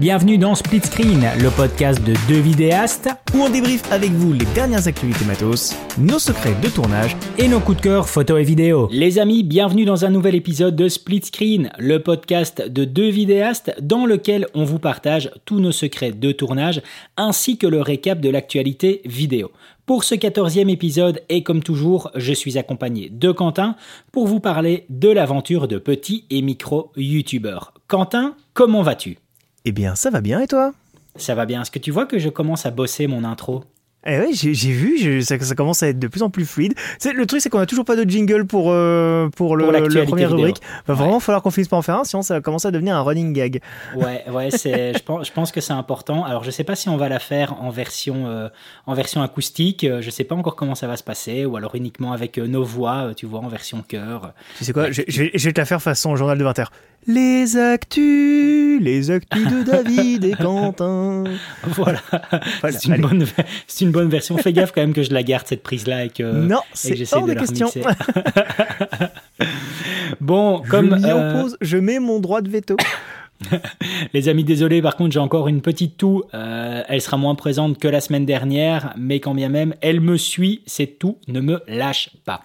Bienvenue dans Split Screen, le podcast de deux vidéastes où on débriefe avec vous les dernières activités matos, nos secrets de tournage et nos coups de cœur photo et vidéo. Les amis, bienvenue dans un nouvel épisode de Split Screen, le podcast de deux vidéastes dans lequel on vous partage tous nos secrets de tournage ainsi que le récap de l'actualité vidéo. Pour ce quatorzième épisode, et comme toujours, je suis accompagné de Quentin pour vous parler de l'aventure de petits et micro youtubeurs. Quentin, comment vas-tu? Eh bien, ça va bien et toi? Ça va bien. Est-ce que tu vois que je commence à bosser mon intro? Eh oui, j'ai vu, ça, commence à être de plus en plus fluide. Le truc, c'est qu'on a toujours pas de jingle pour, euh, pour, le, la première rubrique. Va vraiment falloir qu'on finisse par en faire un, sinon ça va commencer à devenir un running gag. Ouais, ouais, c'est, je, pense, je pense que c'est important. Alors, je sais pas si on va la faire en version, euh, en version acoustique. Je sais pas encore comment ça va se passer, ou alors uniquement avec euh, nos voix, tu vois, en version chœur. Tu sais quoi, je, je, vais te la faire façon journal de 20h. Les actus, les actus de David et Quentin. Voilà. c'est une, bonne, une bonne version. Fais gaffe quand même que je la garde cette prise-là et que, non, c'est hors de, question. bon, comme je euh, je mets mon droit de veto. Les amis, désolé, par contre, j'ai encore une petite toux. Euh, elle sera moins présente que la semaine dernière, mais quand bien même, elle me suit. C'est tout, ne me lâche pas.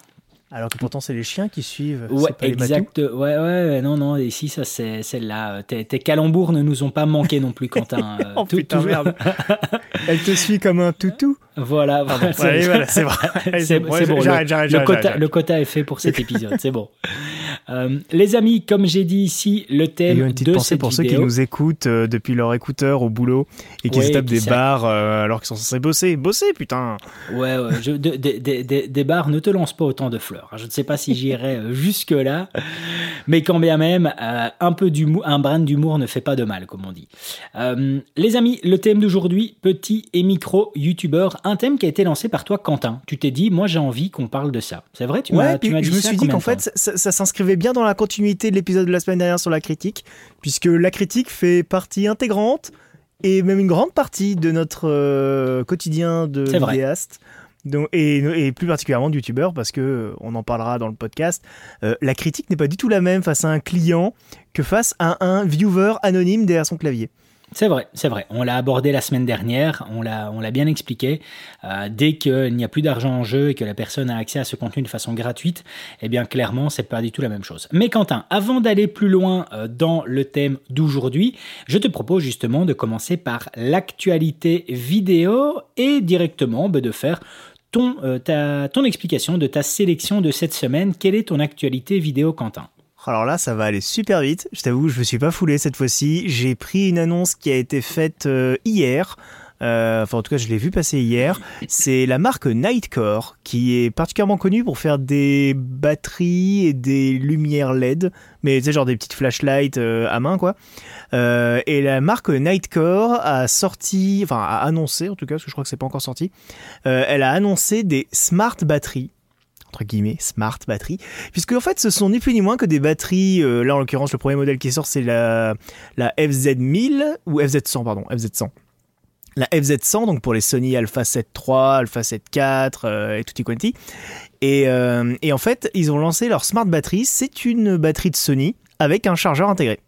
Alors que pourtant, c'est les chiens qui suivent. Ouais, exact. Ouais, ouais, non, non. Ici, ça, c'est celle-là. Tes, tes, calembours ne nous ont pas manqué non plus, Quentin. oh, tout, putain, merde. Elle te suit comme un toutou. Voilà, voilà c'est vrai. C'est bon. Le, quota, le quota est fait pour cet épisode. C'est bon. Euh, les amis, comme j'ai dit ici, le thème une petite de pensée pour ceux qui nous écoutent euh, depuis leur écouteur au boulot et qui se tapent des bars euh, alors qu'ils sont censés bosser. Bosser, putain Ouais, ouais. Je, des bars ne te lancent pas autant de fleurs. Je ne sais pas si j'irai jusque-là, mais quand bien même, un peu d'humour, un brin d'humour ne fait pas de mal, comme on dit. les amis, le thème d'aujourd'hui, petit et micro youtubeur, un thème qui a été lancé par toi, Quentin. Tu t'es dit, moi j'ai envie qu'on parle de ça. C'est vrai, tu m'as dit Je me suis dit qu'en fait, ça, ça s'inscrivait bien dans la continuité de l'épisode de la semaine dernière sur la critique, puisque la critique fait partie intégrante et même une grande partie de notre euh, quotidien de vidéaste. Donc, et, plus particulièrement de youtubeur parce que euh, on en parlera dans le podcast. Euh, la critique n'est pas du tout la même face à un client que face à un viewer anonyme derrière son clavier. C'est vrai, c'est vrai. On l'a abordé la semaine dernière, on l'a, bien expliqué. Euh, dès qu'il n'y a plus d'argent en jeu et que la personne a accès à ce contenu de façon gratuite, eh bien clairement, c'est pas du tout la même chose. Mais Quentin, avant d'aller plus loin euh, dans le thème d'aujourd'hui, je te propose justement de commencer par l'actualité vidéo et directement bah, de faire ton, euh, ton explication de ta sélection de cette semaine. Quelle est ton actualité vidéo, Quentin? Alors là, ça va aller super vite. Je t'avoue, je me suis pas foulé cette fois-ci. J'ai pris une annonce qui a été faite euh, hier. Euh, enfin, en tout cas, je l'ai vu passer hier. C'est la marque Nightcore qui est particulièrement connue pour faire des batteries et des lumières LED, mais tu sais, genre des petites flashlights euh, à main, quoi. et la marque Nightcore a sorti, enfin, a annoncé, en tout cas, parce que je crois que c'est pas encore sorti, elle a annoncé des smart batteries entre guillemets smart batterie. Puisque en fait ce sont ni plus ni moins que des batteries euh, là en l'occurrence le premier modèle qui sort c'est la la FZ1000 ou FZ100 pardon FZ100 la FZ100 donc pour les Sony Alpha 7 III Alpha 7 IV euh, et tutti quanti. Et, euh, et en fait ils ont lancé leur smart batterie. C'est une batterie de Sony avec un chargeur intégré.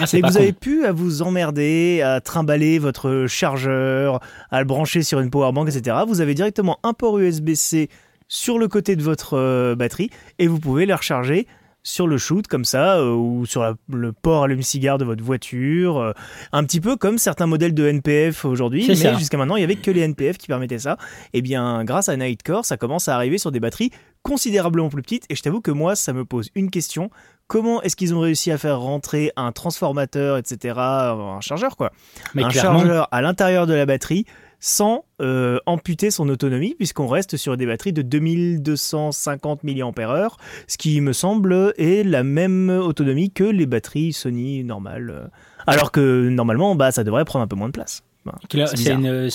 Ah, et vous avez pu à vous emmerder, à trimballer votre chargeur, à le brancher sur une powerbank, etc. Vous avez directement un port USB-C sur le côté de votre euh, batterie et vous pouvez les recharger sur le shoot comme ça euh, ou sur le port allume-cigare de votre voiture, euh, un petit peu comme certains modèles de NPF aujourd'hui, mais jusqu'à maintenant il n'y avait que les NPF qui permettaient ça. Et eh bien grâce à Nightcore, ça commence à arriver sur des batteries considérablement plus petites et je t'avoue que moi ça me pose une question. Comment est-ce qu'ils ont réussi à faire rentrer un transformateur, etc., un chargeur quoi, un chargeur à l'intérieur de la batterie sans euh, amputer son autonomie, puisqu'on reste sur des batteries de 2250 mAh, ce qui me semble est la même autonomie que les batteries Sony normales. Alors que normalement, bah, ça devrait prendre un peu moins de place.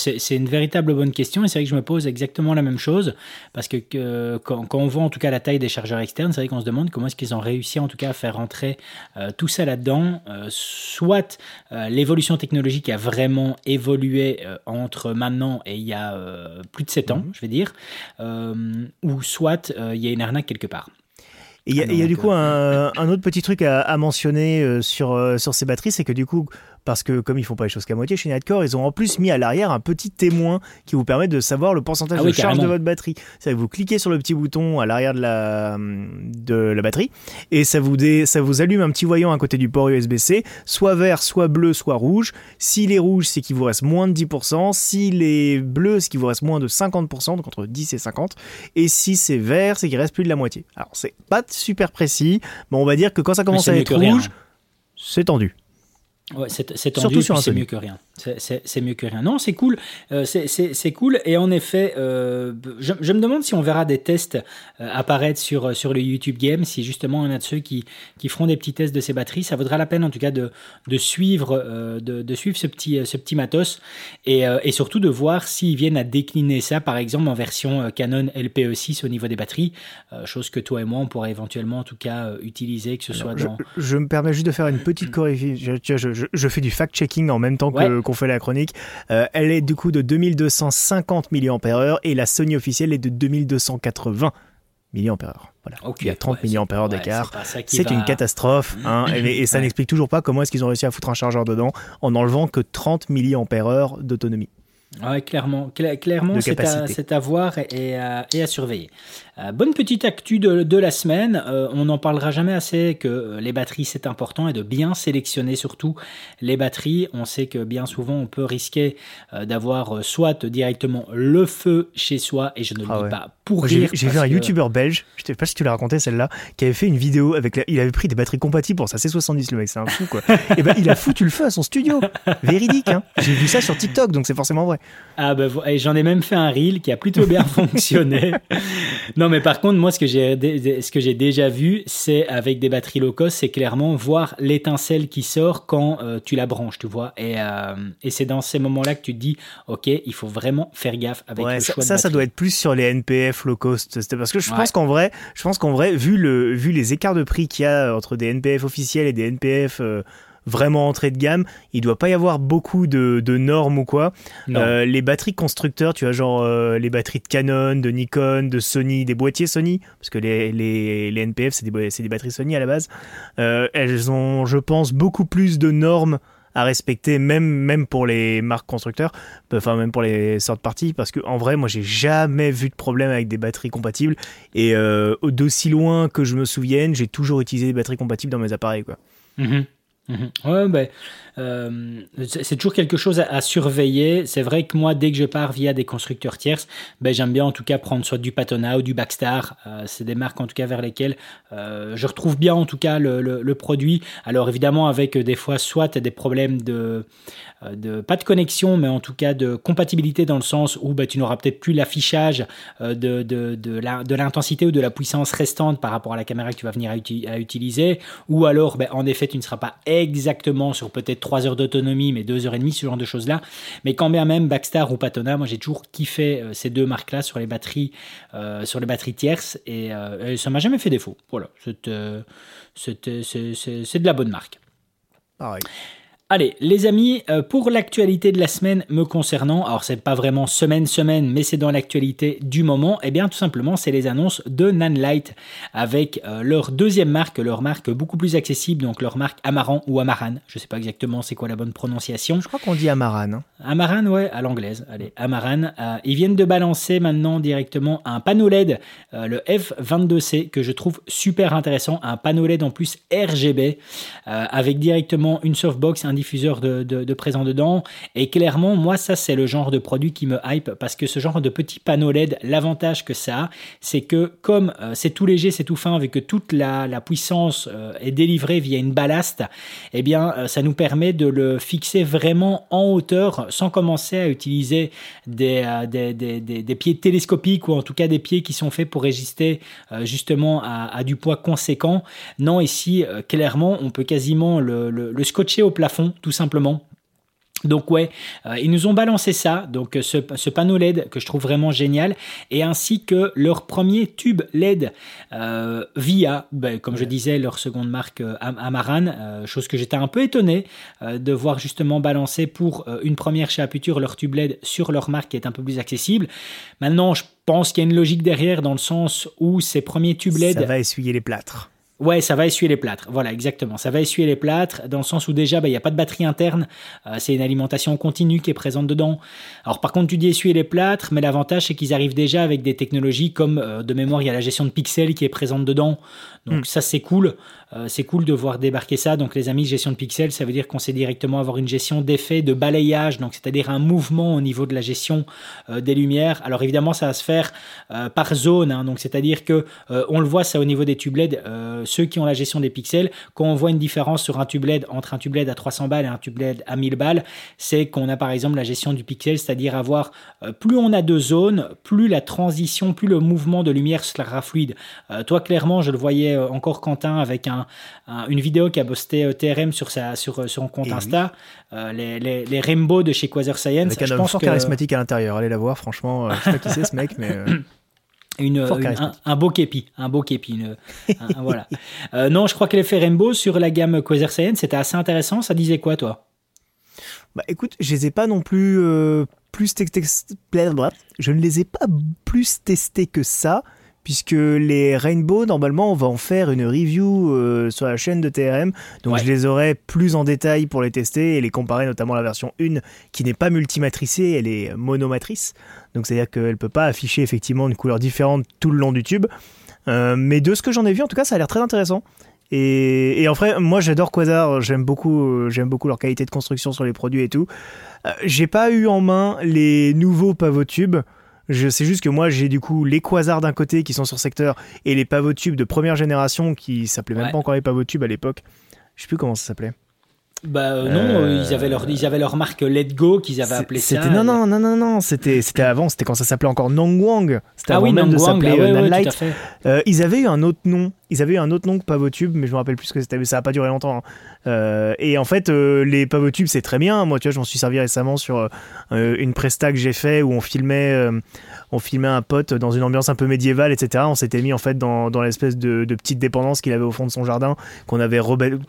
C'est une, véritable bonne question et c'est vrai que je me pose exactement la même chose parce que, quand, on voit en tout cas la taille des chargeurs externes, c'est vrai qu'on se demande comment est-ce qu'ils ont réussi en tout cas à faire rentrer euh, tout ça là-dedans. Euh, soit euh, l'évolution technologique a vraiment évolué entre maintenant et il y a plus de 7 ans, mhm. je vais dire, ou soit il y a une arnaque quelque part. Et il y, a du coup un, autre petit truc à, mentionner sur, sur ces batteries, c'est que du coup, parce que comme ils font pas les choses qu'à moitié chez Nightcore, ils ont en plus mis à l'arrière un petit témoin qui vous permet de savoir le pourcentage Ah de charge de votre batterie. Ça vous cliquez sur le petit bouton à l'arrière de la de la batterie et ça vous dé- ça vous allume un petit voyant à côté du port USB-C, soit vert, soit bleu, soit rouge. S'il est rouge, c'est qu'il vous reste moins de 10%. S'il est bleu, c'est qu'il vous reste moins de 50%, donc entre 10 et 50. Et si c'est vert, c'est qu'il reste plus de la moitié. Alors c'est pas super précis, mais on va dire que quand ça commence c'est à être rouge, c'est tendu. Ouais, c'est tendu, c'est mieux que rien. C'est- C'est c'est mieux que rien. Non, c'est cool. Euh, c'est- c'est c'est cool. Et en effet, euh, je, je me demande si on verra des tests euh, apparaître sur, sur le YouTube Game, si justement en a de ceux qui, qui feront des petits tests de ces batteries. Ça vaudra la peine en tout cas de, de, suivre, euh, de, de suivre ce petit, ce petit matos et, euh, et surtout de voir s'ils viennent à décliner ça, par exemple en version euh, Canon LPE6 au niveau des batteries, euh, chose que toi et moi on pourrait éventuellement en tout cas euh, utiliser, que ce soit Je, dans... je me permets juste de faire une petite correction. Je- je- je fais du fact-checking en même temps que- qu'on fait la chronique. Euh, elle est du coup de 2250 mAh et la Sony officielle est de 2280 mAh. Voilà. Il y a 30 ouais, mAh d'écart. ouais, c'est va- une catastrophe. hein, et, et ça Ouais. n'explique toujours pas comment est-ce qu'ils ont réussi à foutre un chargeur dedans en enlevant que 30 mAh d'autonomie. Ouais, clairement, Cla- clairement c'est à, voir et, à, et à surveiller. Euh, bonne petite actu de, de la semaine. Euh, on n'en parlera jamais assez que euh, les batteries c'est important et de bien sélectionner surtout les batteries. On sait que bien souvent on peut risquer euh, d'avoir soit directement le feu chez soi et je ne le Ah dis ouais. pas pour rire. j'ai vu un que- youtubeur belge, je sais pas si tu l'as raconté celle-là, qui avait fait une vidéo avec. la- Il avait pris des batteries compatibles pour sa C70, le mec, c'est un fou quoi. et ben il a foutu le feu à son studio. Véridique, hein. J'ai vu ça sur TikTok, donc c'est forcément vrai. Ah bah, et j'en ai même fait un reel qui a plutôt bien fonctionné. Non mais par contre moi ce que j'ai ce que j'ai déjà vu c'est avec des batteries low cost c'est clairement voir l'étincelle qui sort quand euh, tu la branches tu vois et, euh, et c'est dans ces moments là que tu te dis ok il faut vraiment faire gaffe avec Ouais, le ça, choix de ça, ça doit être plus sur les NPF low cost. C'était parce que je Ouais. pense qu'en vrai, je pense qu'en vrai, vu le, vu les écarts de prix qu'il y a entre des NPF officiels et des NPF euh, vraiment entrée de gamme, il doit pas y avoir beaucoup de, de normes ou quoi. Euh, les batteries constructeurs, tu vois, genre euh, les batteries de Canon, de Nikon, de Sony, des boîtiers Sony, parce que les, les, les NPF, c'est des, des batteries Sony à la base. Euh, elles ont, je pense, beaucoup plus de normes à respecter, même, même pour les marques constructeurs, enfin même pour les sortes parties, parce que en vrai, moi, j'ai jamais vu de problème avec des batteries compatibles. Et euh, d'aussi loin que je me souvienne, j'ai toujours utilisé des batteries compatibles dans mes appareils, quoi. Mhm. Mhm. Ouais, ben, euh, c'est toujours quelque chose à, surveiller. C'est vrai que moi, dès que je pars via des constructeurs tierces, ben, j'aime bien en tout cas prendre soit du Patona ou du Backstar. Euh, c'est des marques en tout cas vers lesquelles euh, je retrouve bien en tout cas le, le- produit. Alors évidemment avec euh, des fois soit des problèmes de, de pas de connexion, mais en tout cas de compatibilité dans le sens où ben, tu n'auras peut-être plus l'affichage de, de, de l'intensité ou de la puissance restante par rapport à la caméra que tu vas venir à utiliser. Ou alors, ben, en effet, tu ne seras pas exactement sur peut-être 3 heures d'autonomie, mais 2 heures et demie, ce genre de choses-là. Mais quand bien même Backstar ou Patona, moi j'ai toujours kiffé euh, ces deux marques-là sur les batteries, euh, sur les batteries tierces, et, euh, et ça m'a jamais fait défaut. Voilà, c'est de la bonne marque. Allez, les amis, euh, pour l'actualité de la semaine me concernant, alors c'est pas vraiment semaine semaine, mais c'est dans l'actualité du moment. Et bien tout simplement, c'est les annonces de Nanlite avec euh, leur deuxième marque, leur marque beaucoup plus accessible, donc leur marque Amaran ou Amaran. Je sais pas exactement c'est quoi la bonne prononciation. Je crois qu'on dit Amaran. hein. Amaran, ouais, à l'anglaise. Allez, Amaran. Euh, ils viennent de balancer maintenant directement un panneau LED, euh, le F22C, que je trouve super intéressant. Un panneau LED en plus RGB, avec directement une softbox, un diffuseur de, de, présent dedans. Et clairement, moi, ça, c'est le genre de produit qui me hype, parce que ce genre de petit panneau LED, l'avantage que ça a, c'est que comme euh, c'est tout léger, c'est tout fin, avec que toute la, la puissance euh, est délivrée via une ballast, eh bien, euh, ça nous permet de le fixer vraiment en hauteur sans commencer à utiliser des, des, des, des- pieds télescopiques ou en tout cas des pieds qui sont faits pour résister justement à, du poids conséquent. Non, ici, clairement, on peut quasiment le- le scotcher au plafond, tout simplement. Donc ouais, euh, ils nous ont balancé ça, donc euh, ce, ce panneau LED que je trouve vraiment génial, et ainsi que leur premier tube LED euh, via, ben, comme je disais, leur seconde marque euh, Am- Amaran, chose que j'étais un peu étonné de voir justement balancer pour une première chez Aputure leur tube LED sur leur marque qui est un peu plus accessible. Maintenant, je pense qu'il y a une logique derrière dans le sens où ces premiers tubes LED Ça va essuyer les plâtres. Ouais, ça va essuyer les plâtres. Voilà, exactement. Ça va essuyer les plâtres dans le sens où déjà, bah, il n'y a pas de batterie interne. Euh, c'est une alimentation continue qui est présente dedans. Alors par contre, tu dis essuyer les plâtres, mais l'avantage c'est qu'ils arrivent déjà avec des technologies comme euh, de mémoire, il y a la gestion de pixels qui est présente dedans. Donc hmm. ça c'est cool. Euh, c'est cool de voir débarquer ça. Donc les amis, gestion de pixels, ça veut dire qu'on sait directement avoir une gestion d'effet de balayage, donc c'est-à-dire un mouvement au niveau de la gestion des lumières. Alors évidemment, ça va se faire par zone. Hein. donc c'est-à-dire que on le voit ça au niveau des tubes LED ceux qui ont la gestion des pixels, quand on voit une différence sur un tube LED entre un tube LED à 300 balles et un tube LED à 1000 balles, c'est qu'on a par exemple la gestion du pixel, c'est-à-dire avoir euh, plus on a de zones, plus la transition, plus le mouvement de lumière sera fluide. Euh, toi, clairement, je le voyais euh, encore Quentin avec un, une vidéo qui a posté TRM sur, sa, sur, son compte Insta, les, les, rainbows de chez Quasar Science. Avec un homme fort charismatique à l'intérieur, allez la voir, franchement, je sais pas qui c'est ce mec, mais... Une, un, beau képi, un beau képi, voilà. Euh, non, je crois que l'effet Rainbow sur la gamme Quasar Science, c'était assez intéressant. Ça disait quoi, toi? Bah, écoute, je les ai pas non plus euh, plus je ne les ai pas plus testés que ça puisque les Rainbow, normalement, on va en faire une review euh, sur la chaîne de TRM. Donc je les aurai plus en détail pour les tester et les comparer, notamment à la version 1 qui n'est pas multimatricée, elle est monomatrice. Donc c'est-à-dire qu'elle ne peut pas afficher effectivement une couleur différente tout le long du tube. Euh, mais de ce que j'en ai vu, en tout cas, ça a l'air très intéressant. Et, et, en fait, moi j'adore Quasar, j'aime beaucoup, euh, j'aime beaucoup leur qualité de construction sur les produits et tout. j'ai pas eu en main les nouveaux pavotubes. tubes. Je sais juste que moi, j'ai du coup les quasars d'un côté qui sont sur secteur et les pavotubes de première génération qui s'appelaient même pas encore les pavotubes à l'époque. Je sais plus comment ça s'appelait. Bah euh, non, euh, ils avaient leur ils avaient leur marque Let Go qu'ils avaient appelé ça. C'était non non non non non, c'était c'était avant, c'était quand ça s'appelait encore Nongwang. C'était ah avant oui, même de s'appeler ah, ouais, ouais, euh, ils avaient eu un autre nom ils avaient eu un autre nom que Pavotube, mais je me rappelle plus ce que c'était, ça n'a pas duré longtemps. Hein. Euh, et en fait, euh, les Pavotubes, c'est très bien. Moi, tu vois, je m'en suis servi récemment sur euh, une presta que j'ai fait où on filmait, on filmait un pote dans une ambiance un peu médiévale, etc. On s'était mis en fait dans, dans l'espèce de, de, petite dépendance qu'il avait au fond de son jardin, qu'on avait,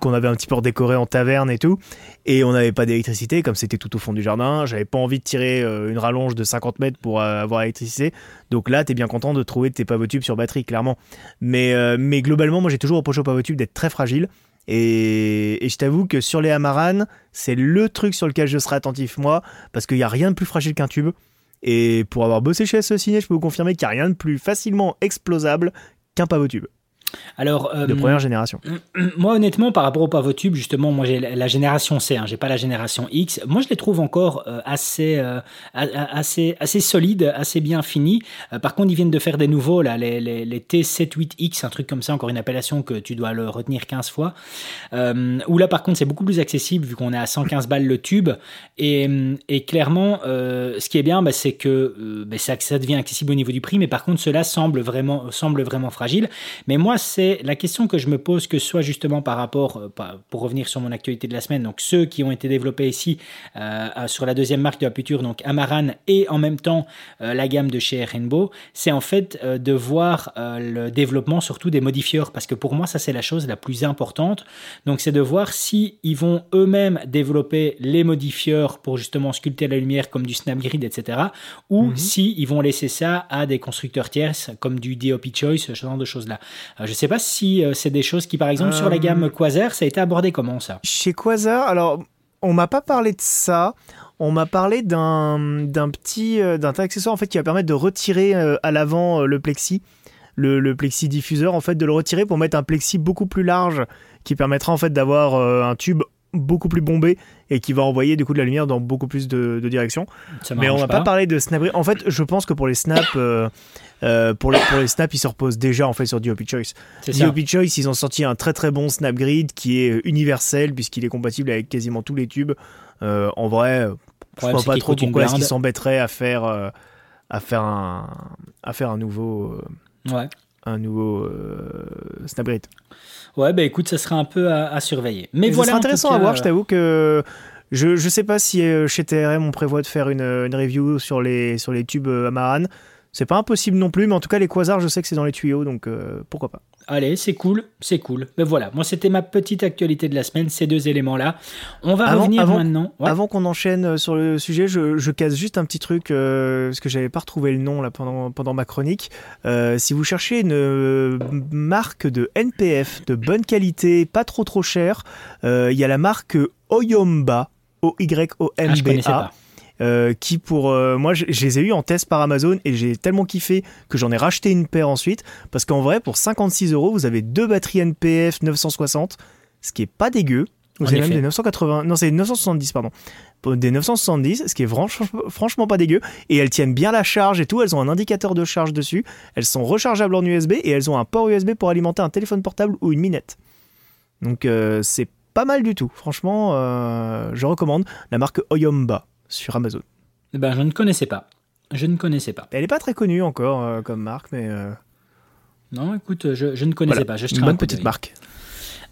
qu'on avait un petit peu redécoré en taverne et tout. Et on n'avait pas d'électricité, comme c'était tout au fond du jardin. J'avais pas envie de tirer une rallonge de 50 mètres pour avoir l'électricité. Donc là, tu es bien content de trouver tes Pavotubes sur batterie, clairement. Mais, mais globalement, moi j'ai toujours reproché au Pavotube d'être très fragile. Et, je t'avoue que sur les Amaran, c'est le truc sur lequel je serai attentif moi, parce qu'il n'y a rien de plus fragile qu'un tube. Et pour avoir bossé chez Associné, je peux vous confirmer qu'il n'y a rien de plus facilement explosable qu'un Pavotube. Alors, de euh, première génération. Moi, honnêtement, par rapport au pavotube, justement, moi j'ai la génération C, hein, j'ai pas la génération X. Moi, je les trouve encore euh, assez, euh, assez, assez solides, assez bien finis. par contre, ils viennent de faire des nouveaux, là, les, les, les T78X, un truc comme ça, encore une appellation que tu dois le retenir 15 fois. où là, par contre, c'est beaucoup plus accessible vu qu'on est à 115 balles le tube. Et, et clairement, ce qui est bien, bah, c'est que bah, ça, ça devient accessible au niveau du prix, mais par contre, cela semble vraiment, semble vraiment fragile. Mais moi, c'est la question que je me pose, que ce soit justement par rapport, euh, pour revenir sur mon actualité de la semaine, donc ceux qui ont été développés ici euh, sur la deuxième marque de la Puture, donc Amaran, et en même temps euh, la gamme de chez Rainbow, c'est en fait de voir le développement surtout des modifieurs, parce que pour moi, ça c'est la chose la plus importante. Donc c'est de voir si ils vont eux-mêmes développer les modifieurs pour justement sculpter la lumière comme du Snapgrid, etc. Ou mhm. si ils vont laisser ça à des constructeurs tierces comme du DOP Choice, ce genre de choses-là. Je sais pas si euh, c'est des choses qui, par exemple, sur la gamme euh, Quasar, ça a été abordé comment ça? Chez Quasar, alors, on m'a pas parlé de ça. On m'a parlé d'un petit euh, d'un accessoire en fait qui va permettre de retirer à l'avant le plexi, le, le, plexi diffuseur en fait, de le retirer pour mettre un plexi beaucoup plus large qui permettra en fait d'avoir un tube beaucoup plus bombé et qui va envoyer du coup de la lumière dans beaucoup plus de, directions. Mais on va pas. parlé de snap. En fait, je pense que pour les snaps, euh, euh, pour, les, pour les snaps, ils se reposent déjà en fait sur DOP Choice. DOP Choice, ils ont sorti un très très bon snap grid qui est universel puisqu'il est compatible avec quasiment tous les tubes. Euh, en vrai, je vois pas trop pourquoi est-ce qu'ils s'embêteraient à faire à faire un à faire un nouveau ouais. un nouveau snap Ouais, bah écoute, ça sera un peu à, surveiller. Mais voilà. C'est intéressant à voir, je t'avoue que. Je ne sais pas si euh, chez TRM on prévoit de faire une, une review sur les, sur les tubes euh, Amaran. C'est pas impossible non plus, mais en tout cas les quasars, je sais que c'est dans les tuyaux, donc euh, pourquoi pas. Allez, c'est cool, c'est cool. Mais voilà, moi c'était ma petite actualité de la semaine, ces deux éléments-là. On va revenir maintenant. Avant qu'on enchaîne euh, sur le sujet, je, casse juste un petit truc, euh, parce que j'avais pas retrouvé le nom là pendant, pendant ma chronique. Euh, si vous cherchez une marque de NPF de bonne qualité, pas trop trop cher, il y a la marque Oyomba, O-Y-O-M-B-A. Euh, qui pour euh, moi je, les ai eu en test par Amazon et j'ai tellement kiffé que j'en ai racheté une paire ensuite. Parce qu'en vrai pour 56 euros vous avez deux batteries NPF 960 ce qui est pas dégueu. Vous avez même des 980 non c'est 970 pardon. Des 970 ce qui est franchement, franchement pas dégueu. Et elles tiennent bien la charge et tout. Elles ont un indicateur de charge dessus. Elles sont rechargeables en USB et elles ont un port USB pour alimenter un téléphone portable ou une minette. Donc euh, c'est pas mal du tout. Franchement je recommande la marque Oyomba sur Amazon. Eh ben, je ne connaissais pas. Je ne connaissais pas. Elle n'est pas très connue encore euh, comme marque, mais. Euh, non, écoute, je, ne connaissais pas. Je une bonne petite marque.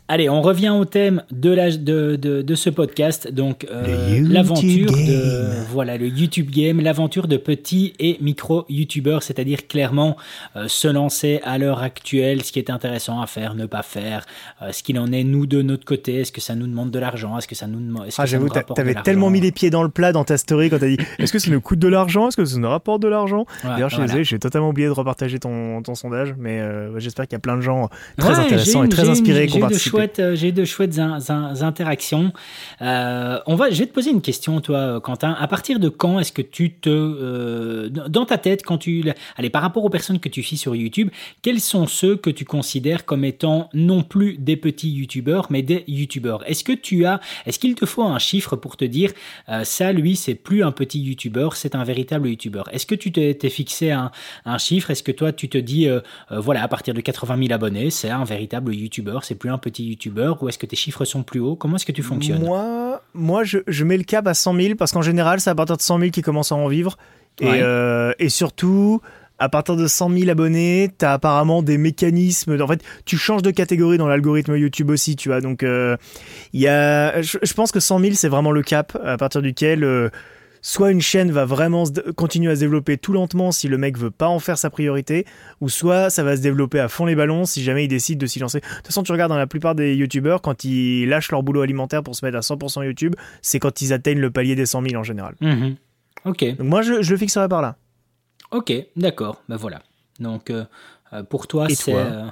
Allez, on revient au thème de, la, de, de, de ce podcast, donc euh, l'aventure de voilà le YouTube game, l'aventure de petits et micro YouTubeurs, c'est-à-dire clairement euh, se lancer à l'heure actuelle, ce qui est intéressant à faire, ne pas faire, euh, ce qu'il en est nous de notre côté, est-ce que ça nous demande de l'argent, est-ce que ça nous demande, ah j'avoue, t'avais tellement mis les pieds dans le plat dans ta story quand t'as dit, est-ce que ça nous coûte de l'argent, est-ce que ça nous rapporte de l'argent? D'ailleurs, je suis désolé, j'ai totalement oublié de repartager ton, ton sondage, mais j'espère qu'il y a plein de gens très intéressants et très inspirés qui ont participé. Euh, j'ai de chouettes interactions. Euh, on va, je vais te poser une question, toi, Quentin. À partir de quand est-ce que tu te, euh, dans ta tête, quand tu, allez, par rapport aux personnes que tu suis sur YouTube, quels sont ceux que tu considères comme étant non plus des petits YouTubeurs, mais des YouTubeurs? Est-ce que tu as, est-ce qu'il te faut un chiffre pour te dire, ça, lui, c'est plus un petit YouTubeur, c'est un véritable YouTubeur Est-ce que tu t'es fixé un, un chiffre? Est-ce que toi, tu te dis, voilà, à partir de 80 000 abonnés, c'est un véritable YouTubeur, c'est plus un petit YouTubeur ou est-ce que tes chiffres sont plus hauts? Comment est-ce que tu fonctionnes? Moi, moi je, je, mets le cap à 100 000 parce qu'en général, c'est à partir de 100 000 qui commence à en vivre. Et, euh, et surtout, à partir de 100 000 abonnés, tu as apparemment des mécanismes. En fait, tu changes de catégorie dans l'algorithme YouTube aussi, tu vois. Donc, euh, y a, je, pense que 100 000, c'est vraiment le cap à partir duquel. Euh, soit une chaîne va vraiment continuer à se développer tout lentement si le mec veut pas en faire sa priorité, ou soit ça va se développer à fond les ballons si jamais il décide de s'y lancer. De toute façon, tu regardes dans la plupart des youtubeurs, quand ils lâchent leur boulot alimentaire pour se mettre à 100% YouTube, c'est quand ils atteignent le palier des 100 000 en général. Mhm. Ok. Donc moi, je, le fixerai par là. Ok, d'accord. Ben voilà. Donc euh, euh, pour toi, c'est. Euh,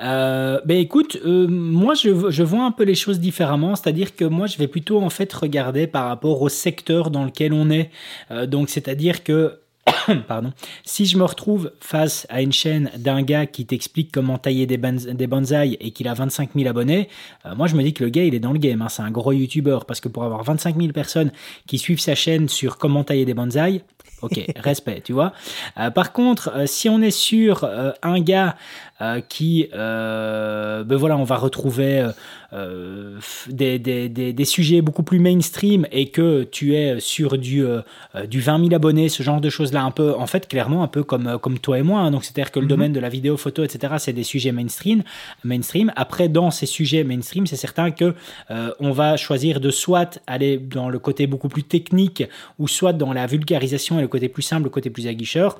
euh, ben écoute, euh, moi je, je, vois un peu les choses différemment, c'est-à-dire que moi je vais plutôt en fait regarder par rapport au secteur dans lequel on est. Euh, donc c'est-à-dire que Pardon. Si je me retrouve face à une chaîne d'un gars qui t'explique comment tailler des, des bonsaïs et qu'il a 25 000 abonnés, euh, moi je me dis que le gars il est dans le game. Hein. C'est un gros youtubeur parce que pour avoir 25 000 personnes qui suivent sa chaîne sur comment tailler des bonsaïs, ok, respect, tu vois. Euh, par contre, euh, si on est sur un gars qui, ben voilà, on va retrouver euh, des, des, des, sujets beaucoup plus mainstream et que tu es sur du, euh, du 20 000 abonnés, ce genre de choses-là, un peu, en fait, clairement, un peu comme, comme toi et moi. Hein. donc, c'est-à-dire que le mhm. domaine de la vidéo, photo, etc., c'est des sujets mainstream. mainstream. Après, dans ces sujets mainstream, c'est certain que euh, on va choisir de soit aller dans le côté beaucoup plus technique ou soit dans la vulgarisation et le côté plus simple, le côté plus aguicheur.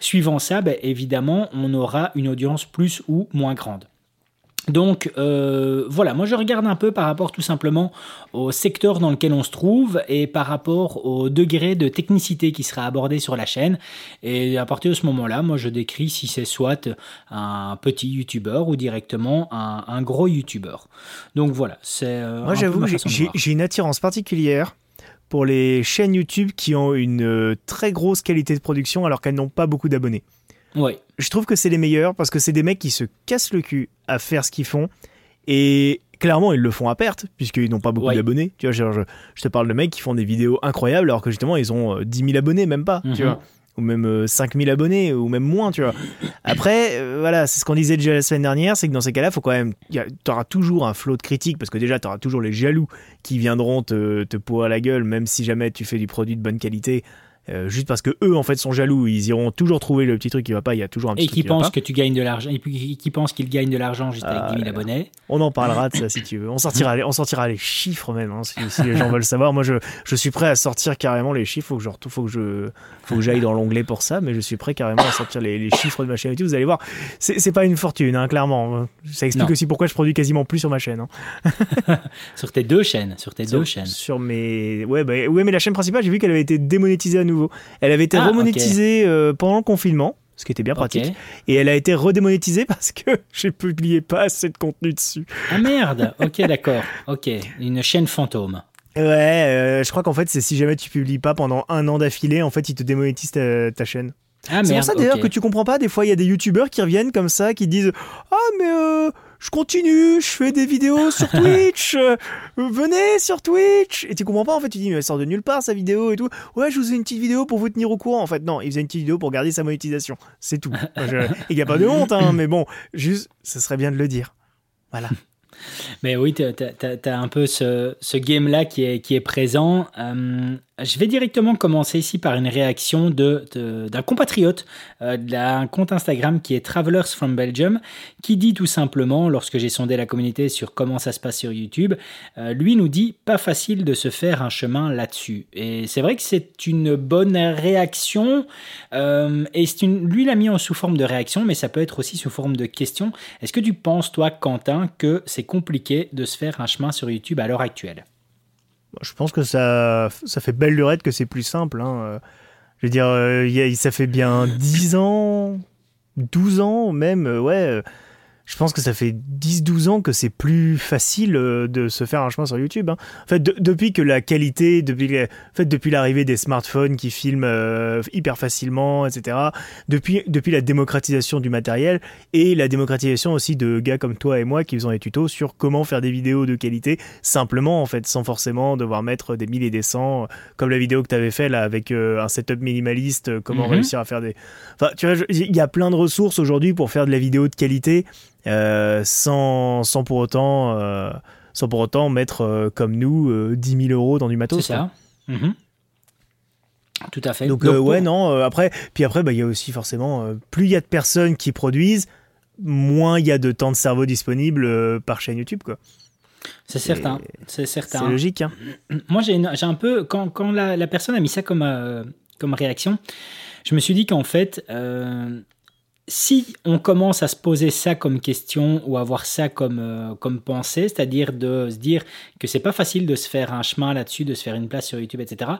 Suivant ça, ben, évidemment, on aura une audience plus ou moins grande. Donc euh, voilà, moi je regarde un peu par rapport tout simplement au secteur dans lequel on se trouve et par rapport au degré de technicité qui sera abordé sur la chaîne. Et à partir de ce moment-là, moi je décris si c'est soit un petit youtubeur ou directement un, gros youtubeur. Donc voilà, c'est... Euh, moi j'avoue, j'ai une attirance particulière pour les chaînes YouTube qui ont une euh, très grosse qualité de production alors qu'elles n'ont pas beaucoup d'abonnés. Ouais. Je trouve que c'est les meilleurs parce que c'est des mecs qui se cassent le cul à faire ce qu'ils font et clairement ils le font à perte puisqu'ils n'ont pas beaucoup d'abonnés. Tu vois, je, te parle de mecs qui font des vidéos incroyables alors que justement ils ont 10 euh, 000 abonnés, même pas. Tu mhm. vois ou même 5000 euh, abonnés ou même moins tu vois après euh, voilà c'est ce qu'on disait déjà la semaine dernière c'est que dans ces cas-là faut quand même tu auras toujours un flot de critiques parce que déjà tu auras toujours les jaloux qui viendront te, te à la gueule même si jamais tu fais du produit de bonne qualité euh, juste parce que eux en fait sont jaloux, ils iront toujours trouver le petit truc qui va pas. Il y a toujours un petit et truc qui pense que tu gagnes de l'argent et puis qui pense qu'il gagne de l'argent juste avec 10 000 abonnés. On en parlera de ça si tu veux. On sortira, les, on sortira les chiffres même hein, si, si, les gens veulent savoir. Moi, je, je suis prêt à sortir carrément les chiffres. Faut que je faut que je, faut que j'aille dans l'onglet pour ça. Mais je suis prêt carrément à sortir les, les chiffres de ma chaîne YouTube. Vous allez voir, c'est pas une fortune, hein, clairement. Ça explique aussi pourquoi je produis quasiment plus sur ma chaîne. Hein. sur tes deux chaînes, sur tes deux chaînes. Sur mes, ouais, bah, ouais, mais la chaîne principale, j'ai vu qu'elle avait été démonétisée à nouveau. Elle avait été ah, remonétisée euh, pendant le confinement ce qui était bien pratique. Et elle a été redémonétisée parce que j'ai publié pas assez de contenu dessus. Ah merde, ok d'accord, ok, une chaîne fantôme. Ouais, euh, je crois qu'en fait c'est si jamais tu publies pas pendant un an d'affilée, en fait ils te démonétisent ta, chaîne. Ah, c'est pour ça d'ailleurs que tu comprends pas, des fois il y a des youtubeurs qui reviennent comme ça, qui disent « Ah mais euh, je continue, je fais des vidéos sur Twitch, euh, venez sur Twitch. Et tu comprends pas en fait, tu dis mais elle sort de nulle part sa vidéo et tout. Ouais, je vous fais une petite vidéo pour vous tenir au courant. En fait, non, il faisait une petite vidéo pour garder sa monétisation. C'est tout. Il n'y a pas de honte, hein, mais bon, juste, ce serait bien de le dire. Voilà. Mais oui, tu as, un peu ce, ce game-là qui est, qui est présent. Euh, je vais directement commencer ici par une réaction d'un de, compatriote euh, d'un compte Instagram qui est Travelers from Belgium, qui dit tout simplement, lorsque j'ai sondé la communauté sur comment ça se passe sur YouTube, euh, lui nous dit pas facile de se faire un chemin là-dessus. Et c'est vrai que c'est une bonne réaction, euh, et une, lui l'a mis en sous forme de réaction, mais ça peut être aussi sous forme de question. Est-ce que tu penses, toi, Quentin, que c'est compliqué de se faire un chemin sur YouTube à l'heure actuelle? Je pense que ça, ça fait belle lurette que c'est plus simple. Hein. Je veux dire, euh, ça fait bien 10 ans, 12 ans même, euh, ouais je pense que ça fait 10-12 ans que c'est plus facile euh, de se faire un chemin sur YouTube. Hein. En fait, depuis que la qualité, depuis, en fait, depuis l'arrivée des smartphones qui filment euh, hyper facilement, etc., depuis, depuis la démocratisation du matériel et la démocratisation aussi de gars comme toi et moi qui faisons des tutos sur comment faire des vidéos de qualité simplement, en fait, sans forcément devoir mettre des mille et des cents, comme la vidéo que tu avais fait là avec euh, un setup minimaliste, comment mhm. réussir à faire des... Enfin, tu vois, il y a plein de ressources aujourd'hui pour faire de la vidéo de qualité euh, sans, sans, pour autant, euh, sans pour autant mettre, euh, comme nous, 10 000 euros dans du matos. C'est ça. Mhm. Tout à fait. Donc, ouais, non. après, puis après, bah, il y a aussi forcément, plus il y a de personnes qui produisent, moins il y a de temps de cerveau disponible par chaîne YouTube, quoi. C'est certain, c'est certain. C'est logique. Hein. Moi, j'ai un peu quand, quand la, la, personne a mis ça comme comme réaction, je me suis dit qu'en fait, si on commence à se poser ça comme question ou à voir ça comme, euh, comme pensée, c'est-à-dire de se dire que c'est pas facile de se faire un chemin là-dessus, de se faire une place sur YouTube, etc.,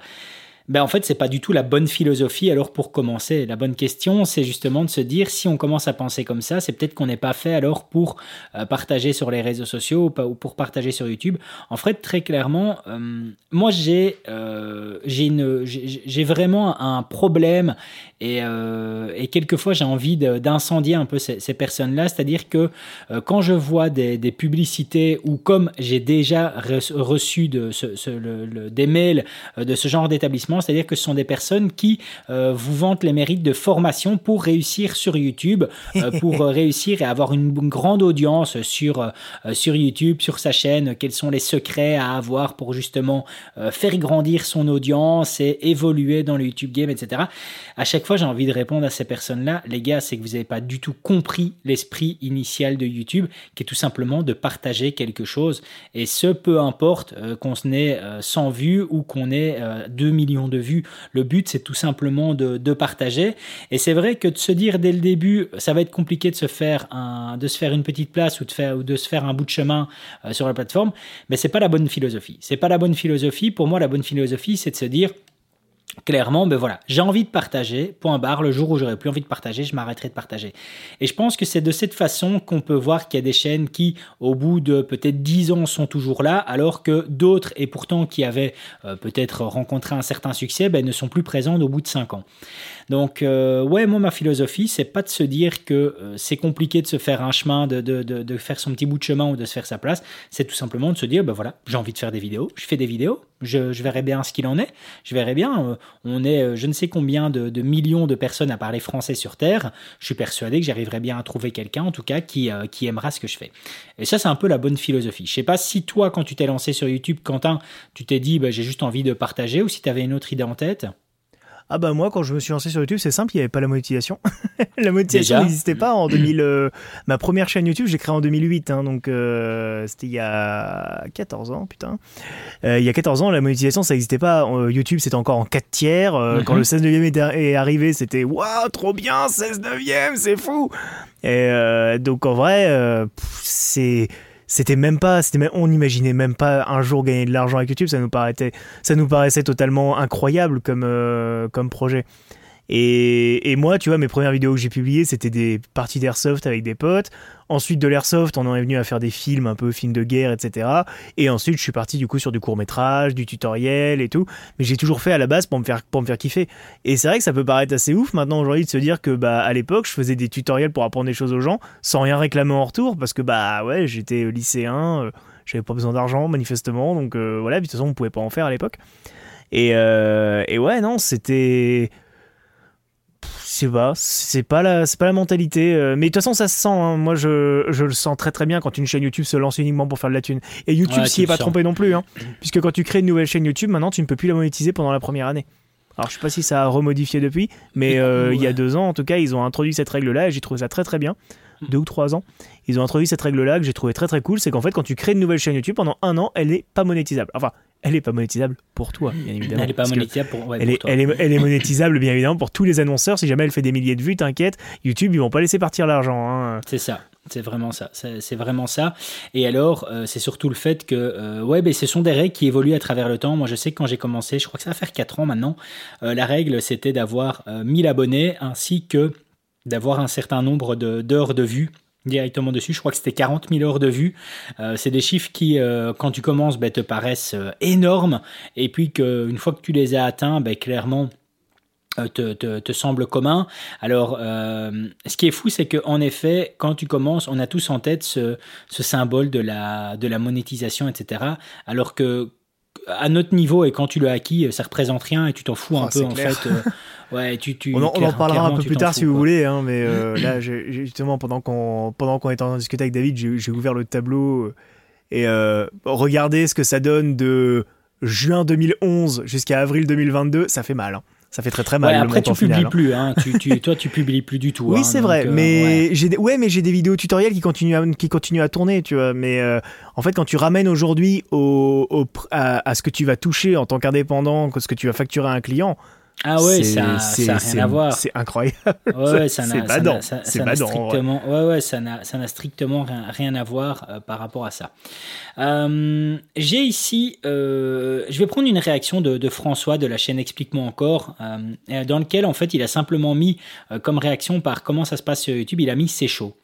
ben en fait, c'est pas du tout la bonne philosophie. Alors, pour commencer, la bonne question, c'est justement de se dire si on commence à penser comme ça, c'est peut-être qu'on n'est pas fait alors pour euh, partager sur les réseaux sociaux ou, pour partager sur YouTube. En fait, très clairement, euh, moi, j'ai j'ai vraiment un problème et, et quelquefois, j'ai envie d'incendier un peu ces, ces personnes-là. C'est-à-dire que quand je vois des, des publicités ou comme j'ai déjà reçu de ce, ce, le, des mails de ce genre d'établissement, c'est-à-dire que ce sont des personnes qui euh, vous vantent les mérites de formation pour réussir sur YouTube, euh, pour euh, réussir et avoir une, grande audience sur, sur YouTube, sur sa chaîne, quels sont les secrets à avoir pour justement faire grandir son audience et évoluer dans le YouTube game, etc. À chaque fois, j'ai envie de répondre à ces personnes-là, les gars, c'est que vous n'avez pas du tout compris l'esprit initial de YouTube, qui est tout simplement de partager quelque chose. Et ce, peu importe qu'on ait 100 vues ou qu'on ait 2 millions de vues. Le but, c'est tout simplement de, partager. Et c'est vrai que de se dire dès le début, ça va être compliqué de se faire, un, de se faire une petite place ou de, faire, ou de se faire un bout de chemin euh, sur la plateforme, mais c'est pas la bonne philosophie. C'est pas la bonne philosophie. Pour moi, la bonne philosophie, c'est de se dire, clairement, ben voilà, j'ai envie de partager, point barre, le jour où j'aurai plus envie de partager, je m'arrêterai de partager. Et je pense que c'est de cette façon qu'on peut voir qu'il y a des chaînes qui, au bout de peut-être 10 ans, sont toujours là, alors que d'autres, et pourtant qui avaient euh, peut-être rencontré un certain succès, ben, ne sont plus présentes au bout de 5 ans. Donc, euh, ouais, moi, ma philosophie, c'est pas de se dire que euh, c'est compliqué de se faire un chemin, de, de, de, faire son petit bout de chemin ou de se faire sa place. C'est tout simplement de se dire, ben voilà, j'ai envie de faire des vidéos, je fais des vidéos, je, je verrai bien ce qu'il en est. Je verrai bien, on est je ne sais combien de, millions de personnes à parler français sur Terre. Je suis persuadé que j'arriverai bien à trouver quelqu'un, en tout cas, qui, qui aimera ce que je fais. Et ça, c'est un peu la bonne philosophie. Je sais pas si toi, quand tu t'es lancé sur YouTube, Quentin, tu t'es dit, ben, j'ai juste envie de partager, ou si tu avais une autre idée en tête. Ah bah moi quand je me suis lancé sur YouTube c'est simple, il n'y avait pas la monétisation. la monétisation n'existait pas en 2000. Euh, ma première chaîne YouTube j'ai créé en 2008, hein, donc euh, c'était il y a 14 ans putain. Euh, il y a 14 ans la monétisation ça n'existait pas. YouTube c'était encore en 4 tiers. Quand mhm. le 16 neuvième est, arrivé c'était waouh trop bien 16 neuvième c'est fou. Et donc en vrai c'est c'était même pas, c'était on n'imaginait même pas un jour gagner de l'argent avec YouTube. Ça nous paraissait, totalement incroyable comme, euh, comme projet. Et, moi, tu vois, mes premières vidéos que j'ai publiées, c'était des parties d'airsoft avec des potes. Ensuite, de l'airsoft, on en est venu à faire des films, un peu films de guerre, etc. Et ensuite, je suis parti du coup sur du court métrage, du tutoriel et tout. Mais j'ai toujours fait à la base pour me faire, pour me faire kiffer. Et c'est vrai que ça peut paraître assez ouf maintenant aujourd'hui de se dire que bah à l'époque, je faisais des tutoriels pour apprendre des choses aux gens sans rien réclamer en retour parce que bah ouais, j'étais lycéen, euh, j'avais pas besoin d'argent manifestement, donc euh, voilà. de toute façon, on pouvait pas en faire à l'époque. Et, euh, et ouais, non, c'était sais pas, c'est pas la, c'est pas la mentalité. Euh, mais de toute façon, ça se sent. Hein. Moi, je, je, le sens très très bien quand une chaîne YouTube se lance uniquement pour faire de la thune. Et YouTube s'y est pas trompé non plus, hein. puisque quand tu crées une nouvelle chaîne YouTube, maintenant, tu ne peux plus la monétiser pendant la première année. Alors, je sais pas si ça a remodifié depuis, mais euh, il y a deux ans, en tout cas, ils ont introduit cette règle-là et j'ai trouvé ça très très bien. Deux ou trois ans, ils ont introduit cette règle-là que j'ai trouvé très très cool. C'est qu'en fait, quand tu crées une nouvelle chaîne YouTube pendant un an, elle n'est pas monétisable. Enfin, elle n'est pas monétisable pour toi, bien évidemment. Elle n'est pas monétisable pour, elle, est, toi. Elle, est, monétisable, bien évidemment, pour tous les annonceurs. Si jamais elle fait des milliers de vues, t'inquiète, YouTube, ils vont pas laisser partir l'argent. Hein. C'est ça. C'est vraiment ça. C'est vraiment ça. Et alors, euh, c'est surtout le fait que, euh, ouais, ben, ce sont des règles qui évoluent à travers le temps. Moi, je sais que quand j'ai commencé, je crois que ça va faire 4 ans maintenant, euh, la règle, c'était d'avoir 1000 abonnés ainsi que d'avoir un certain nombre d'heures de, de vues directement dessus. Je crois que c'était 40 000 heures de vue. Euh, c'est des chiffres qui, euh, quand tu commences, ben, te paraissent euh, énormes. Et puis qu'une fois que tu les as atteints, ben, clairement, te, te, te, semble commun. Alors, ce qui est fou, c'est qu'en effet, quand tu commences, on a tous en tête ce, ce symbole de la, de la monétisation, etc. Alors que à notre niveau et quand tu l'as acquis, ça représente rien et tu t'en fous un oh, peu en fait. Euh, ouais, tu, tu, on, en, parlera un peu plus tard si vous voulez, hein, mais euh, là justement pendant qu'on pendant qu'on était en train de discuter avec David, j'ai ouvert le tableau euh, et regardez ce que ça donne de juin 2011 jusqu'à avril 2022, ça fait mal. Hein ça fait très très mal. après, tu publies hein. plus. Hein. tu, toi, tu publies plus du tout. Oui, hein, c'est vrai. mais j'ai des, ouais, mais j'ai des vidéos tutoriels qui continuent à, qui continuent à tourner, tu vois. Mais en fait, quand tu ramènes aujourd'hui au, à, à, ce que tu vas toucher en tant qu'indépendant, ce que tu vas facturer à un client, ah ouais, ça n'a rien à voir. C'est incroyable. Ouais, ça n'a strictement, ouais, ouais, ça n'a strictement rien, rien, à voir euh, par rapport à ça. Euh, J'ai ici, euh, je vais prendre une réaction de, de, François de la chaîne Explique-moi encore, dans lequel en fait il a simplement mis comme réaction par comment ça se passe sur YouTube, il a mis c'est chaud.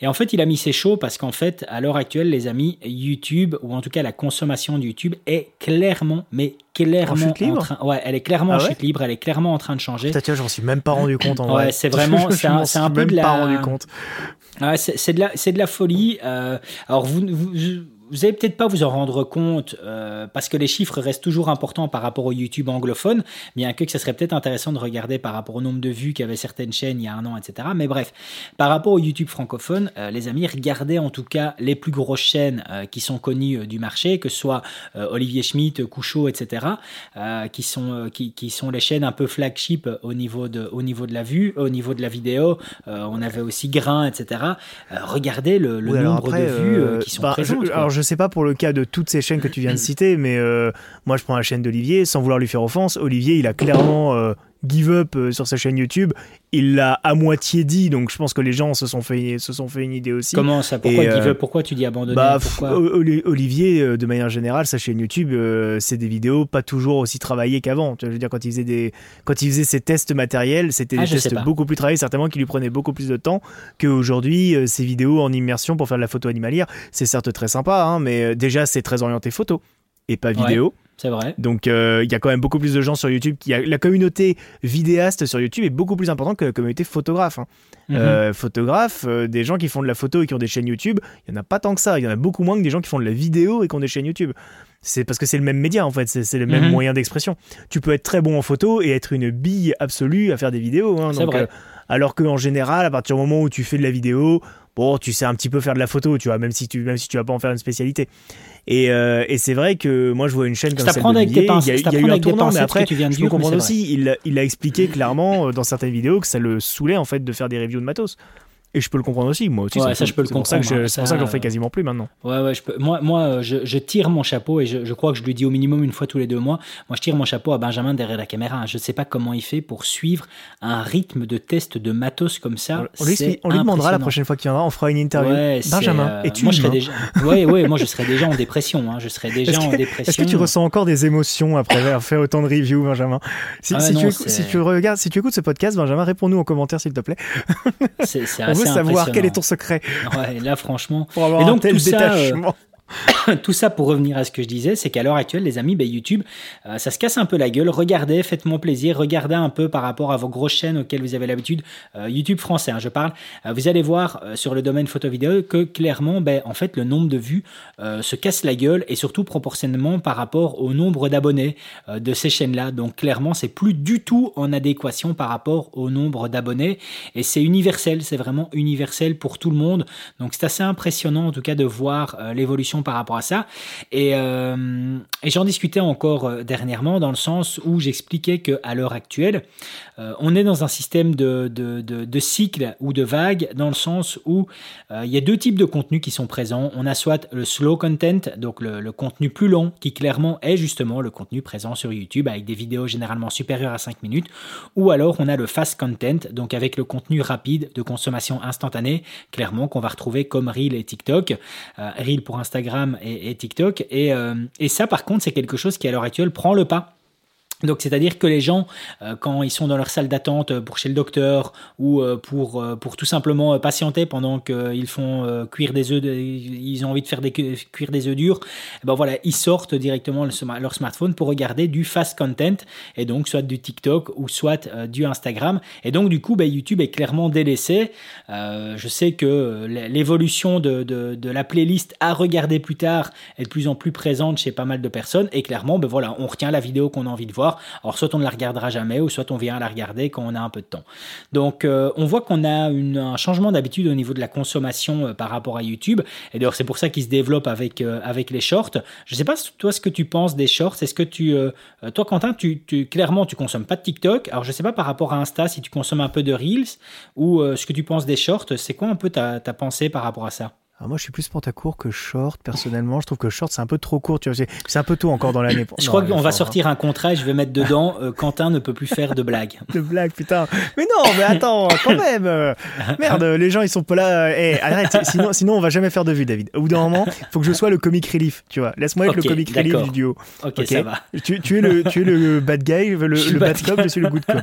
Et en fait, il a mis c'est chaud parce qu'en fait, à l'heure actuelle, les amis, YouTube, ou en tout cas la consommation de YouTube, est clairement, mais clairement en, train. Ouais, elle est clairement ah en chute libre, elle est clairement en train de changer. Peut-être j'en suis même pas rendu compte en ouais, c'est vraiment, c'est un, un, peu de la. Pas rendu compte. Ouais, c'est de la, c'est de la folie. Euh, alors vous, vous vous allez peut-être pas vous en rendre compte euh, parce que les chiffres restent toujours importants par rapport au YouTube anglophone, bien que, que ça serait peut-être intéressant de regarder par rapport au nombre de vues qu'avaient certaines chaînes il y a un an, etc. Mais bref, par rapport au YouTube francophone, euh, les amis, regardez en tout cas les plus grosses chaînes euh, qui sont connues du marché, que ce soit Olivier Schmitt, Couchot, etc., qui, sont, qui, qui, sont les chaînes un peu flagship au niveau de, au niveau de la vue, au niveau de la vidéo. on avait aussi Grain, etc. regardez le, nombre de vues qui sont bah, présentes je sais pas pour le cas de toutes ces chaînes que tu viens de citer, mais euh, moi je prends la chaîne d'Olivier, sans vouloir lui faire offense. Olivier, il a clairement euh, give up euh, sur sa chaîne YouTube. Il l'a à moitié dit, donc je pense que les gens se sont fait, se sont fait une idée aussi. Comment ça? Pourquoi give up? Pourquoi tu dis abandonner? bah, Olivier, de manière générale, sa chaîne YouTube, c'est des vidéos pas toujours aussi travaillées qu'avant. Je veux dire, quand il faisait des, quand il faisait ses tests matériels, c'était ah, des tests beaucoup plus travaillés, certainement qui lui prenaient beaucoup plus de temps qu'aujourd'hui. Ces vidéos en immersion pour faire de la photo animalière, c'est certes très sympa, hein, mais déjà c'est très orienté photo et pas vidéo. C'est vrai. Donc euh, il y a quand même beaucoup plus de gens sur YouTube. Qui a, la communauté vidéaste sur YouTube est beaucoup plus importante que la communauté photographe. Hein. Mhm. Euh, photographe, euh, des gens qui font de la photo et qui ont des chaînes YouTube, il y en a pas tant que ça. Il y en a beaucoup moins que des gens qui font de la vidéo et qui ont des chaînes YouTube. C'est parce que c'est le même média en fait, c'est le même mhm. moyen d'expression. Tu peux être très bon en photo et être une bille absolue à faire des vidéos. Hein, c'est vrai. alors qu'en général, à partir du moment où tu fais de la vidéo, bon, tu sais un petit peu faire de la photo, tu vois, même si tu, même si tu vas pas en faire une spécialité. Et, euh, et c'est vrai que moi, je vois une chaîne comme celle de avec tes il y a, il y a eu un tournant, mais après, tu viens de je peux comprendre aussi, il, il a expliqué clairement euh, dans certaines vidéos que ça le saoulait en fait de faire des reviews de matos. Et je peux le comprendre aussi, moi aussi. Ouais, ça, je peux le c'est pour ça que comprendre, je-. C'est pour ça que j'en Ça, fais quasiment plus maintenant. Ouais, ouais, je peux. Moi, moi euh, je, je tire mon chapeau et je, je crois que je lui dis au minimum une fois tous les deux mois. Moi, je tire mon chapeau à Benjamin derrière la caméra. Je ne sais pas comment il fait pour suivre un rythme de test de matos comme ça. On lui, C'est on lui demandera la prochaine fois qu'il viendra, on fera une interview. Ouais, Benjamin, euh, es-tu moi, je serais déjà. Ouais, ouais, moi, je serais déjà en dépression. Hein. Je serais déjà Est-ce en que, dépression. est-ce que tu ressens encore des émotions après avoir fait autant de reviews, Benjamin? Si, Ah si non, tu, si tu regardes, si tu écoutes ce podcast, Benjamin, réponds-nous en commentaire s'il te plaît. C'est, assez savoir quel est ton secret Ouais, là, franchement. pour avoir Et un donc, tel tout ça, euh, détachement. Tout ça pour revenir à ce que je disais, c'est qu'à l'heure actuelle, les amis, ben, YouTube, euh, ça se casse un peu la gueule. Regardez, faites-moi plaisir, regardez un peu par rapport à vos grosses chaînes auxquelles vous avez l'habitude. Euh, YouTube français, hein, je parle. Euh, vous allez voir sur le domaine photo-vidéo que clairement, ben, en fait, le nombre de vues se casse la gueule et surtout proportionnellement par rapport au nombre d'abonnés de ces chaînes-là. Donc clairement, c'est plus du tout en adéquation par rapport au nombre d'abonnés et c'est universel, c'est vraiment universel pour tout le monde. Donc c'est assez impressionnant en tout cas de voir euh, par rapport à ça. Et, euh, et j'en discutais encore euh, dernièrement dans le sens où j'expliquais que à l'heure actuelle, euh, on est dans un système de, de, de, de cycle ou de vague dans le sens où euh, il y a deux types de contenus qui sont présents. On a soit le slow content, donc le, le contenu plus long, qui clairement est justement le contenu présent sur YouTube avec des vidéos généralement supérieures à 5 minutes, ou alors on a le fast content, donc avec le contenu rapide de consommation instantanée, clairement qu'on va retrouver comme Reel et TikTok, euh, Reel pour Instagram et, et TikTok, et, euh, et ça par contre c'est quelque chose qui à l'heure actuelle prend le pas. Donc, c'est-à-dire que les gens, euh, quand ils sont dans leur salle d'attente euh, pour chez le docteur ou euh, pour, pour tout simplement patienter pendant qu'ils font cuire des œufs, ils ont envie de faire des, cu- cuire des œufs durs, eh ben voilà, ils sortent directement leur smartphone pour regarder du fast content et donc soit du TikTok ou soit du Instagram. Et donc, du coup, ben, YouTube est clairement délaissé. Je sais que l'évolution de, de, de la playlist à regarder plus tard est de plus en plus présente chez pas mal de personnes et clairement, ben voilà, on retient la vidéo qu'on a envie de voir. Alors soit on ne la regardera jamais ou soit on vient la regarder quand on a un peu de temps. Donc euh, on voit qu'on a un changement d'habitude au niveau de la consommation euh, par rapport à YouTube. Et d'ailleurs c'est pour ça qu'il se développe avec, euh, les shorts. Je ne sais pas toi ce que tu penses des shorts. Est-ce que tu, toi Quentin, tu, tu clairement tu consommes pas de TikTok. Alors je sais pas par rapport à Insta si tu consommes un peu de Reels ou ce que tu penses des shorts. C'est quoi un peu ta pensée par rapport à ça? Alors moi, je suis plus pantacourt que short, personnellement. Je trouve que short, c'est un peu trop court. Tu vois, c'est un peu tôt encore dans l'année. Je Non, crois qu'on va sortir un contrat et je vais mettre dedans euh, Quentin ne peut plus faire de blagues. De blague, putain. Mais non, mais attends, quand même. euh, Merde, les gens, ils sont pas là. Eh, arrête, sinon, sinon, on va jamais faire de vue, David. Au bout d'un moment, il faut que je sois le comic relief, tu vois. Laisse-moi être le comic relief du duo. Ok. ça va. Tu, tu es le, tu es le bad guy, le, bad cop, je suis le good cop.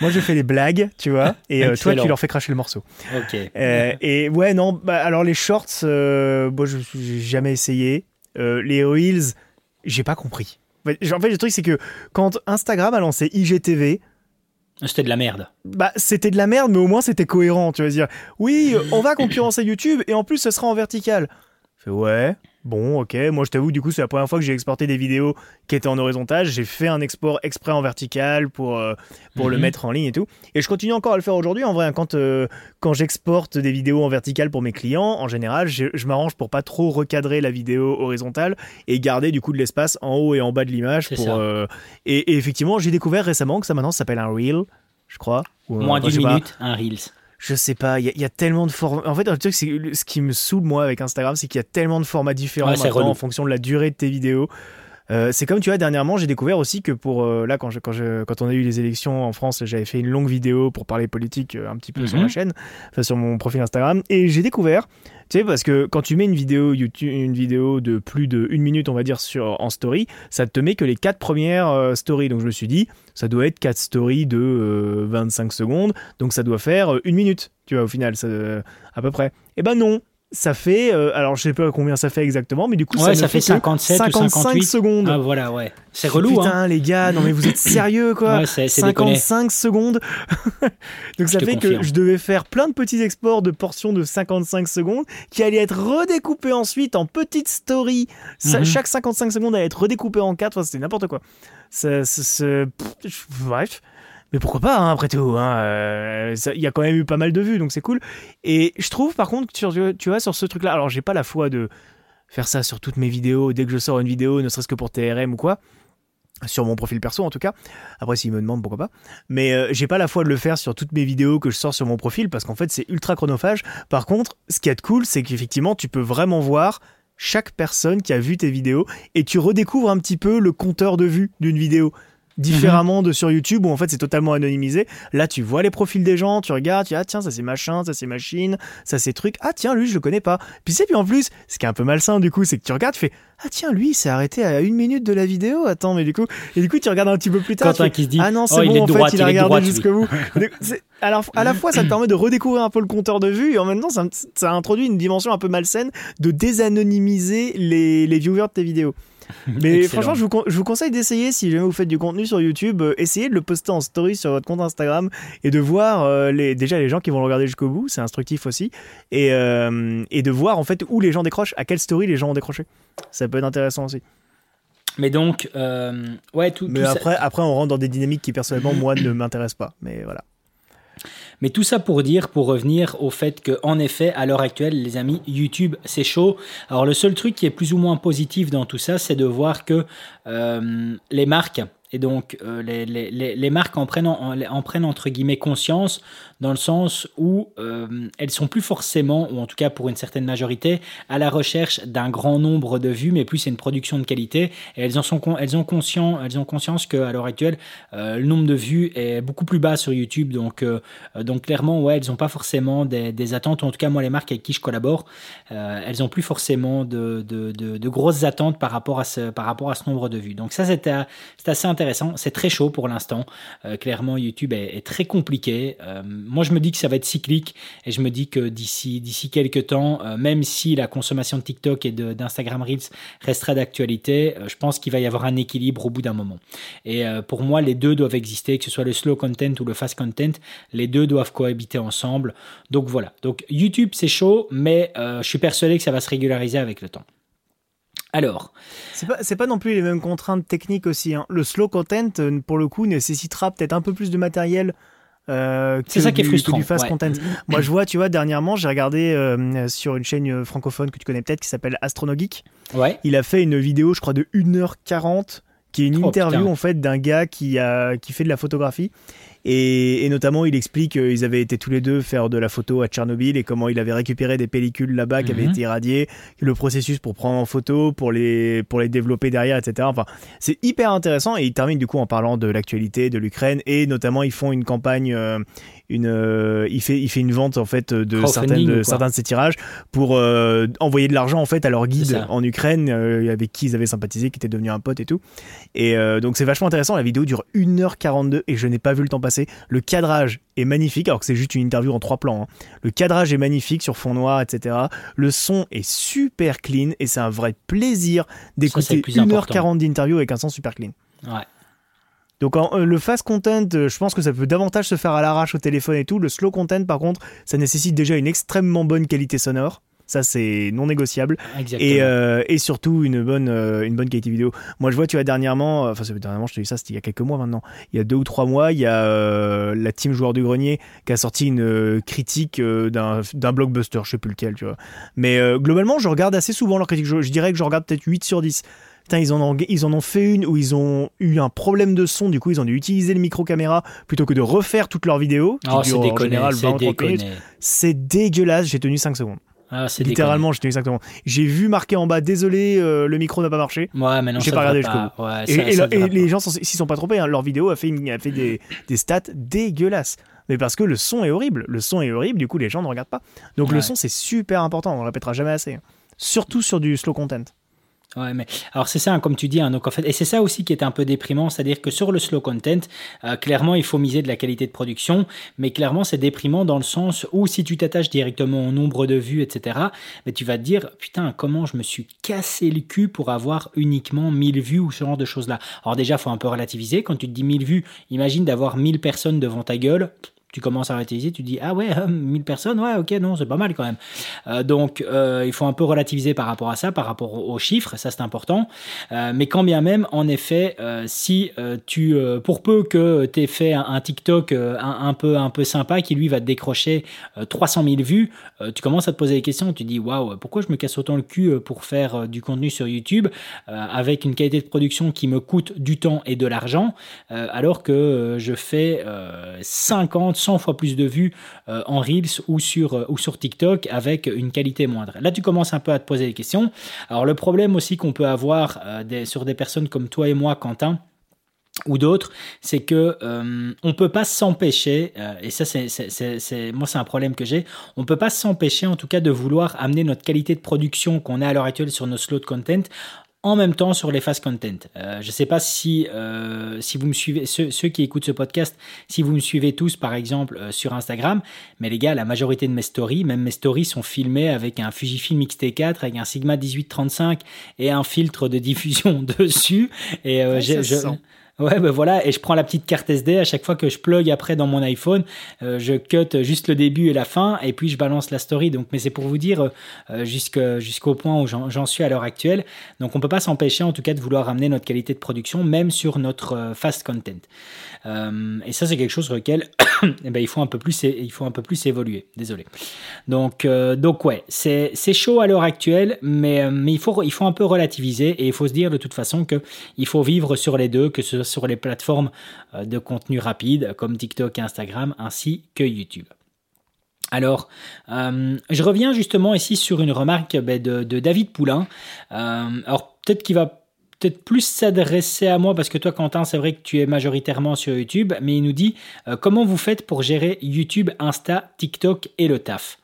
Moi, je fais les blagues, tu vois, et euh, toi, tu leur fais cracher le morceau. Ok. Euh, et ouais, non, bah, alors les shorts, euh, moi, je j'ai jamais essayé. Euh, les reels, j'ai pas compris. En fait, le truc, c'est que quand Instagram a lancé IGTV, C'était de la merde. bah, c'était de la merde, mais au moins c'était cohérent. Tu vas dire, oui, on va concurrencer YouTube et en plus, ce sera en vertical. Je fais, ouais, bon, ok. Moi, je t'avoue, du coup, c'est la première fois que j'ai exporté des vidéos qui étaient en horizontal. J'ai fait un export exprès en vertical pour, euh, pour le Mhm. mettre en ligne et tout. Et je continue encore à le faire aujourd'hui. En vrai, hein, quand, euh, quand j'exporte des vidéos en vertical pour mes clients, en général, je, je m'arrange pour pas trop recadrer la vidéo horizontale et garder du coup de l'espace en haut et en bas de l'image. Pour euh, et, et effectivement, j'ai découvert récemment que ça maintenant s'appelle un reel, je crois. Ou, Moins d'une minute, un Reels. Je sais pas, il y, a- il y a tellement de formats. En fait, le truc, c'est ce qui me saoule moi avec Instagram, c'est qu'il y a tellement de formats différents Ouais, maintenant en fonction de la durée de tes vidéos. Euh, c'est comme tu vois dernièrement j'ai découvert aussi que pour euh, là quand je, quand je quand on a eu les élections en France j'avais fait une longue vidéo pour parler politique euh, un petit peu sur Mhm. la chaîne enfin sur mon profil Instagram et j'ai découvert tu sais parce que quand tu mets une vidéo YouTube une vidéo de plus de une minute on va dire sur en story ça te met que les quatre premières stories. Donc je me suis dit ça doit être quatre stories de euh, 25 secondes. Donc ça doit faire une minute tu vois au final ça, à peu près. Et ben non ça fait euh, alors je sais pas combien ça fait exactement mais du coup Ouais, ça, fait que 57 ou 55 58. secondes Ah, voilà, ouais. C'est relou, Putain, hein. les gars, non mais vous êtes sérieux quoi Ouais, déconné. 55 secondes. Donc ça fait confirme. que je devais faire plein de petits exports de portions de 55 secondes qui allaient être redécoupées ensuite en petites stories. Ça- Mhm. Chaque 55 secondes allait être redécoupé en 4, c'était n'importe quoi. Ça- ça- bref. Mais pourquoi pas, hein, après tout hein, euh, Il y a quand même eu pas mal de vues, donc c'est cool. Et je trouve, par contre, sur, tu vois, sur ce truc-là, alors j'ai pas la foi de faire ça sur toutes mes vidéos, dès que je sors une vidéo, ne serait-ce que pour TRM ou quoi, sur mon profil perso en tout cas. Après, s'ils me demandent, pourquoi pas. Mais euh, j'ai pas la foi de le faire sur toutes mes vidéos que je sors sur mon profil, parce qu'en fait, c'est ultra chronophage. Par contre, ce qui est cool, c'est qu'effectivement, tu peux vraiment voir chaque personne qui a vu tes vidéos et tu redécouvres un petit peu le compteur de vues d'une vidéo différemment de sur YouTube où en fait c'est totalement anonymisé. Là, tu vois les profils des gens, tu regardes, tu dis ah tiens, ça c'est machin, ça c'est machine, ça c'est truc. Ah tiens, lui je le connais pas. Puis c'est puis en plus, ce qui est un peu malsain du coup, c'est que tu regardes, tu fais ah tiens, lui il s'est arrêté à une minute de la vidéo. Attends, mais du coup, et du coup tu regardes un petit peu plus tard. Quentin qui se dit ah non, c'est oh, bon, en droite, fait, il a il regardé jusqu'au bout. Alors, à la fois, ça te permet de redécouvrir un peu le compteur de vues et en même temps, ça, ça introduit une dimension un peu malsaine de désanonymiser les, les viewers de tes vidéos. Mais franchement, je vous, je vous conseille d'essayer si jamais vous faites du contenu sur YouTube, euh, essayez de le poster en story sur votre compte Instagram et de voir euh, les, déjà les gens qui vont le regarder jusqu'au bout, c'est instructif aussi, et, euh, et de voir en fait où les gens décrochent, à quelle story les gens ont décroché. Ça peut être intéressant aussi. Mais donc, euh, ouais, tout, Mais tout ça- après, après, on rentre dans des dynamiques qui personnellement, moi, ne m'intéressent pas. Mais voilà. Mais tout ça pour dire, pour revenir au fait que, en effet, à l'heure actuelle, les amis, YouTube, c'est chaud. Alors, le seul truc qui est plus ou moins positif dans tout ça, c'est de voir que euh, les marques, et donc euh, les, les, marques en prennent, en, en prennent entre guillemets conscience, dans le sens où euh, elles sont plus forcément, ou en tout cas pour une certaine majorité, à la recherche d'un grand nombre de vues, mais plus c'est une production de qualité. Et elles en sont, elles ont conscient, elles ont conscience qu'à l'heure actuelle, euh, le nombre de vues est beaucoup plus bas sur YouTube. Donc, euh, donc clairement, ouais, elles n'ont pas forcément des, des attentes. En tout cas, moi, les marques avec qui je collabore, elles ont plus forcément de, de, de, grosses attentes par rapport à ce, par rapport à ce nombre de vues. Donc ça, c'est assez intéressant. C'est très chaud pour l'instant. Clairement, YouTube est très compliqué. Moi, je me dis que ça va être cyclique et je me dis que d'ici d'ici quelques temps, euh, même si la consommation de TikTok et d'Instagram Reels restera d'actualité, euh, je pense qu'il va y avoir un équilibre au bout d'un moment. Et euh, pour moi, les deux doivent exister, que ce soit le slow content ou le fast content, les deux doivent cohabiter ensemble. Donc voilà. Donc YouTube, c'est chaud, mais je suis persuadé que ça va se régulariser avec le temps. Alors, C'est pas, pas non plus les mêmes contraintes techniques aussi. hein. Le slow content, pour le coup, nécessitera peut-être un peu plus de matériel. Euh, C'est ça qui est frustrant, que du fast ouais. content. Moi, je vois, tu vois, dernièrement, j'ai regardé euh, sur une chaîne euh, francophone que tu connais peut-être qui s'appelle Astronogeek. ouais. Il a fait une vidéo, je crois, de 1h40 qui est une Oh, interview en fait d'un gars qui a qui fait de la photographie et, et notamment il explique qu'ils avaient été tous les deux faire de la photo à Tchernobyl et comment il avait récupéré des pellicules là-bas qui avaient Mhm. été irradiées, le processus pour prendre en photo, pour les pour les développer derrière, etc. Enfin, c'est hyper intéressant et il termine du coup en parlant de l'actualité de l'Ukraine et notamment ils font une campagne, euh, une euh, il fait il fait une vente en fait de certaines de certains de ses tirages pour euh, envoyer de l'argent en fait à leur guide en Ukraine euh, avec qui ils avaient sympathisé, qui était devenu un pote et tout. Et donc c'est vachement intéressant. La vidéo dure 1h42 et je n'ai pas vu le temps passer. Le cadrage est magnifique, alors que c'est juste une interview en trois plans. hein. Le cadrage est magnifique sur fond noir, etc. Le son est super clean et c'est un vrai plaisir d'écouter le plus important. 1h40 d'interview avec un son super clean. Ouais. Donc en- euh, le fast content, euh, je pense que ça peut davantage se faire à l'arrache au téléphone et tout. Le slow content, par contre, ça nécessite déjà une extrêmement bonne qualité sonore. Ça, c'est non négociable. Exactement. Et, euh, et surtout une bonne, euh, une bonne qualité vidéo. Moi, je vois, tu vois, dernièrement, euh, enfin, dernièrement, je te dis ça, c'était il y a quelques mois maintenant. Il y a deux ou trois mois, il y a euh, la team Joueur du Grenier qui a sorti une critique d'un blockbuster, je sais plus lequel, tu vois. Mais globalement, je regarde assez souvent leurs critiques. Je, je dirais que je regarde peut-être 8 sur 10. Putain, ils en, ont, ils en ont fait une où ils ont eu un problème de son, du coup, ils ont dû utiliser le micro-caméra plutôt que de refaire toutes leurs vidéos. Oh, c'est durent en déconné, général 20 c'est ou 30 minutes. déconné. C'est dégueulasse, j'ai tenu 5 secondes. Ah, c'est Littéralement, 5 secondes. J'ai vu marqué en bas, désolé, euh, le micro n'a pas marché. Ouais, mais non, J'ai pas regardé Ouais, Et, ça- et ça le- et devrait les pas. gens s'y sont pas trompés, hein. leur vidéo a fait, a fait des, des stats dégueulasses. Mais parce que le son est horrible. Le son est horrible, du coup les gens ne regardent pas. Donc le son c'est super important, on le répétera jamais assez. Surtout sur du slow content. Ouais, mais alors c'est ça, hein, comme tu dis, hein, donc en fait, et c'est ça aussi qui est un peu déprimant, c'est-à-dire que sur le slow content, euh, clairement, il faut miser de la qualité de production, mais clairement, c'est déprimant dans le sens où si tu t'attaches directement au nombre de vues, etc., mais tu vas te dire, putain, comment je me suis cassé le cul pour avoir uniquement 1000 vues ou ce genre de choses-là? Alors déjà, faut un peu relativiser, quand tu te dis 1000 vues, imagine d'avoir 1000 personnes devant ta gueule, tu commences à relativiser, tu dis ah ouais, 1000 personnes, ouais, ok, non, c'est pas mal quand même. Euh, donc euh, il faut un peu relativiser par rapport à ça, par rapport aux chiffres, ça c'est important. Euh, mais quand bien même, en effet, si tu, pour peu que tu aies fait un, TikTok un, peu, un peu sympa qui lui va te décrocher 300 000 vues, tu commences à te poser des questions, tu dis waouh, pourquoi je me casse autant le cul pour faire du contenu sur YouTube avec une qualité de production qui me coûte du temps et de l'argent, alors que je fais 50 100 fois plus de vues euh, en Reels ou sur, euh, ou sur TikTok avec une qualité moindre. Là, tu commences un peu à te poser des questions. Alors, le problème aussi qu'on peut avoir euh, sur des personnes comme toi et moi, Quentin, ou d'autres, c'est que euh, on peut pas s'empêcher, et ça c'est moi c'est un problème que j'ai, on peut pas s'empêcher en tout cas de vouloir amener notre qualité de production qu'on a à l'heure actuelle sur nos slow content en même temps sur les fast content. Euh, je ne sais pas si, euh, si vous me suivez, ceux, qui écoutent ce podcast, si vous me suivez tous par exemple euh, sur Instagram, mais les gars, la majorité de mes stories, même mes stories sont filmées avec un Fujifilm X-T4, avec un Sigma 1835 et un filtre de diffusion dessus. Et je, Ouais, ben voilà, et je prends la petite carte SD à chaque fois que je plug après dans mon iPhone, euh, je cut juste le début et la fin, et puis je balance la story. Donc, mais c'est pour vous dire euh, jusqu'au point où j'en suis à l'heure actuelle. Donc, on peut pas s'empêcher, en tout cas, de vouloir ramener notre qualité de production, même sur notre euh, fast content. et ça, c'est quelque chose sur lequel eh ben, il faut un peu plus, il faut un peu plus évoluer. Désolé. Donc, donc ouais, c'est chaud à l'heure actuelle, mais, mais il faut, il faut un peu relativiser et il faut se dire de toute façon que il faut vivre sur les deux, que ce sur les plateformes euh, de contenu rapide comme TikTok et Instagram ainsi que YouTube. Alors, euh, je reviens justement ici sur une remarque ben, de, David Poulain. Euh, alors, peut-être qu'il va peut-être plus s'adresser à moi parce que toi, Quentin, c'est vrai que tu es majoritairement sur YouTube, mais il nous dit comment vous faites pour gérer YouTube, Insta, TikTok et le taf?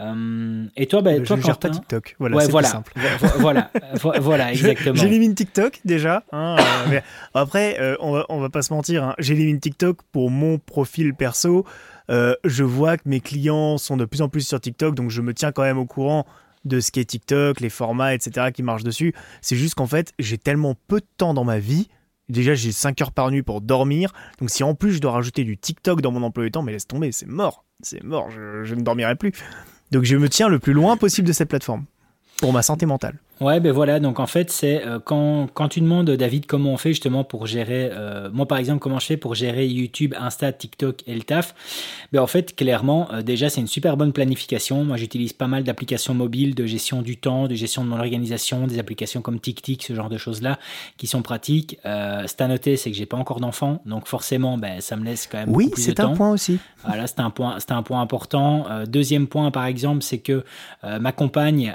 Euh, et toi, ben, toi, je gère pas TikTok. Voilà, c'est voilà, simple. voilà, voilà, exactement. J'élimine TikTok déjà. Hein, euh, après, euh, on, va, on va pas se mentir. Hein, J'élimine TikTok pour mon profil perso. je vois que mes clients sont de plus en plus sur TikTok, donc je me tiens quand même au courant de ce qu'est TikTok, les formats, etc. qui marchent dessus. C'est juste qu'en fait, j'ai tellement peu de temps dans ma vie. Déjà, j'ai 5 heures par nuit pour dormir. Donc, si en plus je dois rajouter du TikTok dans mon emploi du temps, mais laisse tomber, c'est mort. C'est mort, je, je ne dormirai plus. Donc je me tiens le plus loin possible de cette plateforme pour ma santé mentale. Ouais, ben voilà, donc en fait, c'est euh, quand, quand tu demandes, David, comment on fait justement pour gérer, euh, moi par exemple, comment je fais pour gérer YouTube, Insta, TikTok et le taf, ben en fait, clairement, euh, déjà, c'est une super bonne planification. Moi, j'utilise pas mal d'applications mobiles de gestion du temps, de gestion de mon organisation, des applications comme TikTok, ce genre de choses-là, qui sont pratiques. c'est à noter, c'est que j'ai pas encore d'enfant, donc forcément, ben, ça me laisse quand même temps. Oui, c'est un point aussi. Voilà, c'est un point, c'est un point important. deuxième point, par exemple, c'est que ma compagne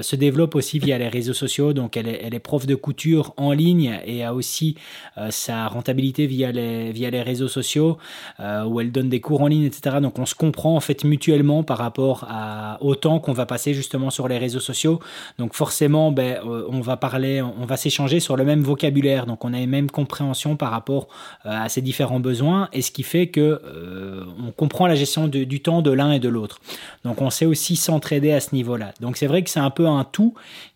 se développe aussi via les réseaux sociaux, donc elle est, prof de couture en ligne et a aussi euh, sa rentabilité via les, via les réseaux sociaux, euh, où elle donne des cours en ligne, etc. Donc on se comprend en fait mutuellement par rapport à, au temps qu'on va passer justement sur les réseaux sociaux. Donc forcément, ben, euh, on va parler, on va s'échanger sur le même vocabulaire, donc on a une même compréhension par rapport à ces différents besoins, et ce qui fait que on comprend la gestion du temps de l'un et de l'autre. Donc on sait aussi s'entraider à ce niveau-là. Donc c'est vrai que c'est un peu un tout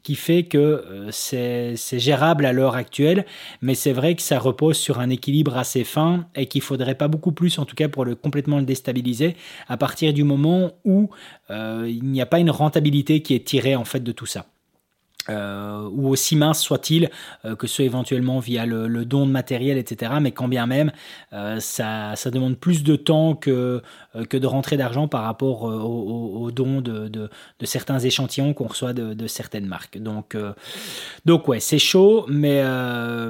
qui fait que euh, c'est gérable à l'heure actuelle, mais c'est vrai que ça repose sur un équilibre assez fin et qu'il faudrait pas beaucoup plus, en tout cas pour le complètement le déstabiliser, à partir du moment où euh, il n'y a pas une rentabilité qui est tirée en fait de tout ça. Euh, ou aussi mince soit-il, euh, que ce éventuellement via le, don de matériel, etc. Mais quand bien même, euh, ça, ça, demande plus de temps que, que de rentrer d'argent par rapport au, don de, de, certains échantillons qu'on reçoit de, certaines marques. Donc, donc ouais, c'est chaud, mais,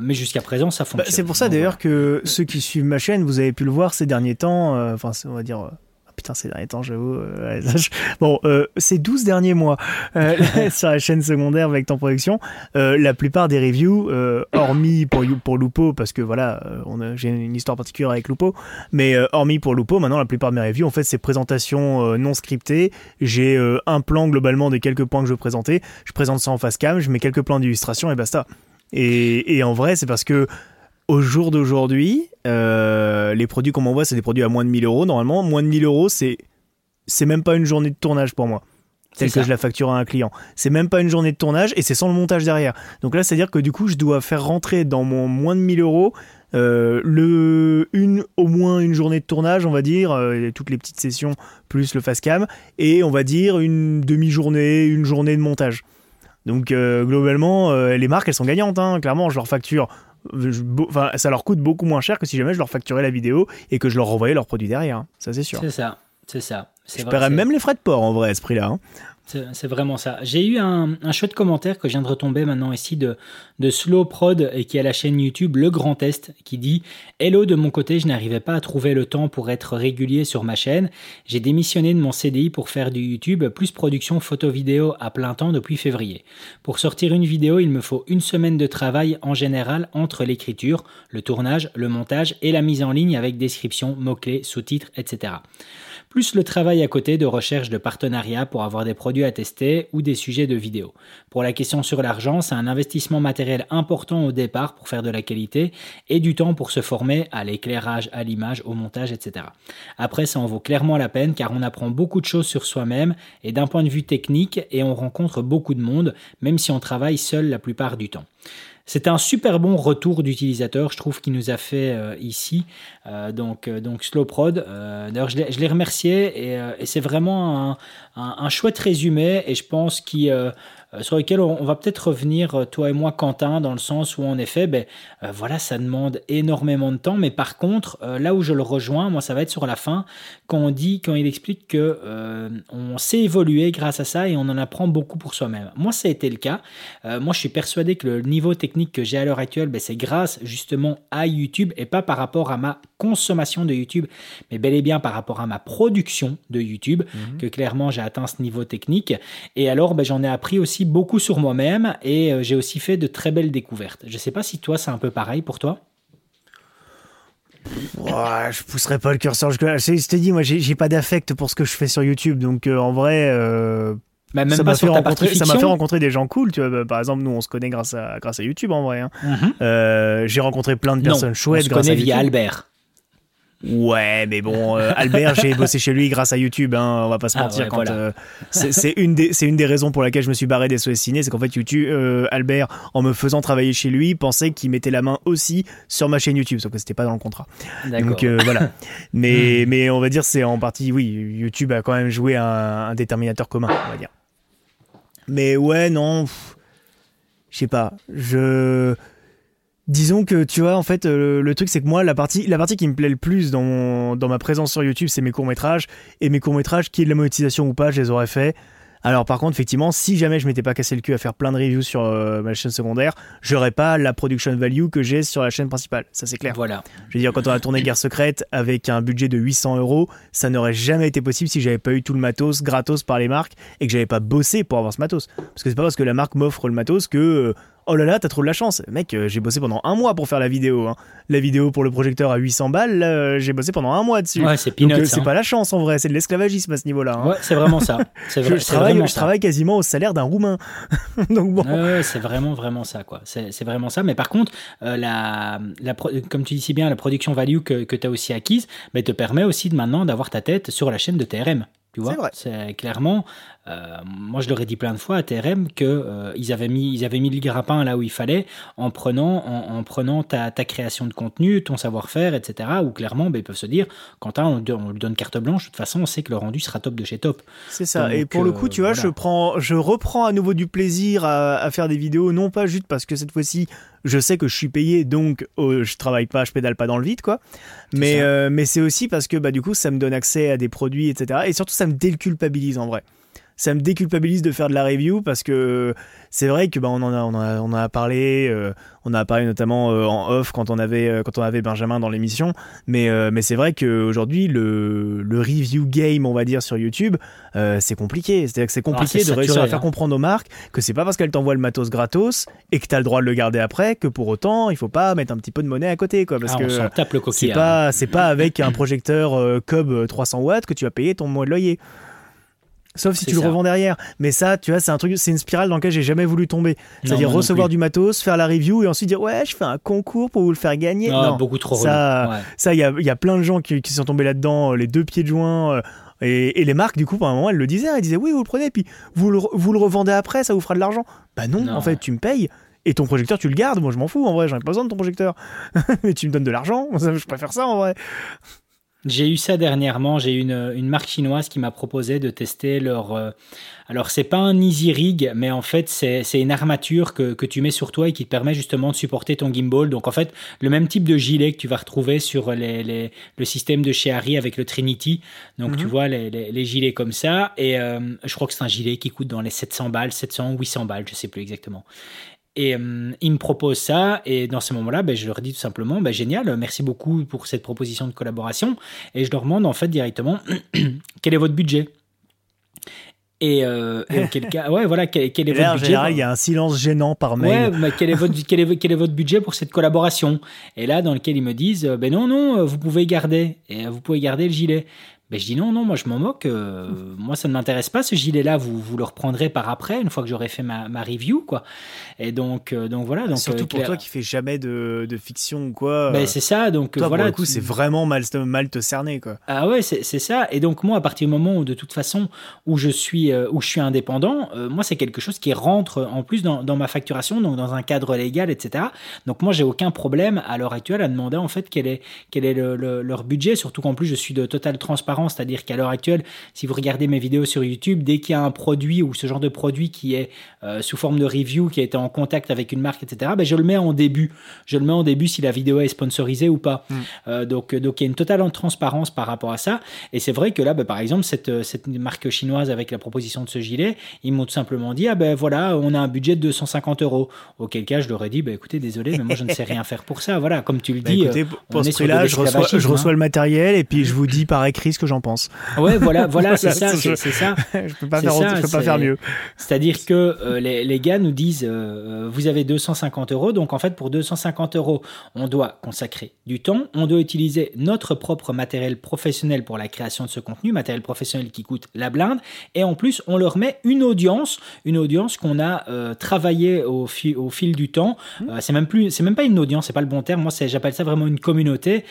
mais jusqu'à présent, ça bah, fonctionne. c'est pour ça d'ailleurs que ceux qui suivent ma chaîne, vous avez pu le voir ces derniers temps, enfin on va dire putain, ces derniers temps, j'avoue. Euh, bon, euh, ces 12 derniers mois euh, sur la chaîne secondaire avec Temps Production, la plupart des reviews, hormis pour, pour Lupo, parce que voilà, j'ai une histoire particulière avec Lupo, mais hormis pour Lupo, maintenant, la plupart de mes reviews, en fait, c'est présentations non scriptées. J'ai un plan globalement des quelques points que je veux présenter. Je présente ça en face cam, je mets quelques plans d'illustration et basta. Et, et en vrai, c'est parce que au jour d'aujourd'hui, euh, les produits qu'on m'envoie, c'est des produits à moins de 1000 euros. Normalement, moins de 1000 euros, c'est, c'est même pas une journée de tournage pour moi. Telle que je la facture à un client. C'est même pas une journée de tournage et c'est sans le montage derrière. Donc là, c'est-à-dire que du coup, je dois faire rentrer dans mon moins de 1000 euros euh, le, une, au moins une journée de tournage, on va dire, euh, toutes les petites sessions plus le face cam, et on va dire une demi-journée, une journée de montage. Donc euh, globalement, les marques, elles sont gagnantes, hein. clairement, je leur facture. Ça leur coûte beaucoup moins cher que si jamais je leur facturais la vidéo et que je leur renvoyais leurs produits derrière. Hein. Ça, c'est sûr. C'est ça, c'est ça. Je paierais même les frais de port en vrai à ce prix-là. Hein. C'est vraiment ça. J'ai eu un, chouette commentaire que je viens de retomber maintenant ici de, de Slow Prod et qui a la chaîne YouTube Le Grand Test qui dit Hello de mon côté, je n'arrivais pas à trouver le temps pour être régulier sur ma chaîne. J'ai démissionné de mon CDI pour faire du YouTube plus production photo-vidéo à plein temps depuis février. Pour sortir une vidéo, il me faut une semaine de travail en général entre l'écriture, le tournage, le montage et la mise en ligne avec description, mots-clés, sous-titres, etc plus le travail à côté de recherche de partenariats pour avoir des produits à tester ou des sujets de vidéo. Pour la question sur l'argent, c'est un investissement matériel important au départ pour faire de la qualité et du temps pour se former à l'éclairage, à l'image, au montage, etc. Après, ça en vaut clairement la peine car on apprend beaucoup de choses sur soi-même et d'un point de vue technique et on rencontre beaucoup de monde, même si on travaille seul la plupart du temps. C'était un super bon retour d'utilisateur, je trouve, qu'il nous a fait euh, ici. Euh, donc, euh, donc Slowprod. D'ailleurs, je l'ai remercié et, c'est vraiment un, un, chouette résumé et je pense qu'il sur lesquels on, va peut-être revenir, euh, toi et moi, Quentin, dans le sens où en effet, ben, euh, voilà, ça demande énormément de temps, mais par contre, là où je le rejoins, moi, ça va être sur la fin, quand on dit, quand il explique que on sait évoluer grâce à ça et on en apprend beaucoup pour soi-même. Moi, ça a été le cas. moi, je suis persuadé que le niveau technique que j'ai à l'heure actuelle, ben, c'est grâce justement à YouTube et pas par rapport à ma consommation de YouTube, mais bel et bien par rapport à ma production de YouTube, mhm. que clairement j'ai atteint ce niveau technique. Et alors, ben, j'en ai appris aussi beaucoup sur moi-même et euh, j'ai aussi fait de très belles découvertes. Je ne sais pas si toi, c'est un peu pareil pour toi. Ouais, je pousserai pas le curseur. Je, je t'ai dit, moi, j'ai pas d'affect pour ce que je fais sur YouTube, donc euh, en vrai. Euh, bah, même ça m'a fait, rencontrer, ça fait rencontrer des gens cool. Tu vois, bah, par exemple, nous, on se connaît grâce à, grâce à YouTube en vrai. Hein. Mhm. j'ai rencontré plein de personnes chouettes on se connaît via Albert. Ouais, mais bon, euh, Albert, j'ai bossé chez lui grâce à YouTube, hein, on va pas se ah mentir. quand euh, c'est une des une des raisons pour laquelle je me suis barré des SOS Ciné, c'est qu'en fait YouTube, euh, Albert, en me faisant travailler chez lui, pensait qu'il mettait la main aussi sur ma chaîne YouTube, sauf que c'était pas dans le contrat. Donc voilà. Mais hmm. mais on va dire c'est en partie, oui, YouTube a quand même joué un, un déterminateur commun, on va dire. Mais ouais, non, je sais pas, je Disons que tu vois, en fait, euh, le truc c'est que moi, la partie, la partie qui me plaît le plus dans, dans ma présence sur YouTube, c'est mes courts-métrages. Et mes courts-métrages, qui est de la monétisation ou pas, je les aurais fait. Alors par contre, effectivement, si jamais je m'étais pas cassé le cul à faire plein de reviews sur euh, ma chaîne secondaire, j'aurais pas la production value que j'ai sur la chaîne principale. Ça c'est clair. Voilà. Je veux dire, quand on a tourné Guerre secrète avec un budget de 800 euros, ça n'aurait jamais été possible si j'avais pas eu tout le matos gratos par les marques et que j'avais pas bossé pour avoir ce matos. Parce que c'est pas parce que la marque m'offre le matos que euh, oh là là, t'as trop de la chance. Mec, euh, j'ai bossé pendant un mois pour faire la vidéo. Hein. La vidéo pour le projecteur à 800 balles, euh, j'ai bossé pendant un mois dessus. Ouais, c'est euh, C'est hein. pas la chance en vrai, c'est de l'esclavagisme à ce niveau-là. Hein. Ouais, c'est vraiment ça. je, travaille, je travaille quasiment au salaire d'un Roumain. Donc bon. Ouais, c'est vraiment, vraiment ça, quoi. C'est vraiment ça. Mais par contre, la, la comme tu dis si bien, la production value que, que tu as aussi acquise, mais te permet aussi de maintenant d'avoir ta tête sur la chaîne de TRM. Tu vois, c'est clairement, euh, moi je leur ai dit plein de fois à TRM que euh, avaient mis, ils avaient mis le grappin là où il fallait en prenant, en, prenant ta, ta, création de contenu, ton savoir-faire, etc. Où clairement, ben, ils peuvent se dire, Quentin, on, on, lui donne carte blanche. De toute façon, on sait que le rendu sera top de chez top. C'est ça. et pour le coup, tu vois, je prends, je reprends à nouveau du plaisir à, à, faire des vidéos, non pas juste parce que cette fois-ci, je sais que je suis payé, donc oh, je travaille pas, je pédale pas dans le vide, quoi. Mais, euh, mais c'est aussi parce que bah, du coup, ça me donne accès à des produits, etc. Et surtout, ça me déculpabilise en vrai ça me déculpabilise de faire de la review parce que c'est vrai que bah, on en a on a, on a parlé euh, on a parlé notamment euh, en off quand on avait euh, quand on avait Benjamin dans l'émission. Mais mais c'est vrai qu'aujourd'hui le le review game on va dire sur YouTube c'est compliqué. C'est-à-dire que c'est ah, compliqué de réussir à faire hein. comprendre aux marques que c'est pas parce qu'elles t'envoient le matos gratos et que tu as le droit de le garder après que pour autant il faut pas mettre un petit peu de monnaie à côté quoi. Parce ah, que c'est pas c'est pas avec un projecteur Cobb 300 watts que tu vas payer ton mois de loyer sauf si tu le revends derrière. Mais ça, tu vois, c'est un truc, c'est une spirale dans laquelle j'ai jamais voulu tomber. C'est-à-dire recevoir du matos, faire la review et ensuite dire ouais, je fais un concours pour vous le faire gagner. non, beaucoup trop. Ça, ça, il y a, y a, plein de gens qui, sont tombés là-dedans, euh, les deux pieds de joint. Euh, et, les marques, du coup, par un moment, elles le disaient, elles disaient oui, vous le prenez, puis vous le, vous le revendez après, ça vous fera de l'argent. Bah non, en fait, tu me payes. Et ton projecteur, tu le gardes. Moi, je m'en fous, en vrai, j'en ai pas besoin de ton projecteur. Mais tu me donnes de l'argent. Je préfère ça, en vrai. J'ai eu ça dernièrement. J'ai une, une marque chinoise qui m'a proposé de tester leur. Euh, alors, c'est pas un easy rig, mais en fait, c'est une armature que, que, tu mets sur toi et qui te permet justement de supporter ton gimbal. Donc, en fait, le même type de gilet que tu vas retrouver sur les, les, le système de chez Harry avec le Trinity. Donc, tu mhm. vois les, les, gilets comme ça. Et euh, je crois que c'est un gilet qui coûte dans les 700 balles, 700 ou 800 balles, je sais plus exactement. Et euh, ils me proposent ça, et dans ce moment-là, ben, je leur dis tout simplement, ben, génial, merci beaucoup pour cette proposition de collaboration, et je leur demande en fait directement, quel est votre budget? Et, euh, cas, ouais, voilà, quel, est votre budget En général, il y a un silence gênant par mail. Ouais, mais quel est votre quel est, quel est votre budget pour cette collaboration? Et là, dans lequel ils me disent, ben non, non, vous pouvez garder, et vous pouvez garder le gilet. Ben, je dis non, non, moi je m'en moque. Euh, moi, ça ne m'intéresse pas ce gilet-là. Vous, vous le reprendrez par après, une fois que j'aurai fait ma, ma, review, quoi. Et donc, euh, donc voilà. Donc, Surtout euh, pour toi qui fais jamais de, de fiction ou quoi. Ben, c'est ça. Donc toi, voilà. Pour le coup, c'est vraiment mal, mal te cerner, quoi. Ah ouais, c'est ça. Et donc moi, à partir du moment où, de toute façon, où je suis, où je suis indépendant, moi, c'est quelque chose qui rentre en plus dans, dans, ma facturation, donc dans un cadre légal, etc. Donc moi, j'ai aucun problème à l'heure actuelle à demander en fait quel est, quel est le, leur budget. Surtout qu'en plus, je suis de totale transparence c'est-à-dire qu'à l'heure actuelle, si vous regardez mes vidéos sur YouTube, dès qu'il y a un produit ou ce genre de produit qui est euh, sous forme de review, qui a été en contact avec une marque, etc., ben je le mets en début. Je le mets en début si la vidéo est sponsorisée ou pas. Mm. Euh, donc, donc il y a une totale transparence par rapport à ça. Et c'est vrai que là, ben, par exemple, cette, cette marque chinoise avec la proposition de ce gilet, ils m'ont tout simplement dit, ah ben voilà, on a un budget de 250 euros. Auquel cas, je leur ai dit, ben écoutez, désolé, mais moi je ne sais rien faire pour ça. Voilà, comme tu le bah, dis. écoutez, pour ce prix-là, je reçois, je reçois le matériel et puis je vous dis par écrit ce que j'en pense. Ouais, voilà, voilà, c'est ça, c'est ça. je peux pas faire, je peux pas faire mieux. C'est-à-dire que euh, les, les, gars nous disent, euh, euh, vous avez 250 euros, donc en fait pour 250 euros, on doit consacrer du temps, on doit utiliser notre propre matériel professionnel pour la création de ce contenu, matériel professionnel qui coûte la blinde, et en plus on leur met une audience, une audience qu'on a travaillé au, fil, au fil du temps. Mmh. c'est même plus, c'est même pas une audience, c'est pas le bon terme. Moi, j'appelle ça vraiment une communauté.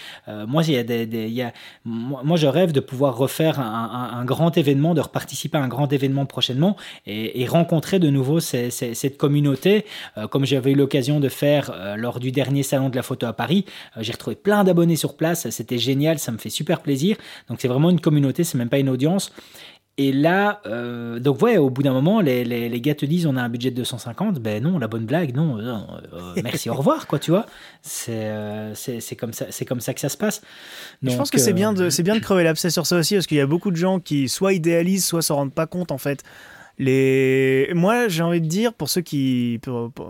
moi, il y a des, des y a, moi, moi, je rêve de pouvoir refaire un, grand événement, de reparticiper à un grand événement prochainement et, rencontrer de nouveau cette communauté, euh, comme j'avais eu l'occasion de faire euh, lors du dernier salon de la photo à Paris. Euh, j'ai retrouvé plein d'abonnés sur place, c'était génial, ça me fait super plaisir. Donc c'est vraiment une communauté, c'est même pas une audience. Et là, euh, donc ouais, au bout d'un moment, les, les, les, gars te disent on a un budget de 250. Ben non, la bonne blague, non. Euh, euh, merci, au revoir, quoi, tu vois. C'est c'est comme ça, comme ça que ça se passe. je pense que c'est bien de bien de crever l'abcès sur ça aussi parce qu'il y a beaucoup de gens qui soit idéalisent, soit se rendent pas compte en fait. Les... Moi, j'ai envie de dire, pour ceux qui,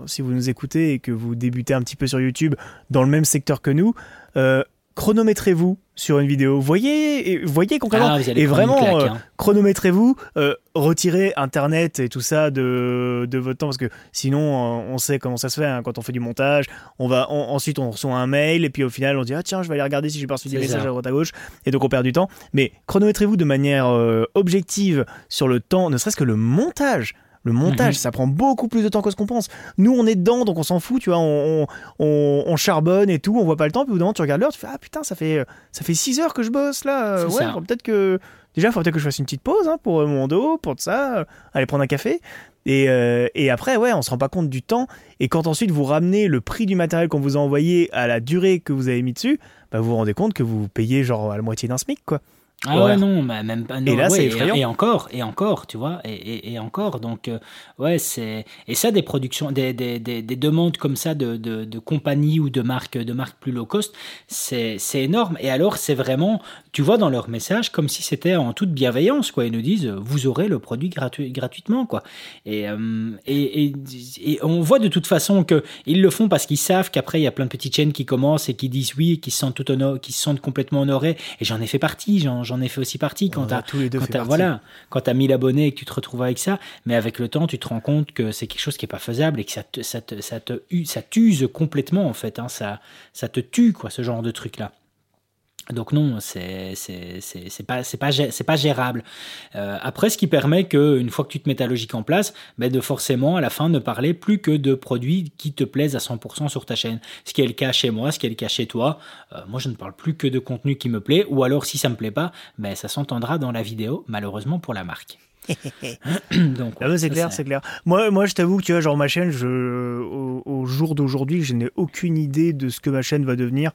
si vous nous écoutez et que vous débutez un petit peu sur YouTube dans le même secteur que nous, euh, chronométrez-vous sur une vidéo. Voyez, voyez concrètement. Ah, et vraiment, euh, hein. chronométrez-vous, euh, retirez Internet et tout ça de, de, votre temps parce que sinon, euh, on sait comment ça se fait hein, quand on fait du montage. On va ensuite on reçoit un mail et puis au final on dit ah tiens je vais aller regarder si j'ai pas reçu des messages à droite à gauche et donc on perd du temps. Mais chronométrez-vous de manière objective sur le temps, ne serait-ce que le montage le montage, mhm. ça prend beaucoup plus de temps que ce qu'on pense. Nous, on est dedans, donc on s'en fout, tu vois, on, on, charbonne et tout, on voit pas le temps, puis au bout tu regardes l'heure, tu fais Ah putain, ça fait, ça fait 6 heures que je bosse là. Ouais, peut-être que. Déjà, il faut peut-être que je fasse une petite pause hein, pour mon dos, pour ça, aller prendre un café. Et, euh, et, après, ouais, on se rend pas compte du temps. Et quand ensuite vous ramenez le prix du matériel qu'on vous a envoyé à la durée que vous avez mis dessus, bah, vous vous rendez compte que vous payez genre à la moitié d'un SMIC, quoi. Ah ouais, non, même pas. et là, c'est et, encore, et encore, tu vois, et, et encore. Donc, euh, ouais, c'est. Et ça, des productions, des, des, des, des demandes comme ça de, de, de, compagnies ou de marques, de marques plus low cost, c'est énorme. Et alors, c'est vraiment, tu vois, dans leur message, comme si c'était en toute bienveillance, quoi. Ils nous disent, vous aurez le produit gratuit, gratuitement, quoi. Et, euh, et, et, on voit de toute façon qu'ils le font parce qu'ils savent qu'après, il y a plein de petites chaînes qui commencent et qui disent oui, qui se sentent, tout qui se sentent complètement honorés. Et j'en ai fait partie, j'en j'en ai fait aussi partie quand tu as, tous les deux voilà, quand as 1000 abonnés et que tu te retrouves avec ça, mais avec le temps, tu te rends compte que c'est quelque chose qui est pas faisable et que ça te, ça te, ça te, ça t'use complètement en fait, hein, ça, ça te tue quoi, ce genre de truc là. Donc non, c'est c'est pas c'est pas c'est pas gérable. Euh, après, ce qui permet que une fois que tu te mets ta logique en place, ben de forcément à la fin ne parler plus que de produits qui te plaisent à 100% sur ta chaîne. Ce qui est le cas chez moi, ce qui est le cas chez toi. Euh, moi, je ne parle plus que de contenu qui me plaît, ou alors si ça me plaît pas, ben ça s'entendra dans la vidéo, malheureusement pour la marque. Donc, ah c'est clair, c'est clair. Moi, moi, je t'avoue que tu vois, genre ma chaîne, je, au, au jour d'aujourd'hui, je n'ai aucune idée de ce que ma chaîne va devenir.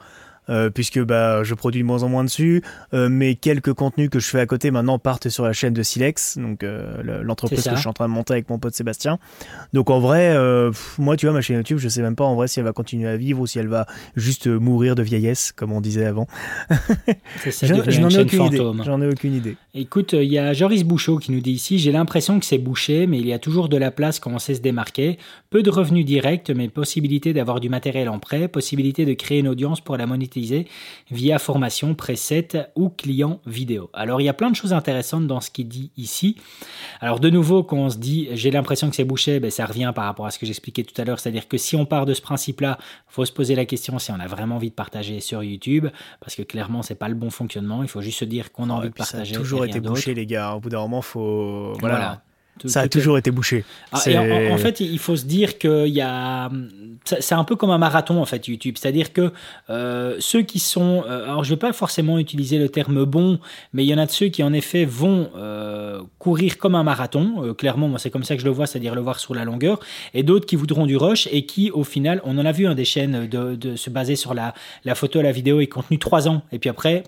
Euh, puisque bah, je produis de moins en moins dessus. Euh, mes quelques contenus que je fais à côté maintenant partent sur la chaîne de Silex, donc euh, l'entreprise que je suis en train de monter avec mon pote Sébastien. Donc en vrai, moi tu vois, ma chaîne YouTube, je sais même pas en vrai si elle va continuer à vivre ou si elle va juste mourir de vieillesse, comme on disait avant. je n'en ai aucune idée. J'en ai aucune idée. Écoute, il y a Joris Bouchot qui nous dit ici J'ai l'impression que c'est bouché, mais il y a toujours de la place quand on sait se démarquer. Peu de revenus directs, mais possibilité d'avoir du matériel en prêt, possibilité de créer une audience pour la via formation, preset ou client vidéo. Alors il y a plein de choses intéressantes dans ce qu'il dit ici. Alors de nouveau, quand on se dit J'ai l'impression que c'est bouché, ben, ça revient par rapport à ce que j'expliquais tout à l'heure. C'est-à-dire que si on part de ce principe-là, il faut se poser la question si on a vraiment envie de partager sur YouTube, parce que clairement, c'est pas le bon fonctionnement. Il faut juste se dire qu'on a envie de partager été bouché, les gars. Au bout d'un moment, faut. Voilà. Ça a toujours été bouché. Ah, en, fait, il faut se dire qu'il y a. C'est un peu comme un marathon, en fait, YouTube. C'est-à-dire que euh, ceux qui sont. Euh, alors, je ne vais pas forcément utiliser le terme bon, mais il y en a de ceux qui, en effet, vont euh, courir comme un marathon. clairement, moi, c'est comme ça que je le vois, c'est-à-dire le voir sur la longueur. Et d'autres qui voudront du rush et qui, au final, on en a vu un des chaînes de, se baser sur la, la photo, la vidéo et contenu trois ans. Et puis après,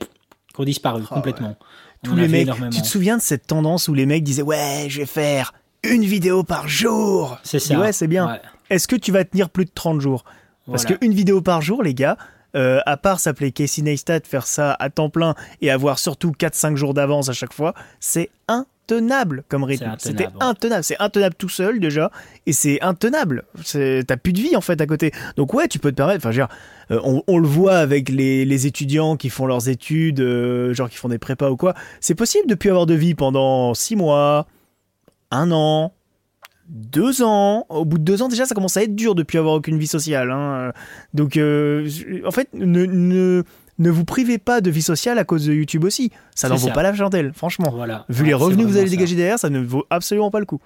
qui ont disparu oh, complètement tous les mecs. Tu te souviens de cette tendance où les mecs disaient ouais, je vais faire une vidéo par jour? C'est ça. Ouais, c'est bien. Est-ce que tu vas tenir plus de 30 jours? Parce que qu'une vidéo par jour, les gars, euh, à part s'appeler Casey Neistat, faire ça à temps plein et avoir surtout 4-5 jours d'avance à chaque fois, c'est intenable comme rythme. C'était intenable. C'est intenable tout seul déjà et c'est intenable. T'as plus de vie en fait à côté. Donc ouais, tu peux te permettre. Enfin, euh, on, le voit avec les, étudiants qui font leurs études, euh, genre qui font des prépas ou quoi. C'est possible de plus avoir de vie pendant 6 mois, un an, deux ans. Au bout de deux ans, déjà, ça commence à être dur depuis avoir aucune vie sociale. Hein. Donc, euh, en fait, ne, ne, vous privez pas de vie sociale à cause de YouTube aussi. Ça n'en vaut pas la chandelle, franchement. Voilà. Vu les revenus que vous allez dégager derrière, ça ne vaut absolument pas le coup.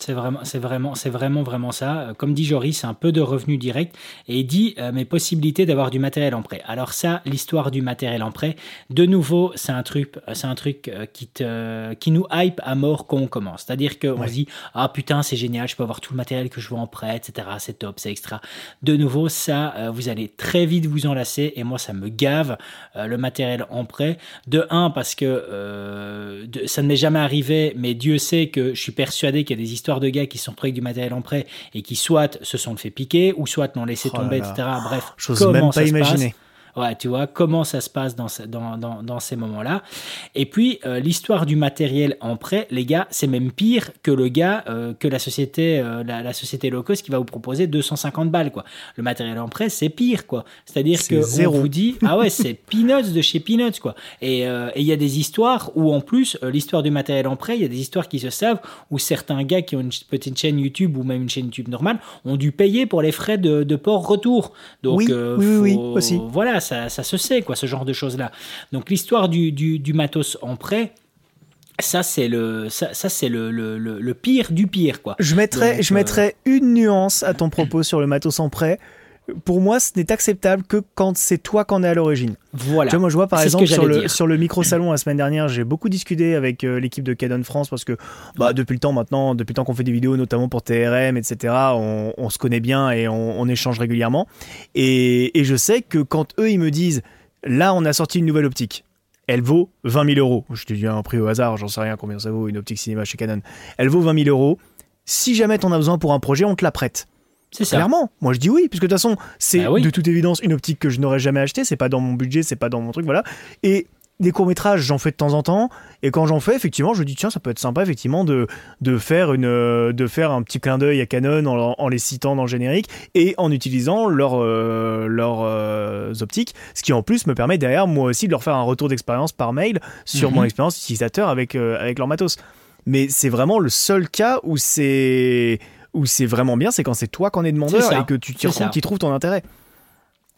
C'est vraiment, c'est vraiment, c'est vraiment, vraiment ça. Euh, comme dit Joris, c'est un peu de revenu direct et il dit euh, mes possibilités d'avoir du matériel en prêt. Alors ça, l'histoire du matériel en prêt, de nouveau, c'est un truc, euh, c'est un truc qui te, qui nous hype à mort quand on commence. C'est-à-dire qu'on se dit ah putain c'est génial, je peux avoir tout le matériel que je veux en prêt, etc. C'est top, c'est extra. De nouveau, ça, vous allez très vite vous enlacer et moi ça me gave le matériel en prêt. De un parce que ça ne m'est jamais arrivé, mais Dieu sait que je suis persuadé qu'il y a des histoires de gars qui sont pris du matériel en prêt et qui soit se sont fait piquer ou soit l'ont laissé oh tomber, etc. Bref, chose même pas imaginer. Ouais, tu vois, comment ça se passe dans, dans, dans, dans ces moments-là. Et puis, euh, l'histoire du matériel en prêt, les gars, c'est même pire que le gars, euh, que la société, euh, la, société low cost qui va vous proposer 250 balles, quoi. Le matériel en prêt, c'est pire, quoi. C'est-à-dire que on vous dit, ah ouais, c'est peanuts de chez peanuts, quoi. Et il y a des histoires où, en plus, l'histoire du matériel en prêt, il y a des histoires qui se savent où certains gars qui ont une petite chaîne YouTube ou même une chaîne YouTube normale ont dû payer pour les frais de, de port-retour. Donc, oui, oui, oui, aussi. Voilà, ça, se sait, quoi, ce genre de choses-là. Donc l'histoire du, du, matos en prêt, ça c'est le ça, c'est le, le, le, pire du pire quoi. Je mettrais je mettrais euh, une nuance à ton propos sur le matos en prêt pour moi, ce n'est acceptable que quand c'est toi qui en es à l'origine. Voilà. Tu vois, moi, je vois par exemple sur le, sur le micro-salon la semaine dernière, j'ai beaucoup discuté avec euh, l'équipe de Canon France parce que bah, depuis le temps maintenant, depuis le temps qu'on fait des vidéos, notamment pour TRM, etc., on, se connaît bien et on, échange régulièrement. Et, et je sais que quand eux, ils me disent, là, on a sorti une nouvelle optique elle vaut 20 000 euros. Je te dis un prix au hasard, j'en sais rien combien ça vaut une optique cinéma chez Canon. Elle vaut 20 000 euros. Si jamais tu en as besoin pour un projet, on te la prête. C'est ça. Clairement, moi je dis oui, puisque de toute façon, c'est bah de toute évidence une optique que je n'aurais jamais achetée, c'est pas dans mon budget, c'est pas dans mon truc, voilà. Et des courts-métrages, j'en fais de temps en temps, et quand j'en fais, effectivement, je dis tiens, ça peut être sympa, effectivement, de, de, faire, une, de faire un petit clin d'œil à Canon en, les citant dans le générique et en utilisant leurs euh, euh, optiques, ce qui en plus me permet derrière, moi aussi, de leur faire un retour d'expérience par mail sur mon mhm. expérience utilisateur avec, euh, avec leur matos. Mais c'est vraiment le seul cas où c'est où c'est vraiment bien, c'est quand c'est toi qu'on est demandeur et que tu t'y compte, qui trouve ton intérêt.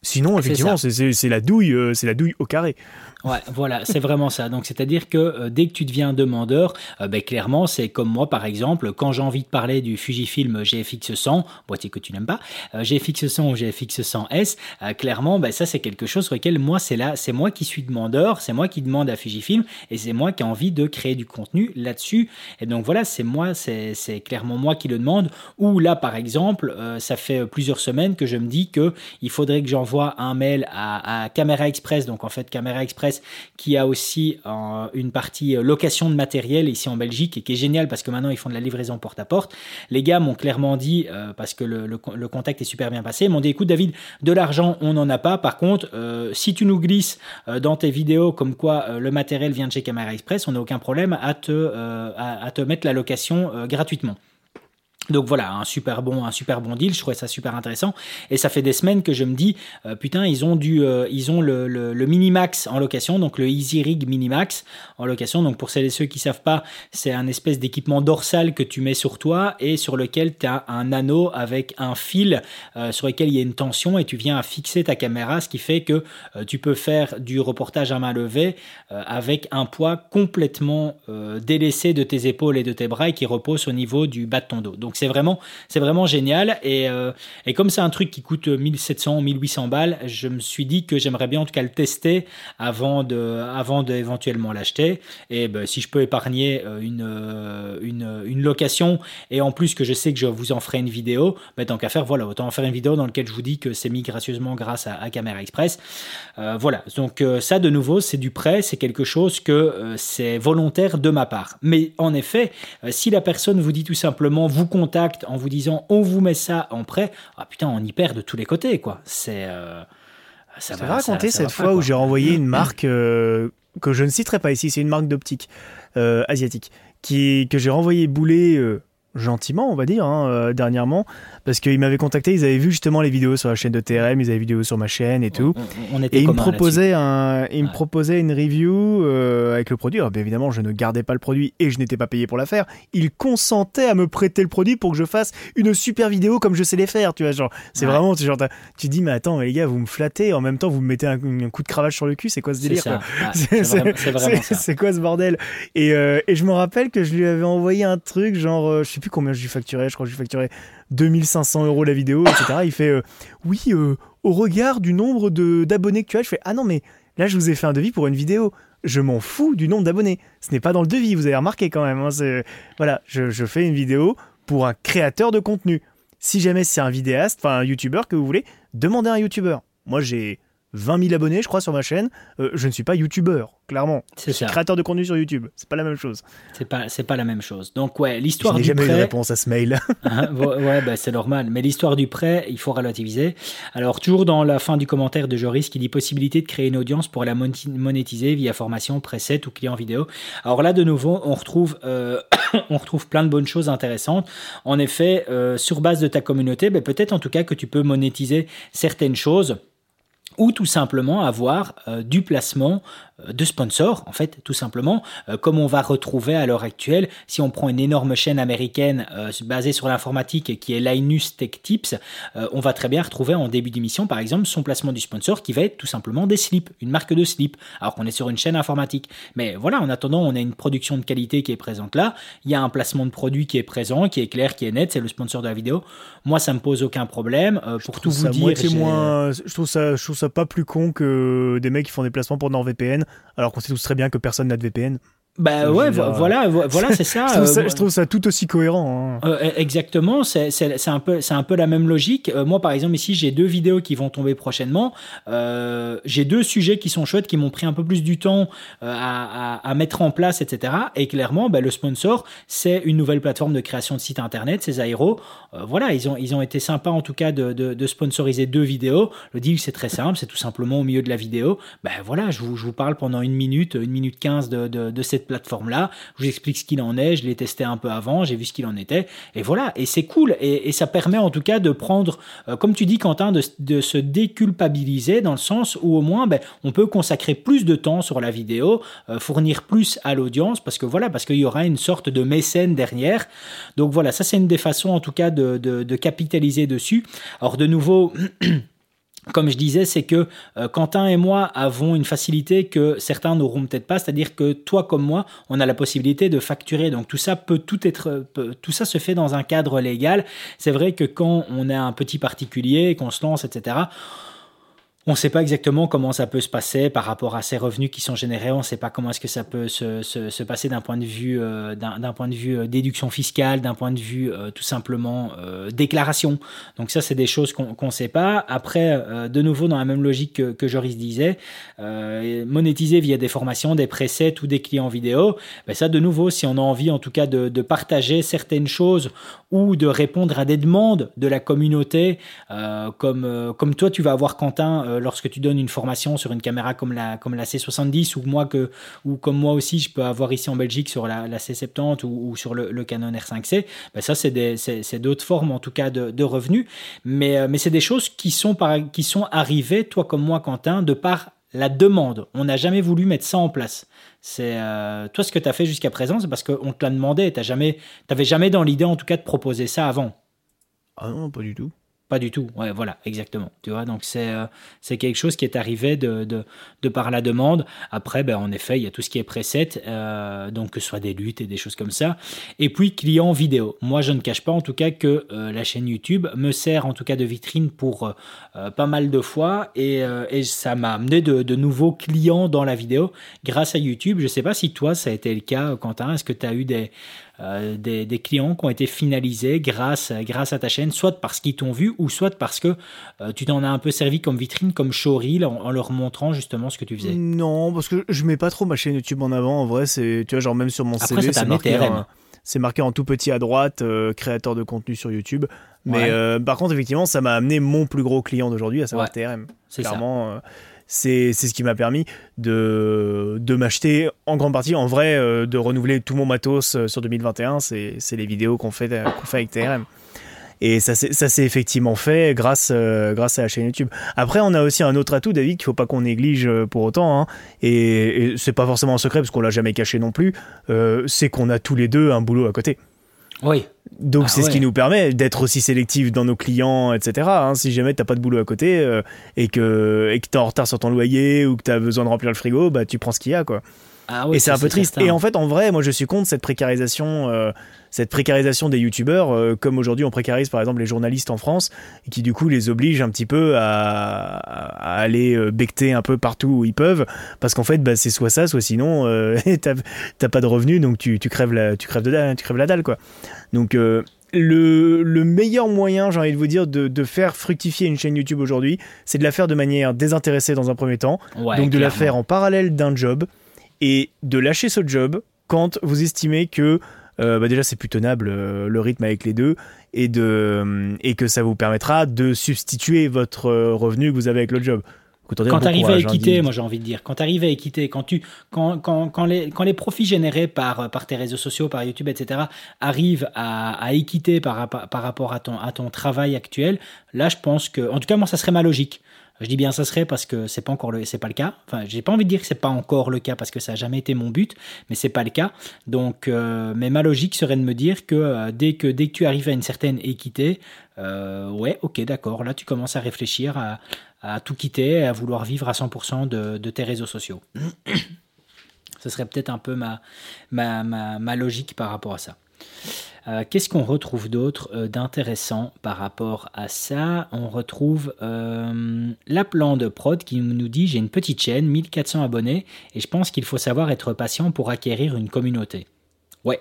Sinon, effectivement, c'est la douille, euh, c'est la douille au carré. Ouais, voilà, c'est vraiment ça. Donc, c'est-à-dire que euh, dès que tu deviens demandeur, euh, ben, clairement, c'est comme moi, par exemple, quand j'ai envie de parler du Fujifilm GFX 100, boîtier que tu n'aimes pas, GFX 100 ou GFX 100S, clairement, ben, ça, c'est quelque chose sur lequel moi, c'est là, c'est moi qui suis demandeur, c'est moi qui demande à Fujifilm et c'est moi qui ai envie de créer du contenu là-dessus. Et donc, voilà, c'est moi, c'est clairement moi qui le demande. Ou là, par exemple, ça fait plusieurs semaines que je me dis que il faudrait que j'envoie un mail à, Caméra Express, donc en fait Caméra Express qui a aussi une partie location de matériel ici en Belgique et qui est génial parce que maintenant ils font de la livraison porte à porte. Les gars m'ont clairement dit, parce que le, contact est super bien passé, m'ont dit écoute David, de l'argent on n'en a pas, par contre si tu nous glisses dans tes vidéos comme quoi le matériel vient de chez Caméra Express, on n'a aucun problème à te, à te mettre la location gratuitement. Donc voilà, un super bon, un super bon deal. Je trouvais ça super intéressant. Et ça fait des semaines que je me dis, euh, putain, ils ont du, euh, ils ont le, le, Minimax en location, donc le Easy Rig Minimax en location. Donc pour celles et ceux qui savent pas, c'est un espèce d'équipement dorsal que tu mets sur toi et sur lequel tu as un anneau avec un fil euh, sur lequel il y a une tension et tu viens à fixer ta caméra, ce qui fait que tu peux faire du reportage à main levée avec un poids complètement délaissé de tes épaules et de tes bras et qui repose au niveau du bas de ton dos. Donc c'est vraiment, génial. Et, euh, et comme c'est un truc qui coûte 1700, 1800 balles, je me suis dit que j'aimerais bien en tout cas le tester avant de, d'éventuellement l'acheter. Et ben, si je peux épargner euh, une, euh, location et en plus que je sais que je vous en ferai une vidéo, ben, tant qu'à faire, voilà, autant en faire une vidéo dans laquelle je vous dis que c'est mis gracieusement grâce à, à Camera Express. voilà. Donc ça de nouveau, c'est du prêt, c'est quelque chose que c'est volontaire de ma part. Mais en effet, si la personne vous dit tout simplement vous contact en vous disant on vous met ça en prêt, ah putain, on y perd de tous les côtés, quoi. C'est. Euh, ça va raconter cette fois où j'ai renvoyé une marque euh, que je ne citerai pas ici, c'est une marque d'optique euh, asiatique, qui, que j'ai renvoyé bouler gentiment, on va dire, hein, dernièrement, parce qu'ils m'avaient contacté, ils avaient vu justement les vidéos sur la chaîne de TRM, ils avaient vu vidéos sur ma chaîne et tout. et ils me proposaient un, ils me proposaient une review euh, avec le produit. Alors, bien évidemment, je ne gardais pas le produit et je n'étais pas payé pour la faire. Ils consentaient à me prêter le produit pour que je fasse une super vidéo comme je sais les faire. Tu vois, genre, c'est vraiment, genre, tu dis, mais attends, les gars, vous me flattez, en même temps, vous me mettez un, coup de cravache sur le cul, c'est quoi ce délire C'est quoi ce bordel? Et, euh, et, je me rappelle que je lui avais envoyé un truc, genre, euh, je sais plus combien je lui facturais, je crois que je lui facturais 2500 euros la vidéo, etc. Il fait euh, oui, euh, au regard du nombre d'abonnés que tu as, je fais ah non mais là je vous ai fait un devis pour une vidéo. Je m'en fous du nombre d'abonnés. Ce n'est pas dans le devis, vous avez remarqué quand même. Hein, voilà, je, je, fais une vidéo pour un créateur de contenu. Si jamais c'est un vidéaste, enfin un youtubeur que vous voulez, demandez à un youtubeur. Moi j'ai 20 000 abonnés, je crois, sur ma chaîne. Euh, je ne suis pas youtubeur, clairement. C'est suis créateur de contenu sur YouTube. C'est pas la même chose. C'est pas, c'est pas la même chose. Donc, ouais, l'histoire du jamais prêt. eu de réponse à ce mail. Hein, ouais, bah, c'est normal. Mais l'histoire du prêt, il faut relativiser. Alors, toujours dans la fin du commentaire de Joris qui dit possibilité de créer une audience pour la monétiser via formation, preset ou client vidéo. Alors là, de nouveau, on retrouve, euh, on retrouve plein de bonnes choses intéressantes. En effet, euh, sur base de ta communauté, ben, peut-être en tout cas que tu peux monétiser certaines choses ou tout simplement avoir euh, du placement de sponsors, en fait, tout simplement, euh, comme on va retrouver à l'heure actuelle, si on prend une énorme chaîne américaine basée sur l'informatique qui est Linus Tech Tips, on va très bien retrouver en début d'émission, par exemple, son placement du sponsor qui va être tout simplement des slips, une marque de slip, alors qu'on est sur une chaîne informatique. Mais voilà, en attendant, on a une production de qualité qui est présente là, il y a un placement de produit qui est présent, qui est clair, qui est net, c'est le sponsor de la vidéo. Moi, ça me pose aucun problème. pour tout vous dire, je trouve ça, je trouve ça pas plus con que des mecs qui font des placements pour NordVPN, alors qu'on sait tous très bien que personne n'a de VPN. Bah ouais, voilà, voilà, c'est ça. je, trouve ça, tout aussi cohérent. Hein. Euh, exactement, c'est un peu, c'est un peu la même logique. Euh, moi, par exemple, ici, j'ai deux vidéos qui vont tomber prochainement. Euh, j'ai deux sujets qui sont chouettes, qui m'ont pris un peu plus du temps à, à, mettre en place, etc. Et clairement, bah, le sponsor, c'est une nouvelle plateforme de création de site internet, c'est Zairo. voilà, ils ont, ils ont été sympas en tout cas de, de, de sponsoriser deux vidéos. Le deal, c'est très simple, c'est tout simplement au milieu de la vidéo. Ben voilà, je vous, je vous parle pendant une minute, une minute quinze de, de, de cette plateforme-là. Je vous explique ce qu'il en est. Je l'ai testé un peu avant. J'ai vu ce qu'il en était. Et voilà. Et c'est cool. Et, ça permet en tout cas de prendre, euh, comme tu dis, Quentin, de, se déculpabiliser dans le sens où au moins, ben, on peut consacrer plus de temps sur la vidéo, euh, fournir plus à l'audience parce que voilà, parce qu'il y aura une sorte de mécène derrière. Donc voilà, ça c'est une des façons en tout cas de, de capitaliser dessus. Alors de nouveau, comme je disais, c'est que euh, Quentin et moi avons une facilité que certains n'auront peut-être pas, c'est-à-dire que toi comme moi, on a la possibilité de facturer. Donc tout ça peut tout être, tout ça se fait dans un cadre légal. C'est vrai que quand on est un petit particulier, qu'on se lance, etc On ne sait pas exactement comment ça peut se passer par rapport à ces revenus qui sont générés. On ne sait pas comment est-ce que ça peut se, se, se passer d'un point de vue euh, d'un point de vue euh, déduction fiscale, d'un point de vue euh, tout simplement déclaration. Donc ça, c'est des choses qu'on ne sait pas. Après, de nouveau dans la même logique que, que Joris disait, monétiser via des formations, des presets ou des clients vidéo. Ben ça, de nouveau, si on a envie en tout cas de, de partager certaines choses ou de répondre à des demandes de la communauté, comme comme toi, tu vas avoir Quentin euh, lorsque tu donnes une formation sur une caméra comme la, comme la C70 ou moi que, ou comme moi aussi je peux avoir ici en Belgique sur la, C70 ou, sur le, Canon R5C, ben ça c'est d'autres formes en tout cas de, revenus, mais, euh, mais c'est des choses qui sont, par, qui sont arrivées, toi comme moi Quentin, de par la demande. On n'a jamais voulu mettre ça en place. C'est euh, toi ce que tu as fait jusqu'à présent, c'est parce qu'on te l'a demandé. Tu t'avais jamais dans l'idée en tout cas de proposer ça avant. Ah non, pas du tout. Pas du tout. Ouais, voilà, exactement. Tu vois, donc c'est euh, quelque chose qui est arrivé de, de, de, par la demande. Après, ben, en effet, il y a tout ce qui est preset, euh, donc que ce soit des luttes et des choses comme ça. Et puis, client vidéo. Moi, je ne cache pas en tout cas que euh, la chaîne YouTube me sert en tout cas de vitrine pour pas mal de fois et, et ça m'a amené de, de, nouveaux clients dans la vidéo grâce à YouTube. Je sais pas si toi, ça a été le cas, Quentin. Est-ce que tu as eu des, euh, des, clients qui ont été finalisés grâce, grâce à ta chaîne, soit parce qu'ils t'ont vu ou soit parce que euh, tu t'en as un peu servi comme vitrine, comme showreel, en, leur montrant justement ce que tu faisais. Non, parce que je mets pas trop ma chaîne YouTube en avant. En vrai, c'est tu vois genre même sur mon CV, c'est marqué, c'est marqué en tout petit à droite, euh, créateur de contenu sur YouTube. Mais par contre, effectivement, ça m'a amené mon plus gros client d'aujourd'hui, à savoir TRM. C'est clairement c'est ce qui m'a permis de, de m'acheter en grande partie, en vrai, euh, de renouveler tout mon matos euh, sur 2021. C'est les vidéos qu'on fait, qu'on fait avec TRM. Et ça s'est effectivement fait grâce, euh, grâce à la chaîne YouTube. Après, on a aussi un autre atout, David, qu'il faut pas qu'on néglige pour autant. Hein. et, et c'est pas forcément un secret parce qu'on l'a jamais caché non plus. c'est qu'on a tous les deux un boulot à côté. Oui. Donc ah c'est ce qui nous permet d'être aussi sélectif dans nos clients, etc. Hein. si jamais t'as pas de boulot à côté euh, et que et que t'es en retard sur ton loyer ou que t'as besoin de remplir le frigo, bah tu prends ce qu'il y a quoi. Ah et c'est un peu triste. Et en fait, en vrai, moi, je suis contre cette précarisation, euh, cette précarisation des youtubeurs, euh, comme aujourd'hui on précarise par exemple les journalistes en France, qui du coup les oblige un petit peu à, aller euh, becter un peu partout où ils peuvent, parce qu'en fait, bah, c'est soit ça, soit sinon, t'as pas de revenus, donc tu, crèves la, tu crèves de tu crèves la dalle, quoi. Donc le, le, meilleur moyen, j'ai envie de vous dire, de, faire fructifier une chaîne YouTube aujourd'hui, c'est de la faire de manière désintéressée dans un premier temps, donc de la faire en parallèle d'un job, et de lâcher ce job quand vous estimez que euh, bah déjà c'est plus tenable euh, le rythme avec les deux et, de, euh, et que ça vous permettra de substituer votre revenu que vous avez avec le job. Quand tu arrives à hein, équiter, moi j'ai envie de dire, quand tu arrives à équiter, quand, tu, quand, quand, quand, les, quand les profits générés par, par tes réseaux sociaux, par YouTube, etc., arrivent à, à équiter par, par rapport à ton, à ton travail actuel, là je pense que, en tout cas moi ça serait ma logique. Je dis bien ça serait parce que c'est pas encore le, c'est pas le cas. Enfin, j'ai pas envie de dire que c'est pas encore le cas parce que ça a jamais été mon but, mais c'est pas le cas. Donc, euh, mais ma logique serait de me dire que euh, dès que dès que tu arrives à une certaine équité, euh, ouais, ok, d'accord. Là, tu commences à réfléchir à, tout quitter, à vouloir vivre à 100% de, tes réseaux sociaux. Ce serait peut-être un peu ma logique par rapport à ça. Euh, qu'est-ce qu'on retrouve d'autre euh, d'intéressant par rapport à ça? On retrouve euh, la plan de prod qui nous dit j'ai une petite chaîne, 1400 abonnés, et je pense qu'il faut savoir être patient pour acquérir une communauté. Ouais,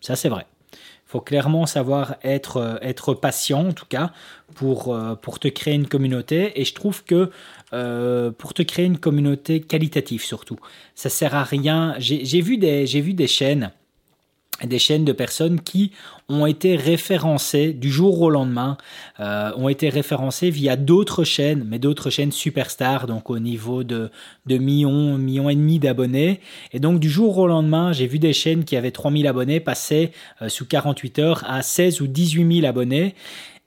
ça c'est vrai. Il faut clairement savoir être, être patient, en tout cas, pour, pour te créer une communauté. Et je trouve que pour te créer une communauté qualitative, surtout, ça sert à rien. J'ai vu, vu des chaînes des chaînes de personnes qui ont été référencées du jour au lendemain, euh, ont été référencées via d'autres chaînes, mais d'autres chaînes superstars, donc au niveau de, de millions, millions et demi d'abonnés. Et donc du jour au lendemain, j'ai vu des chaînes qui avaient 3000 abonnés passer euh, sous 48 heures à 16 ou 18 000 abonnés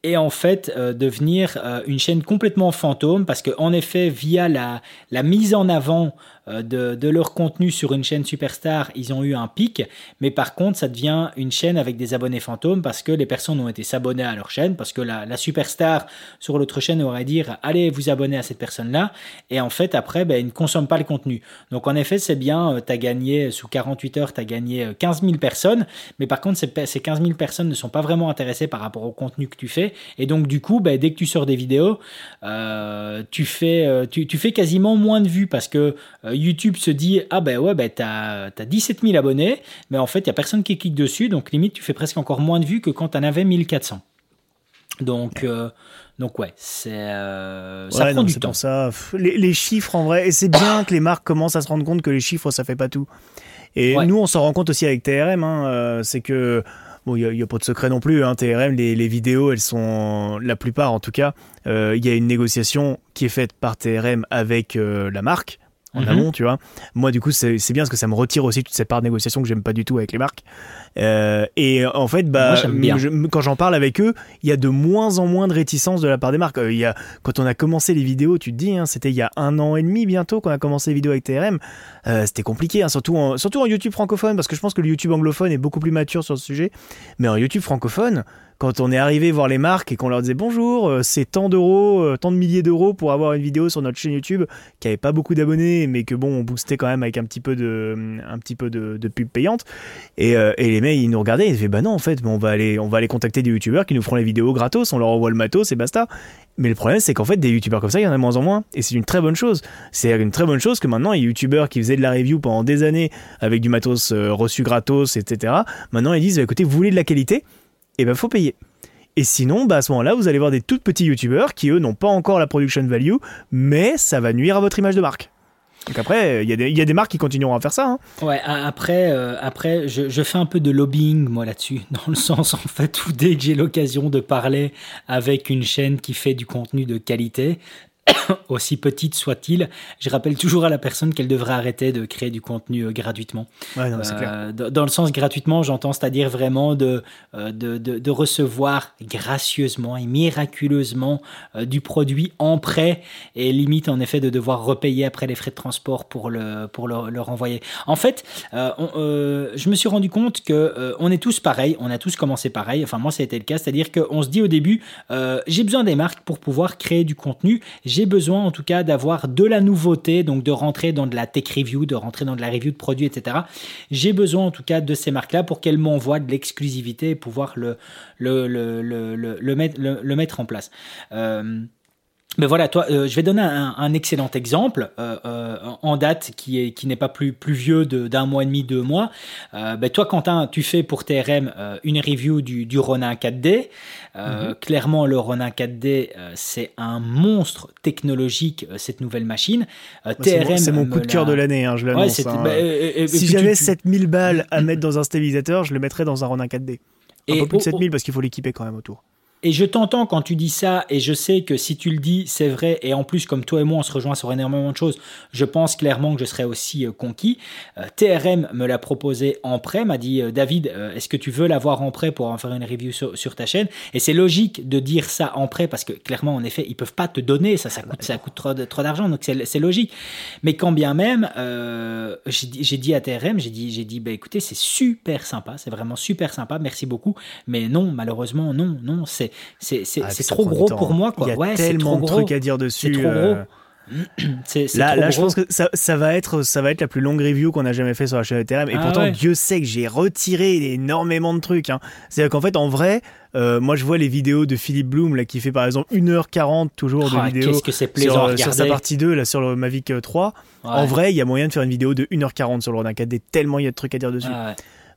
et en fait euh, devenir une chaîne complètement fantôme parce que en effet via la, la mise en avant euh, de, leur contenu sur une chaîne superstar, ils ont eu un pic, mais par contre, ça devient une chaîne avec des abonnés fantômes parce que les personnes ont été s'abonner à leur chaîne, parce que la, superstar sur l'autre chaîne aurait dit allez vous abonner à cette personne-là, et en fait, après, ben, ils ne consomment pas le contenu. Donc, en effet, c'est bien, euh, tu as gagné sous 48 heures, tu as gagné 15 euh, 000 personnes, mais par contre, ces, ces 15 000 personnes ne sont pas vraiment intéressées par rapport au contenu que tu fais. Et donc, du coup, bah, dès que tu sors des vidéos, tu, fais, tu, fais quasiment moins de vues parce que YouTube se dit Ah ben ouais, ben t'as as 17 000 abonnés, mais en fait, il n'y a personne qui clique dessus. Donc, limite, tu fais presque encore moins de vues que quand tu en avais 1400. Donc, donc ouais, c'est euh, ça prend du temps. ça. Les, chiffres en vrai, et c'est bien que les marques commencent à se rendre compte que les chiffres ça fait pas tout. Et nous on s'en rend compte aussi avec TRM, hein, euh, c'est que bon il n'y a, pas de secret non plus. Hein, TRM, les, les, vidéos elles sont la plupart en tout cas, euh, il y a une négociation qui est faite par TRM avec la marque en mhm. amont, tu vois. Moi, du coup, c'est bien parce que ça me retire aussi toute cette part de négociation que j'aime pas du tout avec les marques. Euh, et en fait, bah, quand j'en parle avec eux, il y a de moins en moins de réticence de la part des marques. Euh, y a, quand on a commencé les vidéos, tu te dis, hein, c'était il y a un an et demi bientôt qu'on a commencé les vidéos avec TRM. Euh, c'était compliqué, hein, surtout, en, surtout en YouTube francophone, parce que je pense que le YouTube anglophone est beaucoup plus mature sur ce sujet. Mais en YouTube francophone, quand on est arrivé voir les marques et qu'on leur disait bonjour, euh, c'est tant d'euros, euh, tant de milliers d'euros pour avoir une vidéo sur notre chaîne YouTube qui avait pas beaucoup d'abonnés, mais que bon, on boostait quand même avec un petit peu de, un petit peu de, pub payante. Et, euh, et, les mecs, ils nous regardaient, ils disaient bah non, en fait, on va aller, on va aller contacter des youtubeurs qui nous feront les vidéos gratos, on leur envoie le matos et basta. Mais le problème, c'est qu'en fait, des youtubeurs comme ça, il y en a de moins en moins. Et c'est une très bonne chose. C'est une très bonne chose que maintenant, les youtubeurs qui faisaient de la review pendant des années avec du matos reçu gratos, etc., maintenant ils disent bah, écoutez, vous voulez de la qualité Et eh ben, faut payer. Et sinon, bah à ce moment-là, vous allez voir des tout petits youtubeurs qui, eux, n'ont pas encore la production value, mais ça va nuire à votre image de marque. Donc après, il y, a des marques qui continueront à faire ça. Hein. Ouais, après, euh, après je, je, fais un peu de lobbying, moi, là-dessus, dans le sens, en fait, où dès que j'ai l'occasion de parler avec une chaîne qui fait du contenu de qualité, aussi petite soit-il, je rappelle toujours à la personne qu'elle devrait arrêter de créer du contenu euh, gratuitement. Euh, dans le sens gratuitement, j'entends, c'est-à-dire vraiment de, euh, de, de, recevoir gracieusement et miraculeusement du produit en prêt et limite en effet de devoir repayer après les frais de transport pour le, pour le, renvoyer. En fait, je me suis rendu compte que on est tous pareils, on a tous commencé pareil, enfin moi ça a été le cas, c'est-à-dire qu'on se dit au début, j'ai besoin des marques pour pouvoir créer du contenu, j'ai besoin en tout cas d'avoir de la nouveauté, donc de rentrer dans de la tech review, de rentrer dans de la review de produits, etc. J'ai besoin en tout cas de ces marques-là pour qu'elles m'envoient de l'exclusivité et pouvoir le, le, le, mettre en place. Euh, mais voilà, toi, euh, je vais donner un, excellent exemple euh, euh, en date qui est qui n'est pas plus plus vieux d'un mois et demi, deux mois. Ben toi, Quentin, tu fais pour TRM une review du, du Ronin 4D. Mhm. Clairement, le Ronin 4D, c'est un monstre technologique cette nouvelle machine. TRM, c'est mon, coup de cœur de l'année, hein, je l'annonce. Ouais, hein. bah, si j'avais 7000 balles à mettre dans un stabilisateur, je le mettrais dans un Ronin 4D. Un peu plus de 7000 parce qu'il faut l'équiper quand même autour. Et je t'entends quand tu dis ça, et je sais que si tu le dis, c'est vrai, et en plus, comme toi et moi, on se rejoint sur énormément de choses, je pense clairement que je serais aussi euh, conquis. Euh, TRM me l'a proposé en prêt, m'a dit, euh, David, est-ce que tu veux l'avoir en prêt pour en faire une review sur, ta chaîne? Et c'est logique de dire ça en prêt, parce que clairement, en effet, ils peuvent pas te donner, ça, ça coûte, trop d'argent, donc c'est logique. Mais quand bien même, j'ai dit à TRM, j'ai dit, j'ai dit, bah, écoutez, c'est super sympa, c'est vraiment super sympa, merci beaucoup, mais non, malheureusement, non, non, c'est c'est ah, trop gros pour moi. Quoi. Il y a tellement de trucs à dire dessus. C'est trop gros. Euh. là, là je pense que ça, ça, va être, ça va être la plus longue review qu'on a jamais fait sur la chaîne de Et ah pourtant, Dieu sait que j'ai retiré énormément de trucs. Hein. C'est-à-dire qu'en fait, en vrai, euh, moi je vois les vidéos de Philippe Bloom là, qui fait par exemple 1h40 toujours de ah, vidéos que sur, sur, sa partie 2, là, sur le Mavic 3. En vrai, il y a moyen de faire une vidéo de 1h40 sur le Ronin 4D, tellement il y a de trucs à dire dessus.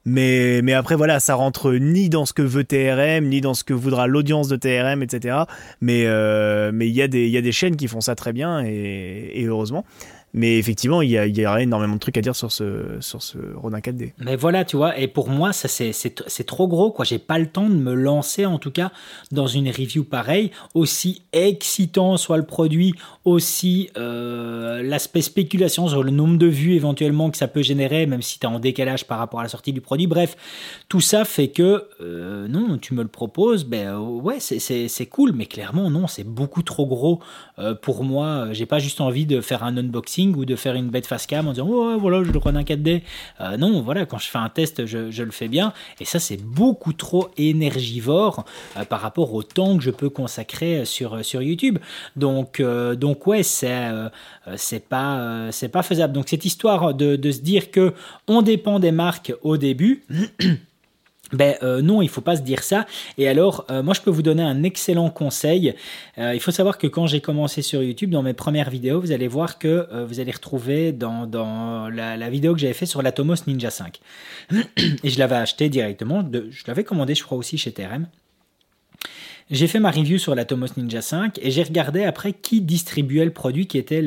Mais, mais après, voilà, ça rentre ni dans ce que veut TRM, ni dans ce que voudra l'audience de TRM, etc. Mais euh, mais il y, a des, y a des chaînes qui font ça très bien, et heureusement. Mais effectivement, il y, a, énormément de trucs à dire sur ce, sur ce Ronin 4D. Mais voilà, tu vois, et pour moi, ça c'est trop gros, quoi. J'ai pas le temps de me lancer, en tout cas, dans une review pareille, aussi excitant soit le produit, aussi euh, l'aspect spéculation sur le nombre de vues éventuellement que ça peut générer, même si tu es en décalage par rapport à la sortie du produit. Bref, tout ça fait que, euh, non, tu me le proposes, ben euh, ouais, c'est cool, mais clairement, non, c'est beaucoup trop gros pour moi. J'ai pas juste envie de faire un unboxing ou de faire une bête face cam en disant oh voilà je le prends un 4D. Euh, non, voilà, quand je fais un test, je, le fais bien. Et ça, c'est beaucoup trop énergivore euh, par rapport au temps que je peux consacrer sur, sur YouTube. Donc, euh, donc ouais, c'est c'est pas, c'est pas faisable. Donc cette histoire de, de se dire que on dépend des marques au début. ben euh, non, il faut pas se dire ça. Et alors, euh, moi, je peux vous donner un excellent conseil. Euh, il faut savoir que quand j'ai commencé sur YouTube, dans mes premières vidéos, vous allez voir que vous allez retrouver dans, la, vidéo que j'avais fait sur l'Atomos Ninja 5. Et je l'avais acheté directement. Je l'avais commandé, je crois, aussi chez TRM. J'ai fait ma review sur la Tomos Ninja 5 et j'ai regardé après qui distribuait le produit qui était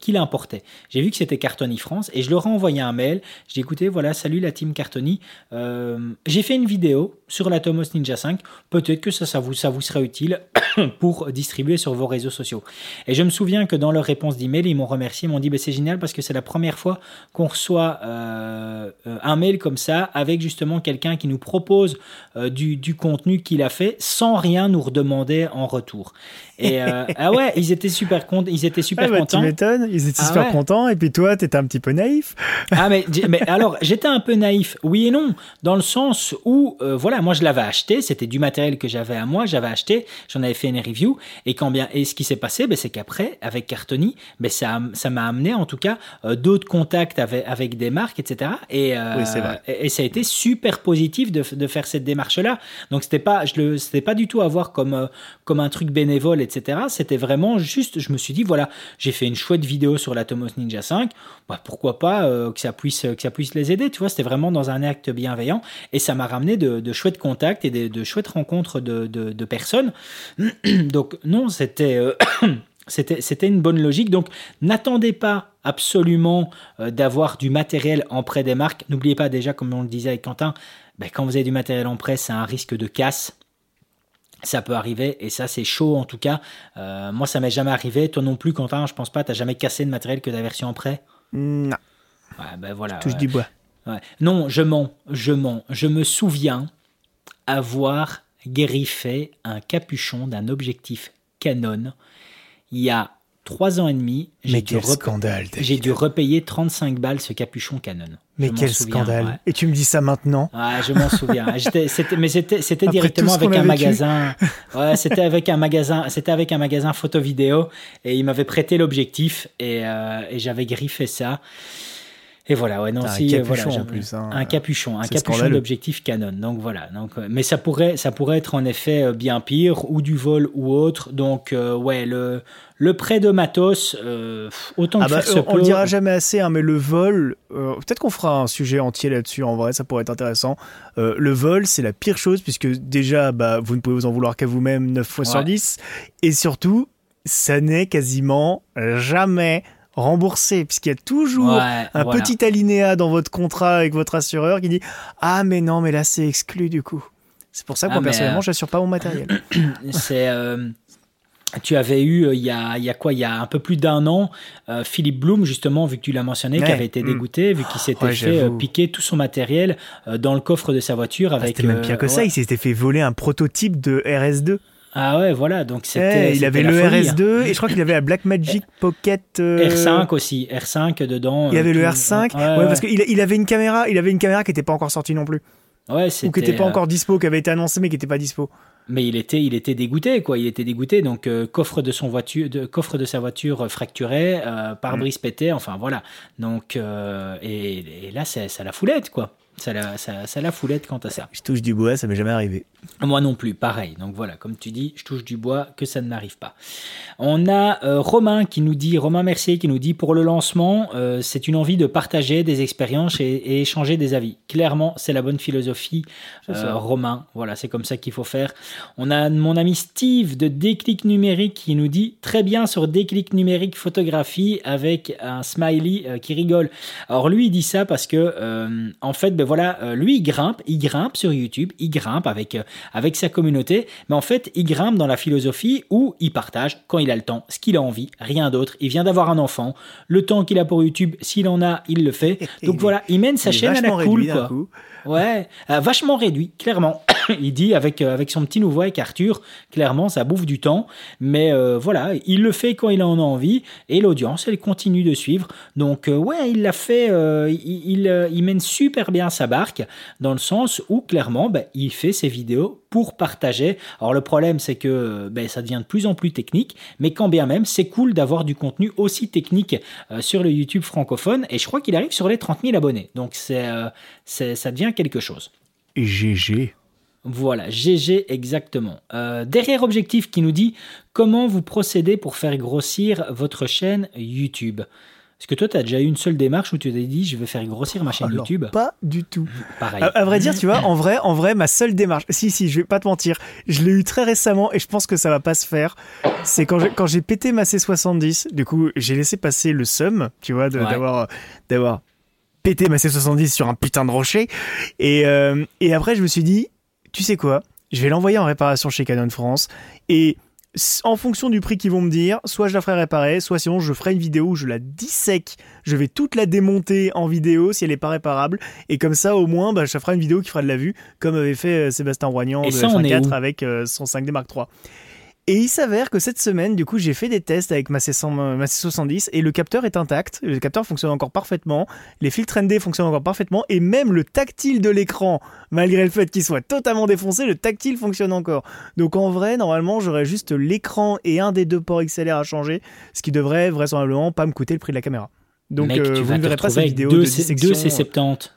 qui l'importait. J'ai vu que c'était Cartoni France et je leur ai envoyé un mail. J'ai écouté voilà salut la team Cartoni. Euh, j'ai fait une vidéo sur la Tomos Ninja 5. Peut-être que ça ça vous ça vous sera utile pour distribuer sur vos réseaux sociaux. Et je me souviens que dans leur réponse d'email ils m'ont remercié, ils m'ont dit bah, c'est génial parce que c'est la première fois qu'on reçoit euh, un mail comme ça avec justement quelqu'un qui nous propose euh, du contenu qu'il a fait sans rien nous redemander en retour. Et euh, ah ouais, ils étaient super contents. Ils étaient super ah bah, contents. Tu m'étonnes, ils étaient ah super contents. Et puis toi, t'étais un petit peu naïf. Ah mais, mais alors j'étais un peu naïf, oui et non, dans le sens où euh, voilà, moi je l'avais acheté, c'était du matériel que j'avais à moi, j'avais acheté, j'en avais fait une review. Et quand bien et ce qui s'est passé, ben, c'est qu'après avec Cartoni, ben, ça ça m'a amené en tout cas euh, d'autres contacts avec avec des marques, etc. Et, oui, vrai. et, et ça a été super positif de, de faire cette démarche là. Donc c'était pas je le c'était pas du tout à voir comme, euh, comme un truc bénévole, etc. C'était vraiment juste, je me suis dit, voilà, j'ai fait une chouette vidéo sur la Tomos Ninja 5, bah, pourquoi pas euh, que, ça puisse, que ça puisse les aider, tu vois, c'était vraiment dans un acte bienveillant, et ça m'a ramené de, chouettes contacts et de, chouettes rencontres de, personnes. Donc non, c'était... Euh, c'était une bonne logique. Donc, n'attendez pas absolument d'avoir du matériel en prêt des marques. N'oubliez pas déjà, comme on le disait avec Quentin, ben, quand vous avez du matériel en prêt, c'est un risque de casse ça peut arriver et ça c'est chaud en tout cas. Euh, moi ça m'est jamais arrivé, toi non plus Quentin, je pense pas, t'as jamais cassé de matériel que ta version en prêt? Non. Ouais, ben voilà. Touche du bois. Non, je mens, je mens. Je me souviens avoir griffé un capuchon d'un objectif Canon il y a trois ans et demi. Scandale J'ai dû repayer 35 balles ce capuchon Canon. Mais quel scandale Et tu me dis ça maintenant? Ouais, je m'en souviens. mais c'était directement avec un magasin. Ouais, c'était avec un magasin. C'était avec un magasin photo vidéo et il m'avait prêté l'objectif et, euh, et j'avais griffé ça. Et voilà, ouais, non, si, un capuchon en plus, hein. un capuchon, un capuchon d'objectif Canon. Donc voilà, donc, euh, mais ça pourrait, ça pourrait être en effet euh, bien pire, ou du vol ou autre. Donc ouais, le, le prêt de matos, euh, autant que ah bah, faire se On le dira jamais assez, hein, mais le vol, euh, peut-être qu'on fera un sujet entier là-dessus, en vrai, ça pourrait être intéressant. Euh, le vol, c'est la pire chose, puisque déjà, bah, vous ne pouvez vous en vouloir qu'à vous-même 9 fois sur 10, et surtout, ça n'est quasiment jamais remboursé, puisqu'il y a toujours un petit alinéa dans votre contrat avec votre assureur qui dit Ah, mais non, mais là, c'est exclu du coup. C'est pour ça que ah, moi, personnellement, j'assure pas mon matériel. c'est tu avais eu euh, il y, a, il y a quoi il y a un peu plus d'un an euh, Philippe Bloom justement vu que tu l'as mentionné qui avait été mm. dégoûté vu qu'il s'était fait euh, piquer tout son matériel dans le coffre de sa voiture ah, avec c'était même pire que ça il s'était fait voler un prototype de RS2 ah ouais, voilà, donc c'était. il avait le RS2 hein. et je crois qu'il avait la Blackmagic Pocket. R5 aussi, R5 dedans. Il avait le R5, ouais, parce qu'il il avait une caméra, il avait une caméra qui n'était pas encore sortie non plus. Ouais, Ou qui n'était pas encore dispo, qui avait été annoncé mais qui n'était pas dispo mais il était, il était dégoûté, quoi. Il était dégoûté. Donc, euh, coffre de son voiture, de, coffre de sa voiture fracturé, euh, pare-brise mm. pété, enfin voilà. Donc, euh, et, et, là, c'est la foulette, quoi. Ça la, ça, ça la foulette quant à ça. Je touche du bois, ça m'est jamais arrivé. Moi non plus, pareil. Donc voilà, comme tu dis, je touche du bois que ça ne m'arrive pas. On a euh, Romain qui nous dit, Romain Mercier qui nous dit pour le lancement, euh, c'est une envie de partager des expériences et, échanger des avis. Clairement, c'est la bonne philosophie, euh, Romain. Voilà, c'est comme ça qu'il faut faire. On a mon ami Steve de Déclic Numérique qui nous dit très bien sur Déclic Numérique photographie avec un smiley qui rigole. Alors lui, il dit ça parce que en fait, ben voilà, lui, il grimpe, il grimpe sur YouTube, il grimpe avec avec sa communauté, mais en fait, il grimpe dans la philosophie où il partage, quand il a le temps, ce qu'il a envie, rien d'autre. Il vient d'avoir un enfant, le temps qu'il a pour YouTube, s'il en a, il le fait. Donc voilà, il mène sa chaîne à la cool, quoi. Ouais, euh, vachement réduit, clairement. il dit avec, euh, avec son petit nouveau avec Arthur, clairement, ça bouffe du temps. Mais euh, voilà, il le fait quand il en a envie et l'audience, elle continue de suivre. Donc, ouais, il l'a fait, il, il, mène super bien sa barque dans le sens où, clairement, bah, il fait ses vidéos pour partager. Alors, le problème, c'est que ben, ça devient de plus en plus technique, mais quand bien même, c'est cool d'avoir du contenu aussi technique sur le YouTube francophone. Et je crois qu'il arrive sur les 30 000 abonnés. Donc, c'est, ça devient quelque chose. GG. Voilà, GG exactement. Euh, derrière Objectif qui nous dit comment vous procédez pour faire grossir votre chaîne YouTube? Est-ce que toi, tu as déjà eu une seule démarche où tu t'es dit je vais faire grossir ma chaîne Alors, YouTube Pas du tout. Pareil. À, à vrai dire, tu vois, en vrai, en vrai, ma seule démarche, si, si, je vais pas te mentir, je l'ai eu très récemment et je pense que ça va pas se faire. C'est quand j'ai, quand j'ai pété ma C70, du coup, j'ai laissé passer le seum, tu vois, de- Ouais. d'avoir, d'avoir pété ma C70 sur un putain de rocher. Et, euh, et après, je me suis dit, tu sais quoi, je vais l'envoyer en réparation chez Canon France et en fonction du prix qu'ils vont me dire, soit je la ferai réparer, soit sinon je ferai une vidéo où je la dissèque, je vais toute la démonter en vidéo si elle est pas réparable, et comme ça au moins bah, je ferai une vidéo qui fera de la vue, comme avait fait euh, Sébastien Roignan Et de ça, on est F1.4 où? avec euh, son 5D Mark III. Et il s'avère que cette semaine, du coup, j'ai fait des tests avec ma, C100 ma C70 et le capteur est intact. Le capteur fonctionne encore parfaitement. Les filtres ND fonctionnent encore parfaitement. Et même le tactile de l'écran, malgré le fait qu'il soit totalement défoncé, le tactile fonctionne encore. Donc en vrai, normalement, j'aurais juste l'écran et un des deux ports XLR à changer, ce qui devrait vraisemblablement pas me coûter le prix de la caméra. Donc Mec, euh, tu vous vas ne te verrez pas retrouver cette avec vidéo deux, de C- dissection. deux C70.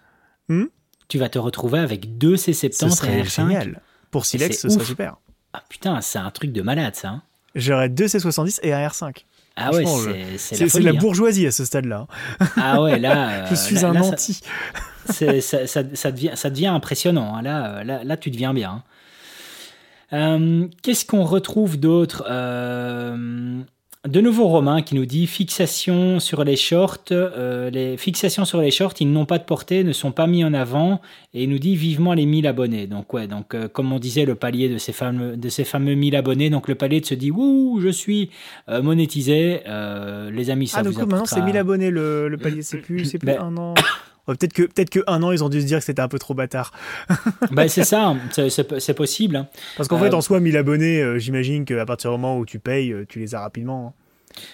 Hmm? Tu vas te retrouver avec deux Ce C70 serait et R5. génial. Pour Silex, ce serait super. Ah putain, c'est un truc de malade ça. hein. J'aurais deux C70 et un R5. Ah ouais, c'est la hein. bourgeoisie à ce stade-là. Ah ouais, là. Je euh, suis là- un là, ça- anti. ça, ça- ça devient, ça devient impressionnant. hein. Là, euh, là, là, tu deviens bien. hein. Euh, Qu'est-ce qu'on retrouve d'autre? Euh, De nouveau Romain qui nous dit fixation sur les shorts. euh, les fixations sur les shorts, ils n'ont pas de portée, ne sont pas mis en avant. Et il nous dit vivement les 1000 abonnés. Donc ouais, donc euh, comme on disait, le palier de ces fameux, de ces fameux 1000 abonnés. Donc le palier de se dit ouh, je suis euh, monétisé. Euh, les amis, ça Ah, vous donc maintenant c'est apportera- 1000 abonnés le, le palier, c'est plus, c'est plus Ben- un an. Peut-être que peut-être que un an ils ont dû se dire que c'était un peu trop bâtard. Bah, c'est ça, hein. c'est- possible. hein. Parce qu'en Euh, fait en soi 1000 abonnés, euh, j'imagine qu'à partir du moment où tu payes, euh, tu les as rapidement. hein.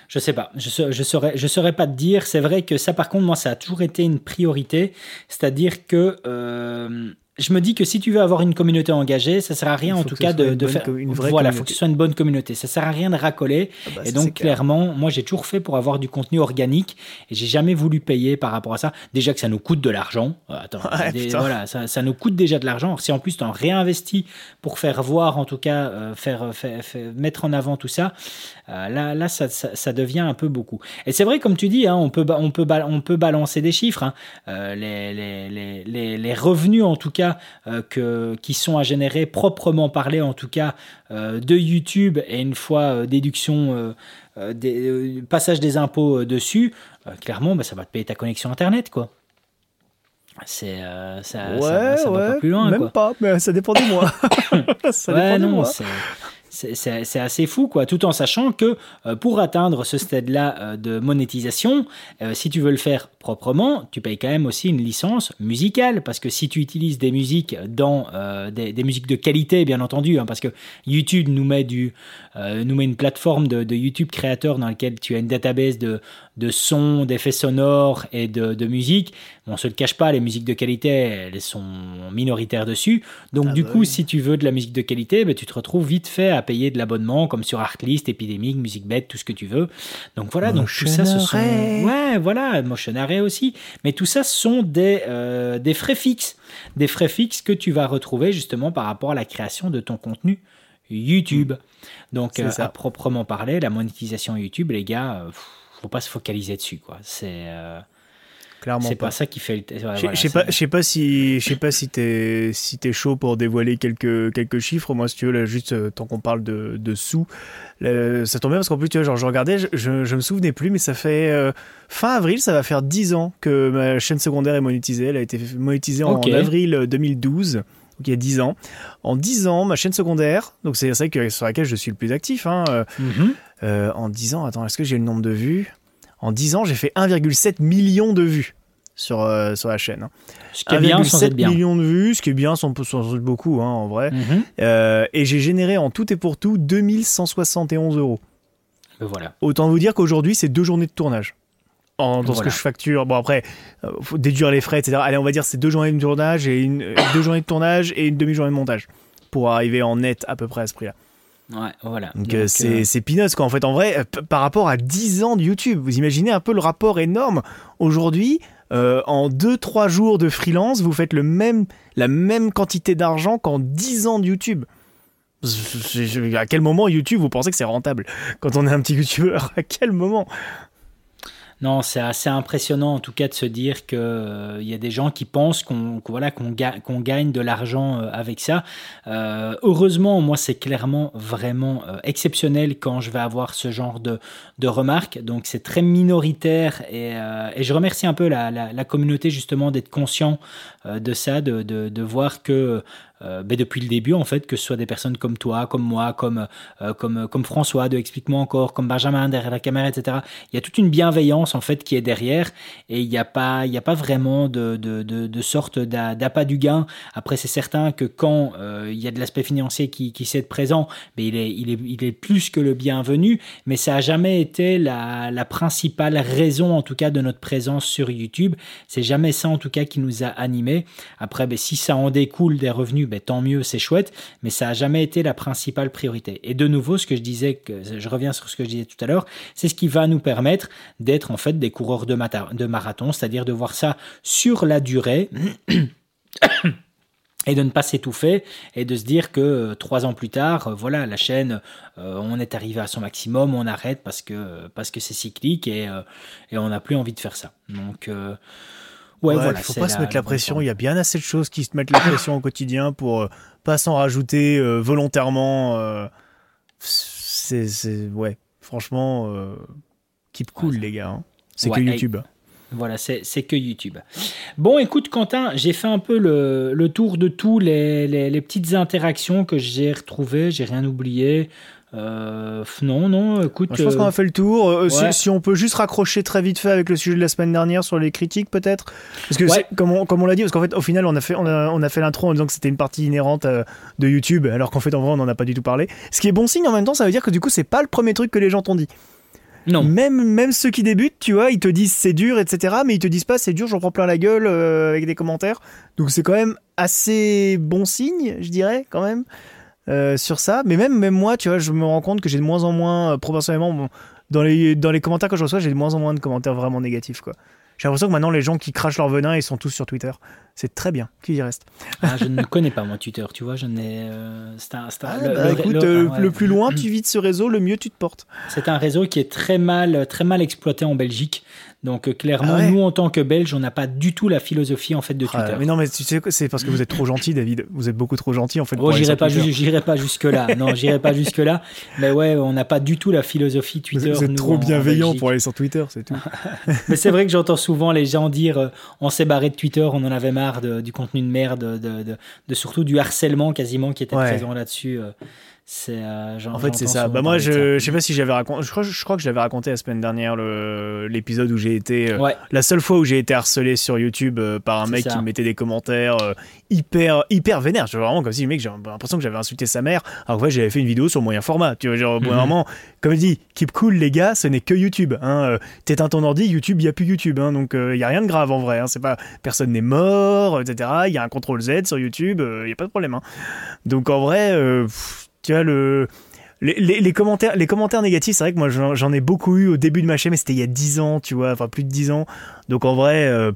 Je sais pas, je, sa- je saurais, je saurais pas te dire. C'est vrai que ça, par contre, moi, ça a toujours été une priorité. C'est-à-dire que euh, je me dis que si tu veux avoir une communauté engagée, ça sert à rien en faut tout cas de, faire. une vraie voilà, faut communauté. que ce soit une bonne communauté. Ça sert à rien de racoler. Ah bah, Et donc clair. clairement, moi j'ai toujours fait pour avoir du contenu organique et j'ai jamais voulu payer par rapport à ça. Déjà que ça nous coûte de l'argent. Euh, Attends, Ouais, des- putain. voilà, ça, ça nous coûte déjà de l'argent. Si en plus tu en réinvestis pour faire voir, en tout cas, euh, faire, faire- faire- mettre en avant tout ça, euh, là, là ça, ça- ça devient un peu beaucoup. Et c'est vrai, comme tu dis, hein, on, peut, on, peut on peut balancer des chiffres. hein. Euh, les, les, les revenus, en tout cas, euh, que, qui sont à générer proprement parler, en tout cas, euh, de YouTube et une fois euh, déduction, des, passage des impôts dessus, clairement, bah, ça va te payer ta connexion Internet, quoi. C'est euh, ça, ça va- ça va pas plus loin, même quoi. pas, mais ça dépend du mois. ça ouais, dépend non, mois. c'est- c'est- assez fou, quoi. Tout en sachant que euh, pour atteindre ce stade-là euh, de monétisation, euh, si tu veux le faire proprement, tu payes quand même aussi une licence musicale, parce que si tu utilises des musiques dans des, des musiques de qualité, bien entendu, hein, parce que YouTube nous met du, euh, nous met une plateforme de, de YouTube créateur dans laquelle tu as une database de, de sons, d'effets sonores et de, de musique. On se le cache pas, les musiques de qualité, elles sont minoritaires dessus. Donc Ah du bah coup, si tu veux de la musique de qualité, ben, tu te retrouves vite fait à payer de l'abonnement, comme sur Artlist, Epidemic, Music Bed, tout ce que tu veux. Donc voilà, donc tout ça, ce sont... Ouais, voilà, Motionarray aussi. Mais tout ça, ce sont des, euh, des frais fixes. Des frais fixes que tu vas retrouver justement par rapport à la création de ton contenu YouTube. Donc, euh, à proprement parler, la monétisation YouTube, les gars, euh, pff, faut pas se focaliser dessus, quoi. C'est euh, Clairement c'est pas. pas ça qui fait le. ouais, Je voilà, sais pas, je sais pas si, je sais pas si t'es, si t'es chaud pour dévoiler quelques, quelques chiffres. Moi, si tu veux, là, juste euh, tant qu'on parle de, de sous, là, ça tombe bien parce qu'en plus, tu vois, genre, je regardais, je, je, je me souvenais plus, mais ça fait euh, fin avril, ça va faire 10 ans que ma chaîne secondaire est monétisée. Elle a été monétisée en avril 2012. Donc il y a 10 ans. En 10 ans, ma chaîne secondaire, donc c'est que, sur laquelle je suis le plus actif, hein, Mhm. euh, en 10 ans, attends, est-ce que j'ai le nombre de vues? En 10 ans, j'ai fait 1,7 million de vues sur, euh, sur la chaîne. hein. Ce qui est bien sans 1,7 être bien. millions de vues, ce qui est bien sans, sans beaucoup hein, en vrai. Mhm. Euh, et j'ai généré en tout et pour tout 2171 euros. Ben voilà. Autant vous dire qu'aujourd'hui, c'est deux journées de tournage. En, dans ce que je facture. Bon, après, euh, faut déduire les frais, etc. Allez, on va dire c'est deux journées de tournage et une, euh, deux journées de tournage et une demi-journée de montage pour arriver en net à peu près à ce prix-là. Ouais, voilà. Donc, Donc, euh, c'est c'est peanuts quoi. En fait, en vrai, euh, par rapport à 10 ans de YouTube, vous imaginez un peu le rapport énorme. Aujourd'hui, en 2-3 jours de freelance, vous faites le même, la même quantité d'argent qu'en 10 ans de YouTube. À quel moment YouTube vous pensez que c'est rentable? Quand on est un petit youtubeur À quel moment? Non, c'est assez impressionnant en tout cas de se dire qu'il euh, y a des gens qui pensent qu'on gagne de l'argent euh, avec ça. Euh, heureusement, moi, c'est clairement vraiment exceptionnel quand je vais avoir ce genre de, de remarques. Donc, c'est très minoritaire et, je remercie un peu la, communauté justement d'être conscient de ça, de voir que euh, ben, depuis le début en fait, que ce soit des personnes comme toi, comme moi, comme euh, comme comme François de explique-moi encore, comme Benjamin derrière la caméra, etc. Il y a toute une bienveillance en fait qui est derrière et il n'y a pas il y a pas vraiment de de, de, de sorte d'appât du gain. Après c'est certain que quand euh, il y a de l'aspect financier qui qui s'est présent, mais ben, il est il est il est plus que le bienvenu, mais ça a jamais été la la principale raison en tout cas de notre présence sur YouTube. C'est jamais ça en tout cas qui nous a animés. Après ben, si ça en découle des revenus ben, tant mieux, c'est chouette, mais ça n'a jamais été la principale priorité. Et de nouveau, ce que je disais, je reviens sur ce que je disais tout à l'heure, c'est ce qui va nous permettre d'être en fait des coureurs de, marathon, c'est-à-dire de voir ça sur la durée. et de ne pas s'étouffer et de se dire que euh, trois ans plus tard, euh, voilà, la chaîne, euh, on est arrivé à son maximum, on arrête parce que c'est cyclique et, et on n'a plus envie de faire ça. Donc Ouais, voilà. Faut pas se mettre la pression. Il y a bien assez de choses qui se mettent la pression au quotidien pour euh, pas s'en rajouter euh, volontairement. Euh, c'est, ouais. Franchement, keep cool, les gars. Hein. C'est que YouTube. Voilà, c'est que YouTube. Bon, écoute, Quentin, j'ai fait un peu le, le tour de tous les, les, les, petites interactions que j'ai retrouvées. J'ai rien oublié. Euh, non, non, écoute. je pense qu'on a euh, fait le tour. Euh, si, on peut juste raccrocher très vite fait avec le sujet de la semaine dernière sur les critiques, peut-être. Parce que, comme on, comme on l'a dit, parce qu'en fait, au final, on a fait, on a, on a fait l'intro en disant que c'était une partie inhérente de YouTube, alors qu'en fait, en vrai, on n'en a pas du tout parlé. Ce qui est bon signe en même temps, ça veut dire que du coup, c'est pas le premier truc que les gens t'ont dit. Non. Même, même ceux qui débutent, tu vois, ils te disent c'est dur, etc. Mais ils te disent pas c'est dur, j'en prends plein la gueule avec des commentaires. Donc c'est quand même assez bon signe, je dirais, quand même. Euh, sur ça. Mais même, même moi, tu vois, je me rends compte que j'ai de moins en moins, euh, proportionnellement, dans, les, dans les commentaires que je reçois, j'ai de moins en moins de commentaires vraiment négatifs, quoi. J'ai l'impression que maintenant, les gens qui crachent leur venin, ils sont tous sur Twitter. C'est très bien. Qui y reste ah, Je ne connais pas, moi, Twitter. Tu vois, je n'ai. Euh, ah, le, bah, écoute, le, plus loin tu vis de ce réseau, le mieux tu te portes. C'est un réseau qui est très mal, très mal exploité en Belgique. Donc euh, clairement, ah nous en tant que Belges, on n'a pas du tout la philosophie en fait de Twitter. mais non, mais tu sais, c'est parce que vous êtes trop gentil, David. Vous êtes beaucoup trop gentil en fait. Oh, j'irai pas, j'irai pas jusque là. non, j'irai pas jusque là. Mais ouais, on n'a pas du tout la philosophie Twitter. Vous êtes trop bienveillant pour aller sur Twitter, c'est tout. mais c'est vrai que j'entends souvent les gens dire, euh, on s'est barré de Twitter, on en avait marre du contenu de merde, de, surtout du harcélement quasiment qui était présent là-dessus. Euh. C'est euh, en fait c'est ça. Bah moi je, je sais pas si j'avais raconté. Je crois, je crois que je l'avais raconté la semaine dernière l'épisode où j'ai été euh, la seule fois où j'ai été harcelé sur YouTube euh, par un mec qui me mettait des commentaires hyper hyper vénères. Je vraiment comme si le mec j'ai l'impression que j'avais insulté sa mère. Alors que j'avais fait une vidéo sur moyen format. Tu vois genre mm vraiment comme je dis keep cool les gars, ce n'est que YouTube. Hein. T'éteins ton ordi, YouTube il y a plus YouTube. Hein, donc il y a rien de grave en vrai. Hein. C'est pas personne n'est mort, etc. Il y a un contrôle Z sur YouTube, il y a pas de problème. Hein. Donc en vrai tu vois, le. Les, commentaires, les commentaires négatifs, c'est vrai que moi j'en ai beaucoup eu au début de ma chaîne, mais c'était il y a 10 ans, tu vois, enfin plus de 10 ans. Donc en vrai, euh,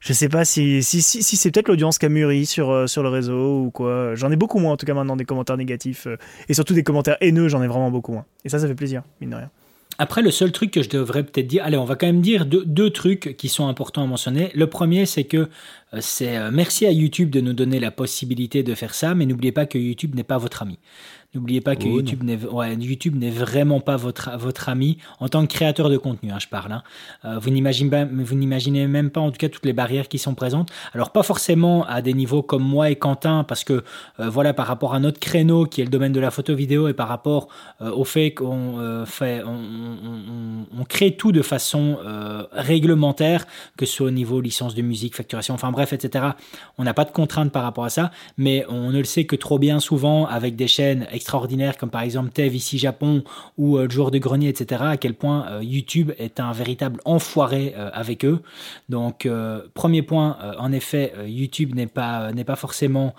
je sais pas si, si, si, c'est peut-être l'audience qui a mûri sur, euh, sur le réseau ou quoi. J'en ai beaucoup moins en tout cas maintenant des commentaires négatifs. Euh, et surtout des commentaires haineux, j'en ai vraiment beaucoup moins. Et ça, ça fait plaisir, mine de rien. Après, le seul truc que je devrais peut-être dire, allez, on va quand même dire deux, trucs qui sont importants à mentionner. Le premier, c'est que c'est merci à YouTube de nous donner la possibilité de faire ça, mais n'oubliez pas que YouTube n'est pas votre ami. N'oubliez pas que oh, YouTube n'est ouais, YouTube n'est vraiment pas votre, votre ami en tant que créateur de contenu, hein, je parle. Hein. Euh, vous n'imaginez même pas en tout cas toutes les barrières qui sont présentes. Alors pas forcément à des niveaux comme moi et Quentin, parce que euh, voilà par rapport à notre créneau qui est le domaine de la photo vidéo et par rapport euh, au fait qu'on fait on, on, on, crée tout de façon réglementaire, que ce soit au niveau licence de musique, facturation, enfin bref, etc. On n'a pas de contraintes par rapport à ça, mais on ne le sait que trop bien souvent avec des chaînes extraordinaires comme par exemple Tev ici Japon ou euh, le joueur de grenier, etc. À quel point euh, YouTube est un véritable enfoiré euh, avec eux. Donc premier point, en effet, YouTube n'est pas n'est pas forcément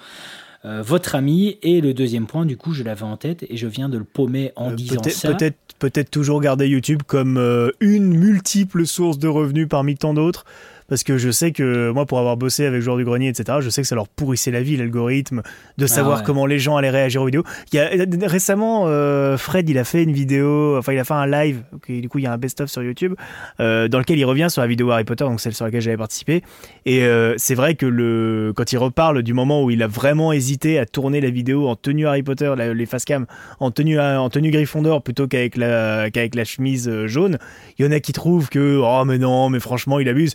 votre ami. Et le deuxième point, du coup, je l'avais en tête et je viens de le paumer en disant ça. Peut-être peut-être toujours garder YouTube comme une multiple source de revenus parmi tant d'autres parce que je sais que moi, pour avoir bossé avec Joueurs du Grenier, etc., je sais que ça leur pourrissait la vie, l'algorithme, de ah savoir comment les gens allaient réagir aux vidéos. Il y a, récemment, euh, Fred, il a fait une vidéo, enfin, il a fait un live, du coup, il y a un best-of sur YouTube, euh, dans lequel il revient sur la vidéo Harry Potter, donc celle sur laquelle j'avais participé. Et euh, c'est vrai que le, quand il reparle du moment où il a vraiment hésité à tourner la vidéo en tenue Harry Potter, les facecam, en tenue, en tenue Gryffondor plutôt qu'avec la, qu'avec la chemise jaune, il y en a qui trouvent que, oh, mais non, mais franchement, il abuse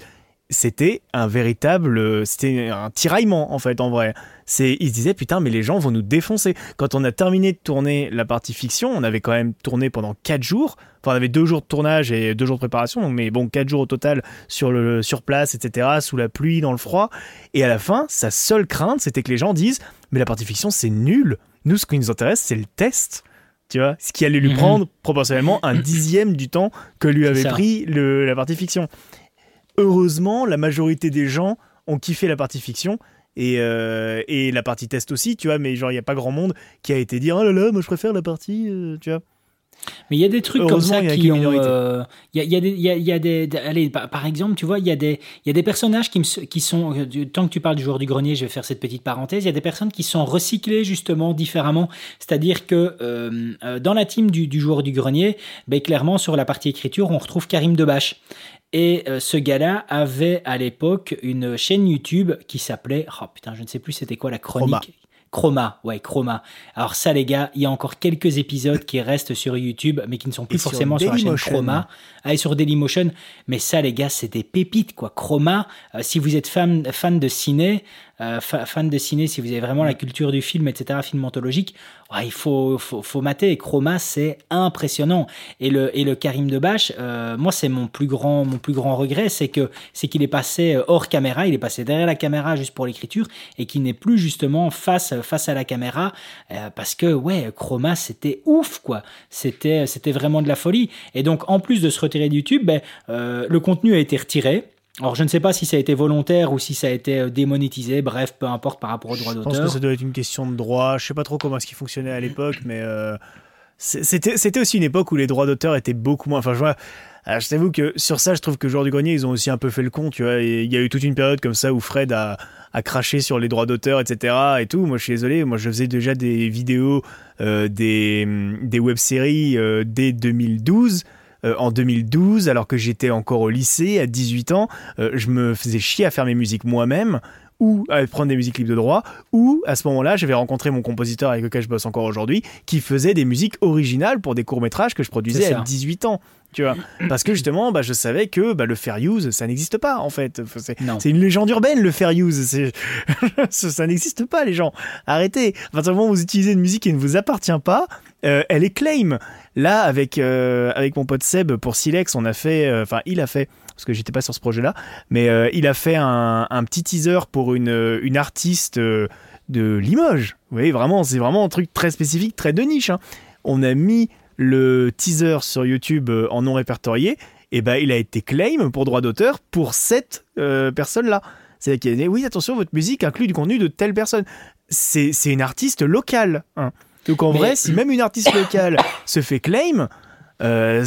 c'était un véritable, c'était un tiraillement en fait en vrai. C'est, ils se disaient putain mais les gens vont nous défoncer. Quand on a terminé de tourner la partie fiction, on avait quand même tourné pendant 4 jours. Enfin on avait 2 jours de tournage et 2 jours de préparation, mais bon 4 jours au total sur le sur place etc. Sous la pluie, dans le froid. Et à la fin, sa seule crainte c'était que les gens disent mais la partie fiction c'est nul. Nous ce qui nous intéresse c'est le test. Tu vois, ce qui allait lui mhm. prendre proportionnellement un dixième du temps que lui avait pris le, la partie fiction heureusement, la majorité des gens ont kiffé la partie fiction. Et, euh, et la partie test aussi, tu vois, mais genre, il n'y a pas grand monde qui a été dire Oh là là, moi je préfère la partie, euh, tu vois. Mais il y a des trucs comme ça qui ont. Euh, il y, a, des, y, a, des. Allez, par, exemple, tu vois, il y, a des, y a des personnages qui, qui sont. Tant que tu parles du joueur du grenier, je vais faire cette petite parenthèse. Il y a des personnes qui sont recyclées justement différemment. C'est-à-dire que dans la team du, du joueur du grenier, ben, clairement, sur la partie écriture, on retrouve Karim Debache. Et euh, ce gars-là avait à l'époque une chaîne YouTube qui s'appelait, oh putain, je ne sais plus c'était quoi la chronique. Chroma, ouais, Chroma. Alors ça, les gars, il y a encore quelques épisodes qui restent sur YouTube, mais qui ne sont plus forcément sur, la chaîne Chroma. Ah, et sur Dailymotion. Mais ça, les gars, c'est des pépites, quoi. Chroma, euh, si vous êtes fan, fan de ciné, euh, fan de ciné, si vous avez vraiment la culture du film, etc., film anthologique, il faut, faut, faut mater. Chroma, c'est impressionnant. Et le, et le Karim Debache, euh, moi, c'est mon plus grand, mon plus grand regret, c'est que c'est qu'il est passé euh, hors caméra, il est passé derrière la caméra juste pour l'écriture, et qu'il n'est plus justement face, face à la caméra, parce que ouais, Chroma, c'était ouf, quoi. C'était, c'était vraiment de la folie. Et donc, en plus de se retirer de YouTube, ben, le contenu a été retiré. Alors je ne sais pas si ça a été volontaire ou si ça a été euh, démonétisé, bref, peu importe par rapport au droit d'auteur. Je pense que ça doit être une question de droit, je sais pas trop comment est-ce qu'il fonctionnait à l'époque, mais euh, c'était aussi une époque où les droits d'auteur étaient beaucoup moins... Enfin je vois... je t'avoue que sur ça, je trouve que Joueur du Grenier, ils ont aussi un peu fait le con, tu vois. Il y a eu toute une période comme ça où Fred a, a craché sur les droits d'auteur, etc. et tout. Moi, je suis désolé. Moi, je faisais déjà des vidéos, euh, des, des web-séries dès 2012. Euh, en 2012, alors que j'étais encore au lycée, à 18 ans, euh, je me faisais chier à faire mes musiques moi-même ou à prendre des musiques libres de droit, ou à ce moment-là, j'avais rencontré mon compositeur avec lequel je bosse encore aujourd'hui, qui faisait des musiques originales pour des courts-métrages que je produisais à 18 ans. Tu vois Parce que justement, bah, je savais que bah, le fair use, ça n'existe pas en fait. C'est une légende urbaine, le fair use. ça n'existe pas, les gens. Arrêtez. À partir du moment où vous utilisez une musique qui ne vous appartient pas, euh, elle est claim. Là, avec, avec mon pote Seb pour Silex, on a fait, enfin, il a fait parce que j'étais pas sur ce projet-là, mais euh, il a fait un, petit teaser pour une, une artiste euh, de Limoges. Vous voyez, vraiment, c'est vraiment un truc très spécifique, très de niche. Hein. On a mis le teaser sur YouTube euh, en non répertorié, et ben il a été claim pour droit d'auteur pour cette personne-là. C'est-à-dire qu'il a dit oui, attention, votre musique inclut du contenu de telle personne. C'est une artiste locale. Hein. Donc en vrai, si même une artiste locale se fait claim, euh,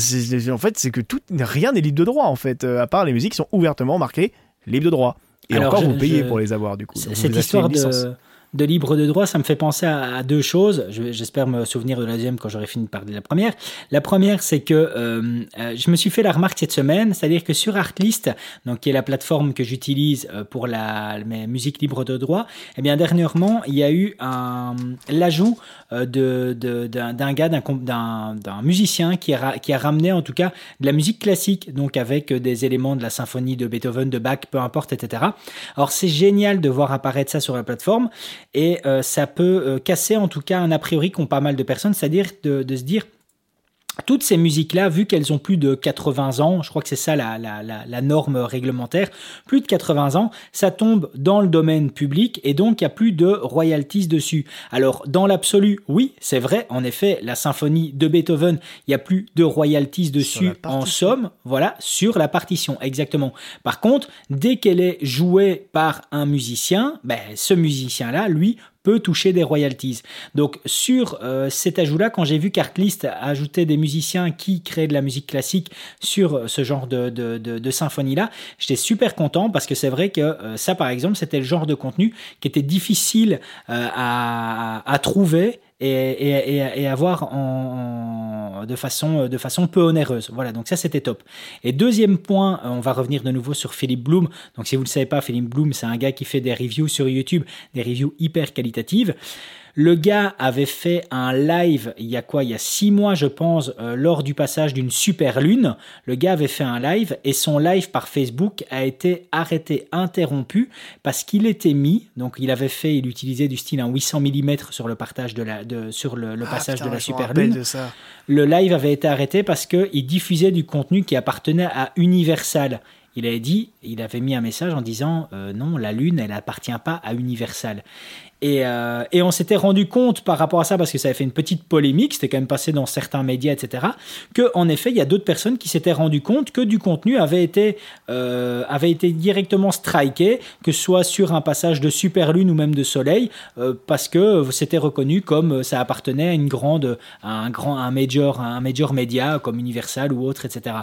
en fait, c'est que tout, rien n'est libre de droit, en fait, euh, à part les musiques qui sont ouvertement marquées libre de droit. Et encore, vous payez pour les avoir, du coup. Cette histoire de, de libre de droit, ça me fait penser à, deux choses. J'espère me souvenir de la deuxième quand j'aurai fini de parler de la première. La première, c'est que euh, euh, je me suis fait la remarque cette semaine, c'est-à-dire que sur Artlist, donc qui est la plateforme que j'utilise euh, pour la mes musiques libres de droit, eh bien dernièrement, il y a eu l'ajout de d'un gars d'un musicien qui a qui a ramené en tout cas de la musique classique, donc avec des éléments de la symphonie de Beethoven, de Bach, peu importe, etc. Alors c'est génial de voir apparaître ça sur la plateforme et euh, ça peut euh, casser en tout cas un a priori qu'ont pas mal de personnes, c'est-à-dire de, se dire toutes ces musiques-là, vu qu'elles ont plus de 80 ans, je crois que c'est ça la, la, norme réglementaire, plus de 80 ans, ça tombe dans le domaine public et donc il n'y a plus de royalties dessus. Alors dans l'absolu, oui, c'est vrai, en effet, la symphonie de Beethoven, il n'y a plus de royalties dessus en somme, voilà, sur la partition, exactement. Par contre, dès qu'elle est jouée par un musicien, ben, ce musicien-là, lui, peut toucher des royalties. Donc sur euh, cet ajout-là, quand j'ai vu qu'Artlist ajoutait des musiciens qui créaient de la musique classique sur ce genre de, symphonie-là, j'étais super content parce que c'est vrai que euh, ça, par exemple, c'était le genre de contenu qui était difficile euh, à, trouver et, et, et, avoir en, de, façon, de façon peu onéreuse. Voilà, donc ça c'était top. Et deuxième point, on va revenir de nouveau sur Philippe Bloom. Donc si vous ne le savez pas, Philippe Bloom, c'est un gars qui fait des reviews sur YouTube, des reviews hyper qualitatives. Le gars avait fait un live il y a quoi? Il y a six mois, je pense, euh, lors du passage d'une super lune. Le gars avait fait un live et son live par Facebook a été arrêté, interrompu parce qu'il était mis. Donc il avait fait, il utilisait du style un 800 mm sur le partage de la, de, sur le, ah, passage de la super lune. Le live avait été arrêté parce qu'il diffusait du contenu qui appartenait à Universal il avait dit, il avait mis un message en disant euh, non, la Lune, elle appartient pas à Universal. Euh, et, on s'était rendu compte par rapport à ça, parce que ça avait fait une petite polémique, c'était quand même passé dans certains médias, etc., que en effet, il y a d'autres personnes qui s'étaient rendu compte que du contenu avait été, euh, avait été directement striké, que ce soit sur un passage de super lune ou même de soleil, euh, parce que c'était reconnu comme ça appartenait à une grande, un grand, un major, un major média comme Universal ou autre, etc.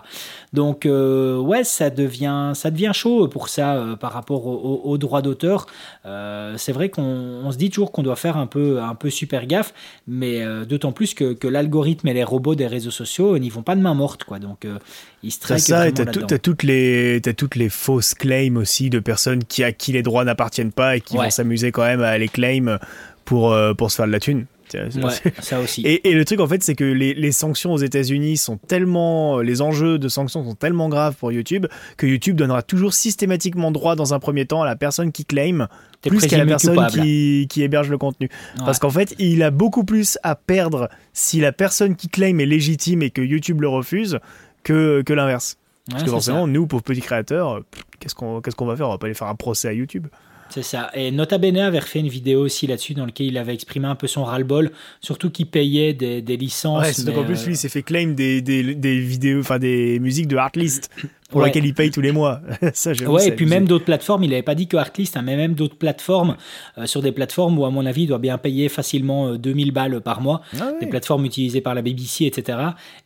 Donc ouais, ça devient, ça devient chaud pour ça par rapport aux droits d'auteur. c'est vrai qu'on on se dit toujours qu'on doit faire un peu, un peu super gaffe, mais euh, d'autant plus que, que l'algorithme et les robots des réseaux sociaux n'y vont pas de main morte, quoi. Donc, euh, ils se C'est ça, et t'as, as toutes les, as toutes les fausses claims aussi de personnes qui, à qui les droits n'appartiennent pas et qui vont s'amuser quand même à les claim pour, euh, pour se faire de la thune. ça aussi. Et, et, le truc en fait, c'est que les, les, sanctions aux États-Unis sont tellement, les enjeux de sanctions sont tellement graves pour YouTube que YouTube donnera toujours systématiquement droit dans un premier temps à la personne qui claim plus qu'à la personne qui, qui, héberge le contenu. Parce qu'en fait, il a beaucoup plus à perdre si la personne qui claim est légitime et que YouTube le refuse que, que l'inverse. Parce que forcément, nous, pauvres petits créateurs, qu'est-ce qu'on qu'est-ce qu'on va faire? On va pas aller faire un procès à YouTube. C'est ça. Et Nota Bene avait fait une vidéo aussi là-dessus dans laquelle il avait exprimé un peu son ras-le-bol, surtout qu'il payait des, des licences. Ouais, c'est en plus, lui, il s'est fait claim des, des, des vidéos, enfin des musiques de Artlist pour laquelle il paye tous les mois. ça, ouais, et puis même d'autres plateformes, il n'avait pas dit que Artlist, hein, mais même d'autres plateformes, euh, sur des plateformes où, à mon avis, il doit bien payer facilement 2000 euh, balles par mois, ah des plateformes utilisées par la BBC, etc.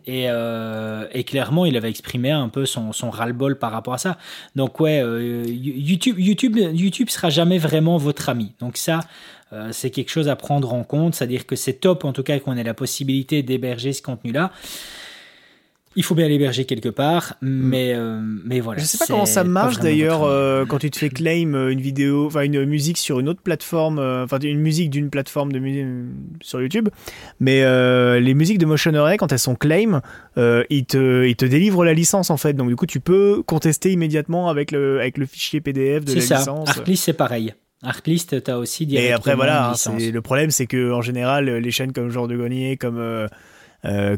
Et, euh, et clairement, il avait exprimé un peu son, son ras-le-bol par rapport à ça. Donc, ouais, YouTube, YouTube, YouTube sera jamais vraiment votre ami. Donc, ça, c'est quelque chose à prendre en compte, c'est-à-dire que c'est top en tout cas qu'on ait la possibilité d'héberger ce contenu-là. Il faut bien l'héberger quelque part, mm. mais, euh, mais voilà. Je sais pas comment ça marche d'ailleurs euh, quand tu te fais claim euh, une vidéo, enfin une musique sur une autre plateforme, enfin une musique d'une plateforme de musique sur YouTube, mais les musiques de Motion Array quand elles sont claim, ils te ils te délivrent la licence en fait, donc du coup tu peux contester immédiatement avec le avec le fichier PDF de la ça. licence. Artlist c'est pareil. Artlist, tu as aussi directement Et après voilà, le problème c'est que en général les chaînes comme Genre de Grenier, comme euh,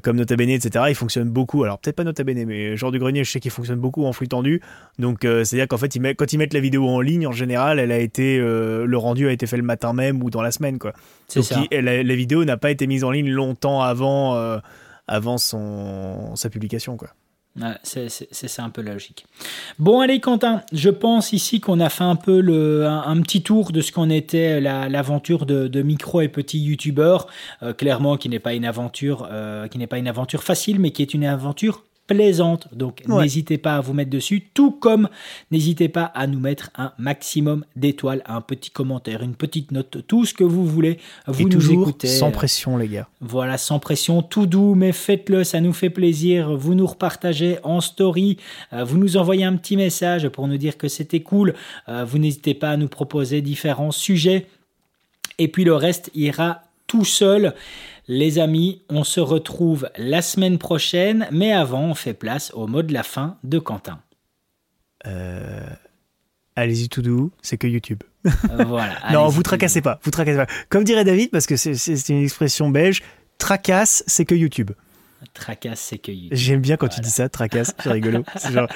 comme Nota Bene, etc., il fonctionne beaucoup. Alors peut-être pas Nota Bene, mais genre du grenier, je sais qu'il fonctionne beaucoup en flux tendu. Donc euh, c'est-à-dire qu'en fait, quand ils mettent la vidéo en ligne, en général, elle a été, euh, le rendu a été fait le matin même ou dans la semaine, quoi. Donc la, vidéo n'a pas été mise en ligne longtemps avant, avant son, sa publication, quoi c'est un peu logique. Bon, allez, Quentin, je pense ici qu'on a fait un peu le, un, petit tour de ce qu'on était l'aventure de, micro et petit youtubeur. Euh, clairement, qui n'est pas une aventure, euh, qui n'est pas une aventure facile, mais qui est une aventure plaisante. Donc n'hésitez pas à vous mettre dessus, tout comme n'hésitez pas à nous mettre un maximum d'étoiles, un petit commentaire, une petite note, tout ce que vous voulez. Vous nous toujours écoutez. Sans pression, les gars. Voilà, sans pression, tout doux, mais faites-le, ça nous fait plaisir. Vous nous repartagez en story, euh, vous nous envoyez un petit message pour nous dire que c'était cool. Euh, vous n'hésitez pas à nous proposer différents sujets. Et puis le reste ira tout seul. Les amis, on se retrouve la semaine prochaine, mais avant, on fait place au mot de la fin de Quentin. Euh, allez-y tout doux, c'est que YouTube. Euh, voilà. non, vous tracassez pas, vous tracassez pas. Comme dirait David, parce que c'est une expression belge, tracasse, c'est que YouTube. Tracasse, c'est que J'aime bien quand tu dis ça, tracasse, c'est rigolo. Genre,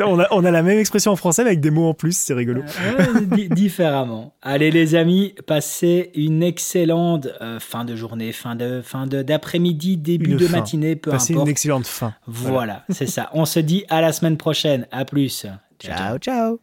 on, a, on, a, la même expression en français mais avec des mots en plus, c'est rigolo. Euh, différemment. Allez les amis, passez une excellente euh, fin de journée, fin de fin d'après-midi, début de matinée, peu passez importe. une excellente fin. Voilà, c'est ça. On se dit à la semaine prochaine. À plus. ciao. ciao.